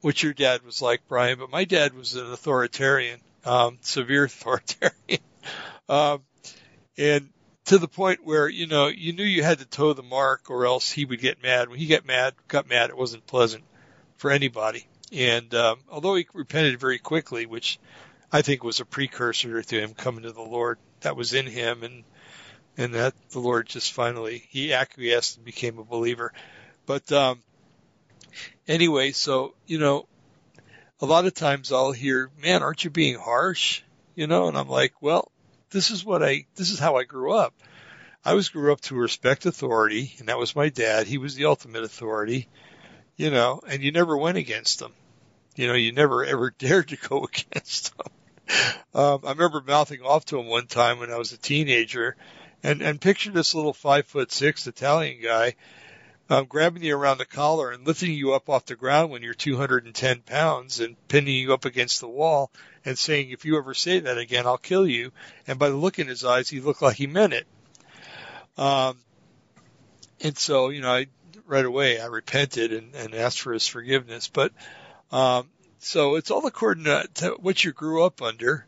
what your dad was like, Brian, but my dad was an authoritarian, um, severe (laughs) authoritarian. um, and to the point where, you know, you knew you had to toe the mark or else he would get mad. When he got mad, got mad, it wasn't pleasant for anybody. And, um, although he repented very quickly, which I think was a precursor to him coming to the Lord, that was in him and, and that the Lord just finally, he acquiesced and became a believer. But, um, anyway, so, you know, a lot of times I'll hear, man, aren't you being harsh? You know, and I'm like, well, this is what I, this is how I grew up. I was grew up to respect authority, and that was my dad. He was the ultimate authority, you know, and you never went against him. You know, you never ever (laughs) dared to go (laughs) against him. Um, I remember mouthing off to him one time when I was a teenager, and and picture this little five foot six Italian guy um, grabbing you around the collar and lifting you up off the ground when you're 210 pounds and pinning you up against the wall and saying, if you ever say that again, I'll kill you. And by the look in his eyes, he looked like he meant it. Um, and so, you know, I, right away, I repented and, and asked for his forgiveness. But, um, so it's all according to, what you grew up under.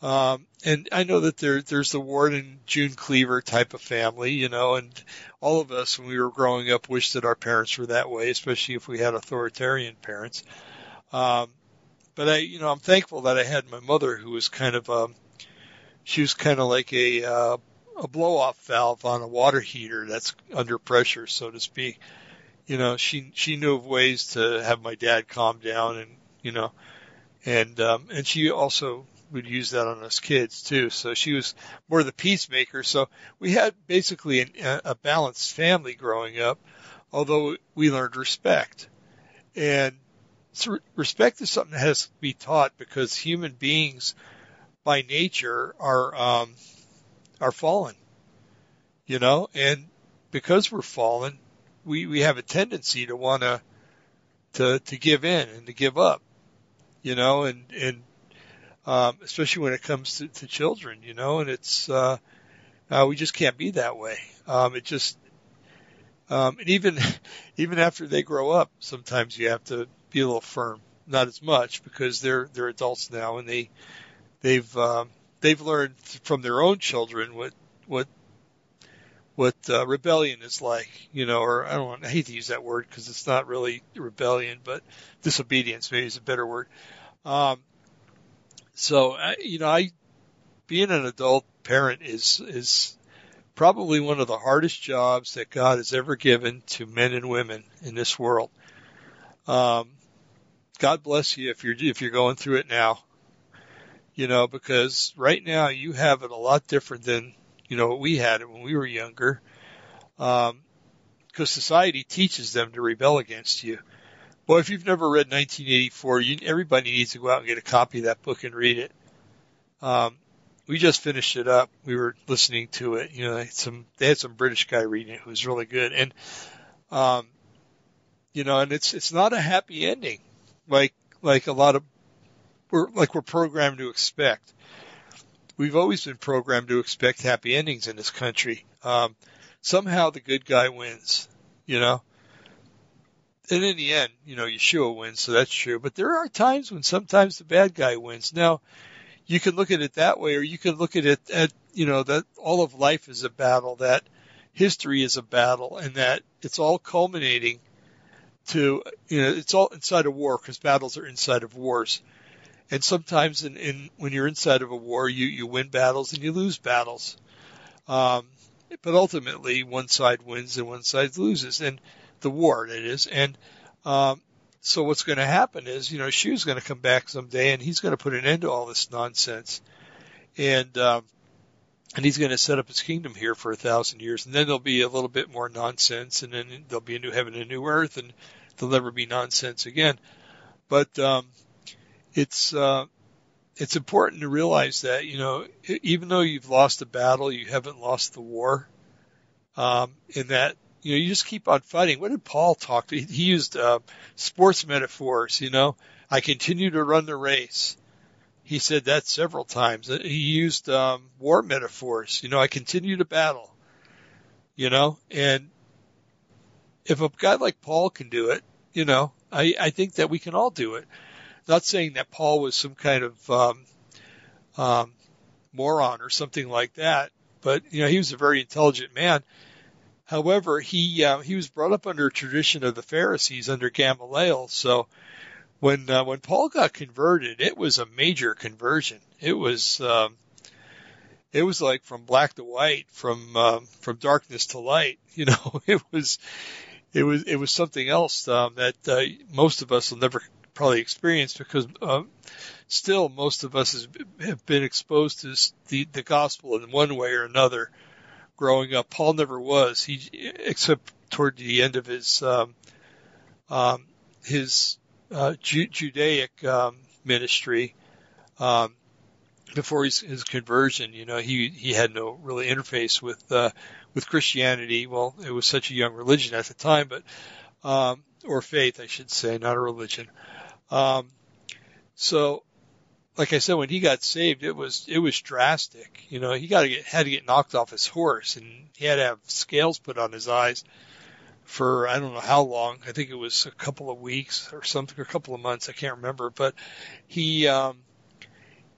Um, and I know that there, there's the Ward and June Cleaver type of family, you know, and all of us when we were growing up wished that our parents were that way, especially if we had authoritarian parents. Um, but I, you know, I'm thankful that I had my mother who was kind of, um, she was kind of like a, uh, a blow off valve on a water heater that's under pressure, so to speak. You know, she, she knew of ways to have my dad calm down and, you know, and, um, and she also would use that on us kids too. So she was more of the peacemaker. So we had basically an, a balanced family growing up, although we learned respect. And respect is something that has to be taught because human beings by nature are, um, are fallen, you know, and because we're fallen, we, we have a tendency to want to, to, to give in and to give up, you know, and, and um, especially when it comes to, to children, you know, and it's, uh, uh, we just can't be that way. Um, it just, um, and even, (laughs) even after they grow up, sometimes you have to be a little firm. Not as much because they're, they're adults now and they, they've, um, they've learned from their own children what, what, what, uh, rebellion is like, you know, or I don't want, I hate to use that word because it's not really rebellion, but disobedience maybe is a better word. Um, so, you know, I, being an adult parent is, is probably one of the hardest jobs that God has ever given to men and women in this world. Um, God bless you if you're, if you're going through it now, you know, because right now you have it a lot different than, you know, what we had it when we were younger. Um, because society teaches them to rebel against you. Well, if you've never read 1984, you, everybody needs to go out and get a copy of that book and read it. Um, we just finished it up. We were listening to it. You know, they had some they had some British guy reading it who was really good, and um, you know, and it's it's not a happy ending, like like a lot of we're like we're programmed to expect. We've always been programmed to expect happy endings in this country. Um, somehow the good guy wins, you know and in the end, you know, Yeshua wins, so that's true. But there are times when sometimes the bad guy wins. Now, you can look at it that way, or you can look at it at, you know, that all of life is a battle, that history is a battle, and that it's all culminating to, you know, it's all inside a war because battles are inside of wars. And sometimes in, in, when you're inside of a war, you, you win battles and you lose battles. Um, but ultimately one side wins and one side loses. And, the war, that is. And, um, so what's going to happen is, you know, Shu's going to come back someday and he's going to put an end to all this nonsense. And, um, and he's going to set up his kingdom here for a thousand years. And then there'll be a little bit more nonsense and then there'll be a new heaven and a new earth and there'll never be nonsense again. But, um, it's, uh, it's important to realize that, you know, even though you've lost a battle, you haven't lost the war. Um, in that you know, you just keep on fighting. What did Paul talk to? He used uh, sports metaphors. You know, I continue to run the race. He said that several times. He used um, war metaphors. You know, I continue to battle. You know, and if a guy like Paul can do it, you know, I, I think that we can all do it. Not saying that Paul was some kind of um, um, moron or something like that, but you know, he was a very intelligent man However, he uh, he was brought up under a tradition of the Pharisees under Gamaliel. So when uh, when Paul got converted, it was a major conversion. It was um, it was like from black to white, from um, from darkness to light. (laughs) You know, it was it was it was something else um, that uh, most of us will never probably experience because uh, still most of us has, have been exposed to the the gospel in one way or another growing up. Paul never was. He except toward the end of his um, um, his uh, Ju- Judaic um, ministry. Um, before his, his conversion, you know, he he had no really interface with uh, with Christianity. Well, it was such a young religion at the time, but um, or faith, I should say, not a religion. Um, so like I said, when he got saved, it was it was drastic. You know, he got to get had to get knocked off his horse, and he had to have scales put on his eyes for I don't know how long. I think it was a couple of weeks or something, or a couple of months. I can't remember, but he, um,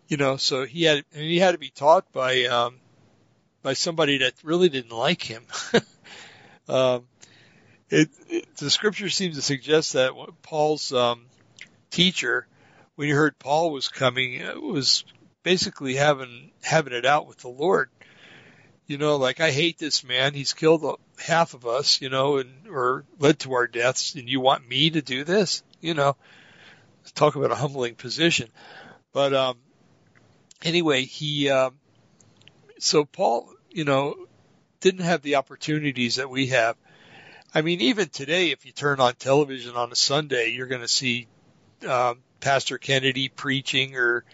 you know, so he had and he had to be taught by um, by somebody that really didn't like him. (laughs) um, it, it the scripture seems to suggest that Paul's um, teacher when you heard Paul was coming, it was basically having having it out with the Lord. You know, like I hate this man. He's killed half of us, you know, and or led to our deaths, and you want me to do this? You know, talk about a humbling position. But um, anyway, he um, so Paul, you know, didn't have the opportunities that we have. I mean, even today, if you turn on television on a Sunday, you're going to see um, Pastor Kennedy preaching or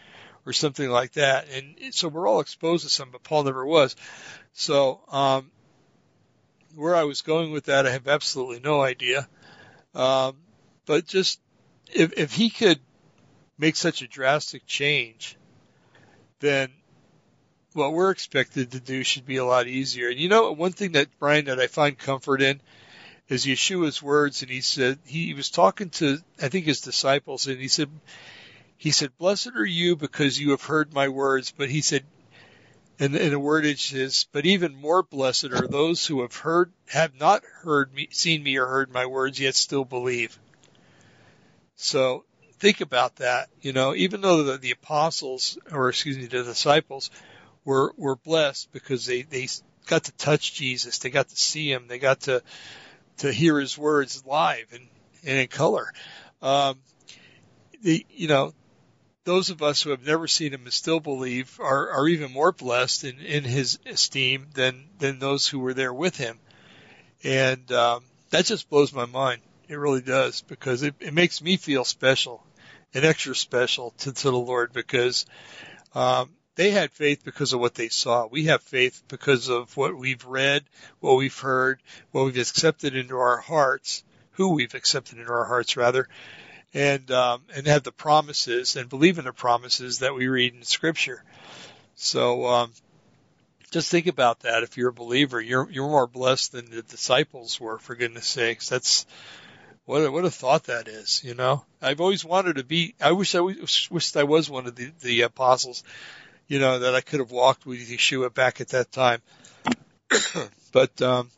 or something like that. And so we're all exposed to some, but Paul never was. So um, where I was going with that, I have absolutely no idea. Um, but just if if he could make such a drastic change, then what we're expected to do should be a lot easier. And you know, one thing that Brian that I find comfort in is Yeshua's words, and he said he was talking to I think his disciples, and he said he said, "Blessed are you because you have heard my words." But he said, and, and the wordage is, "But even more blessed are those who have heard, have not heard me, seen me, or heard my words, yet still believe." So think about that. You know, even though the, the apostles, or excuse me, the disciples, were were blessed because they they got to touch Jesus, they got to see him, they got to to hear his words live and, and in color. Um, the, you know, those of us who have never seen him and still believe are, are even more blessed in, in his esteem than, than those who were there with him. And, um, that just blows my mind. It really does because it, it makes me feel special and extra special to, to the Lord because, um, they had faith because of what they saw. We have faith because of what we've read, what we've heard, what we've accepted into our hearts, who we've accepted into our hearts rather, and um, and have the promises and believe in the promises that we read in Scripture. So um, just think about that. If you're a believer, you're you're more blessed than the disciples were. For goodness sakes, that's what a, what a thought that is. You know, I've always wanted to be. I wish I wished I was one of the the apostles you know, that I could have walked with Yeshua back at that time. (coughs) but um,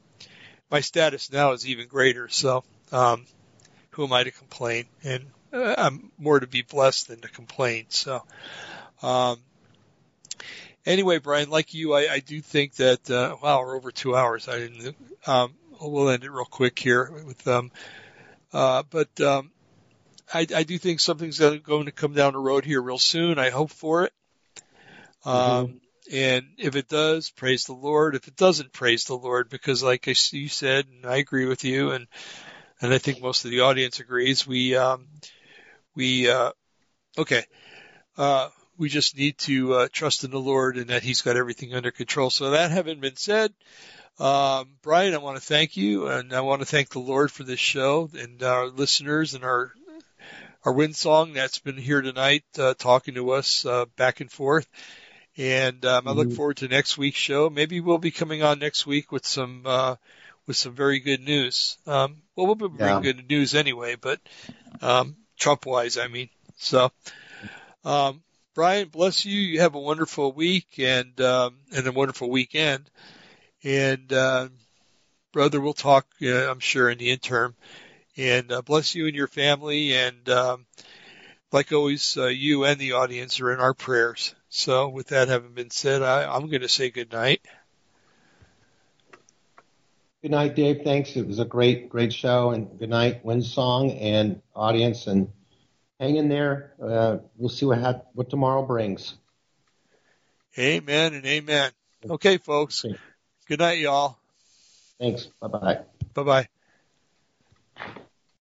my status now is even greater. So um, who am I to complain? And uh, I'm more to be blessed than to complain. So um, anyway, Brian, like you, I, I do think that uh, wow, we're over two hours. I didn't. Um, we'll end it real quick here with um, uh, but um, I, I do think something's going to come down the road here real soon. I hope for it. Um, mm-hmm. and if it does, praise the Lord. If it doesn't, praise the Lord, because like I, you said, and I agree with you, and and I think most of the audience agrees. We um, we uh, okay. Uh, we just need to uh, trust in the Lord and that He's got everything under control. So that having been said, um, Brian, I want to thank you, and I want to thank the Lord for this show and our listeners and our our wind song that's been here tonight, uh, talking to us uh, back and forth. And um, I look mm-hmm. forward to next week's show. Maybe we'll be coming on next week with some uh, with some very good news. Um, well, we'll be bringing yeah. good news anyway, but um, Trump wise, I mean. So, um, Brian, bless you. You have a wonderful week and um, and a wonderful weekend. And uh, brother, we'll talk. Uh, I'm sure in the interim. And uh, bless you and your family. And um, like always, uh, you and the audience are in our prayers. So, with that having been said, I, I'm going to say good night. Good night, Dave. Thanks. It was a great, great show. And good night, Song and audience. And hang in there. Uh, we'll see what ha- what tomorrow brings. Amen and amen. Okay, folks. Good night, y'all. Thanks. Bye bye. Bye bye.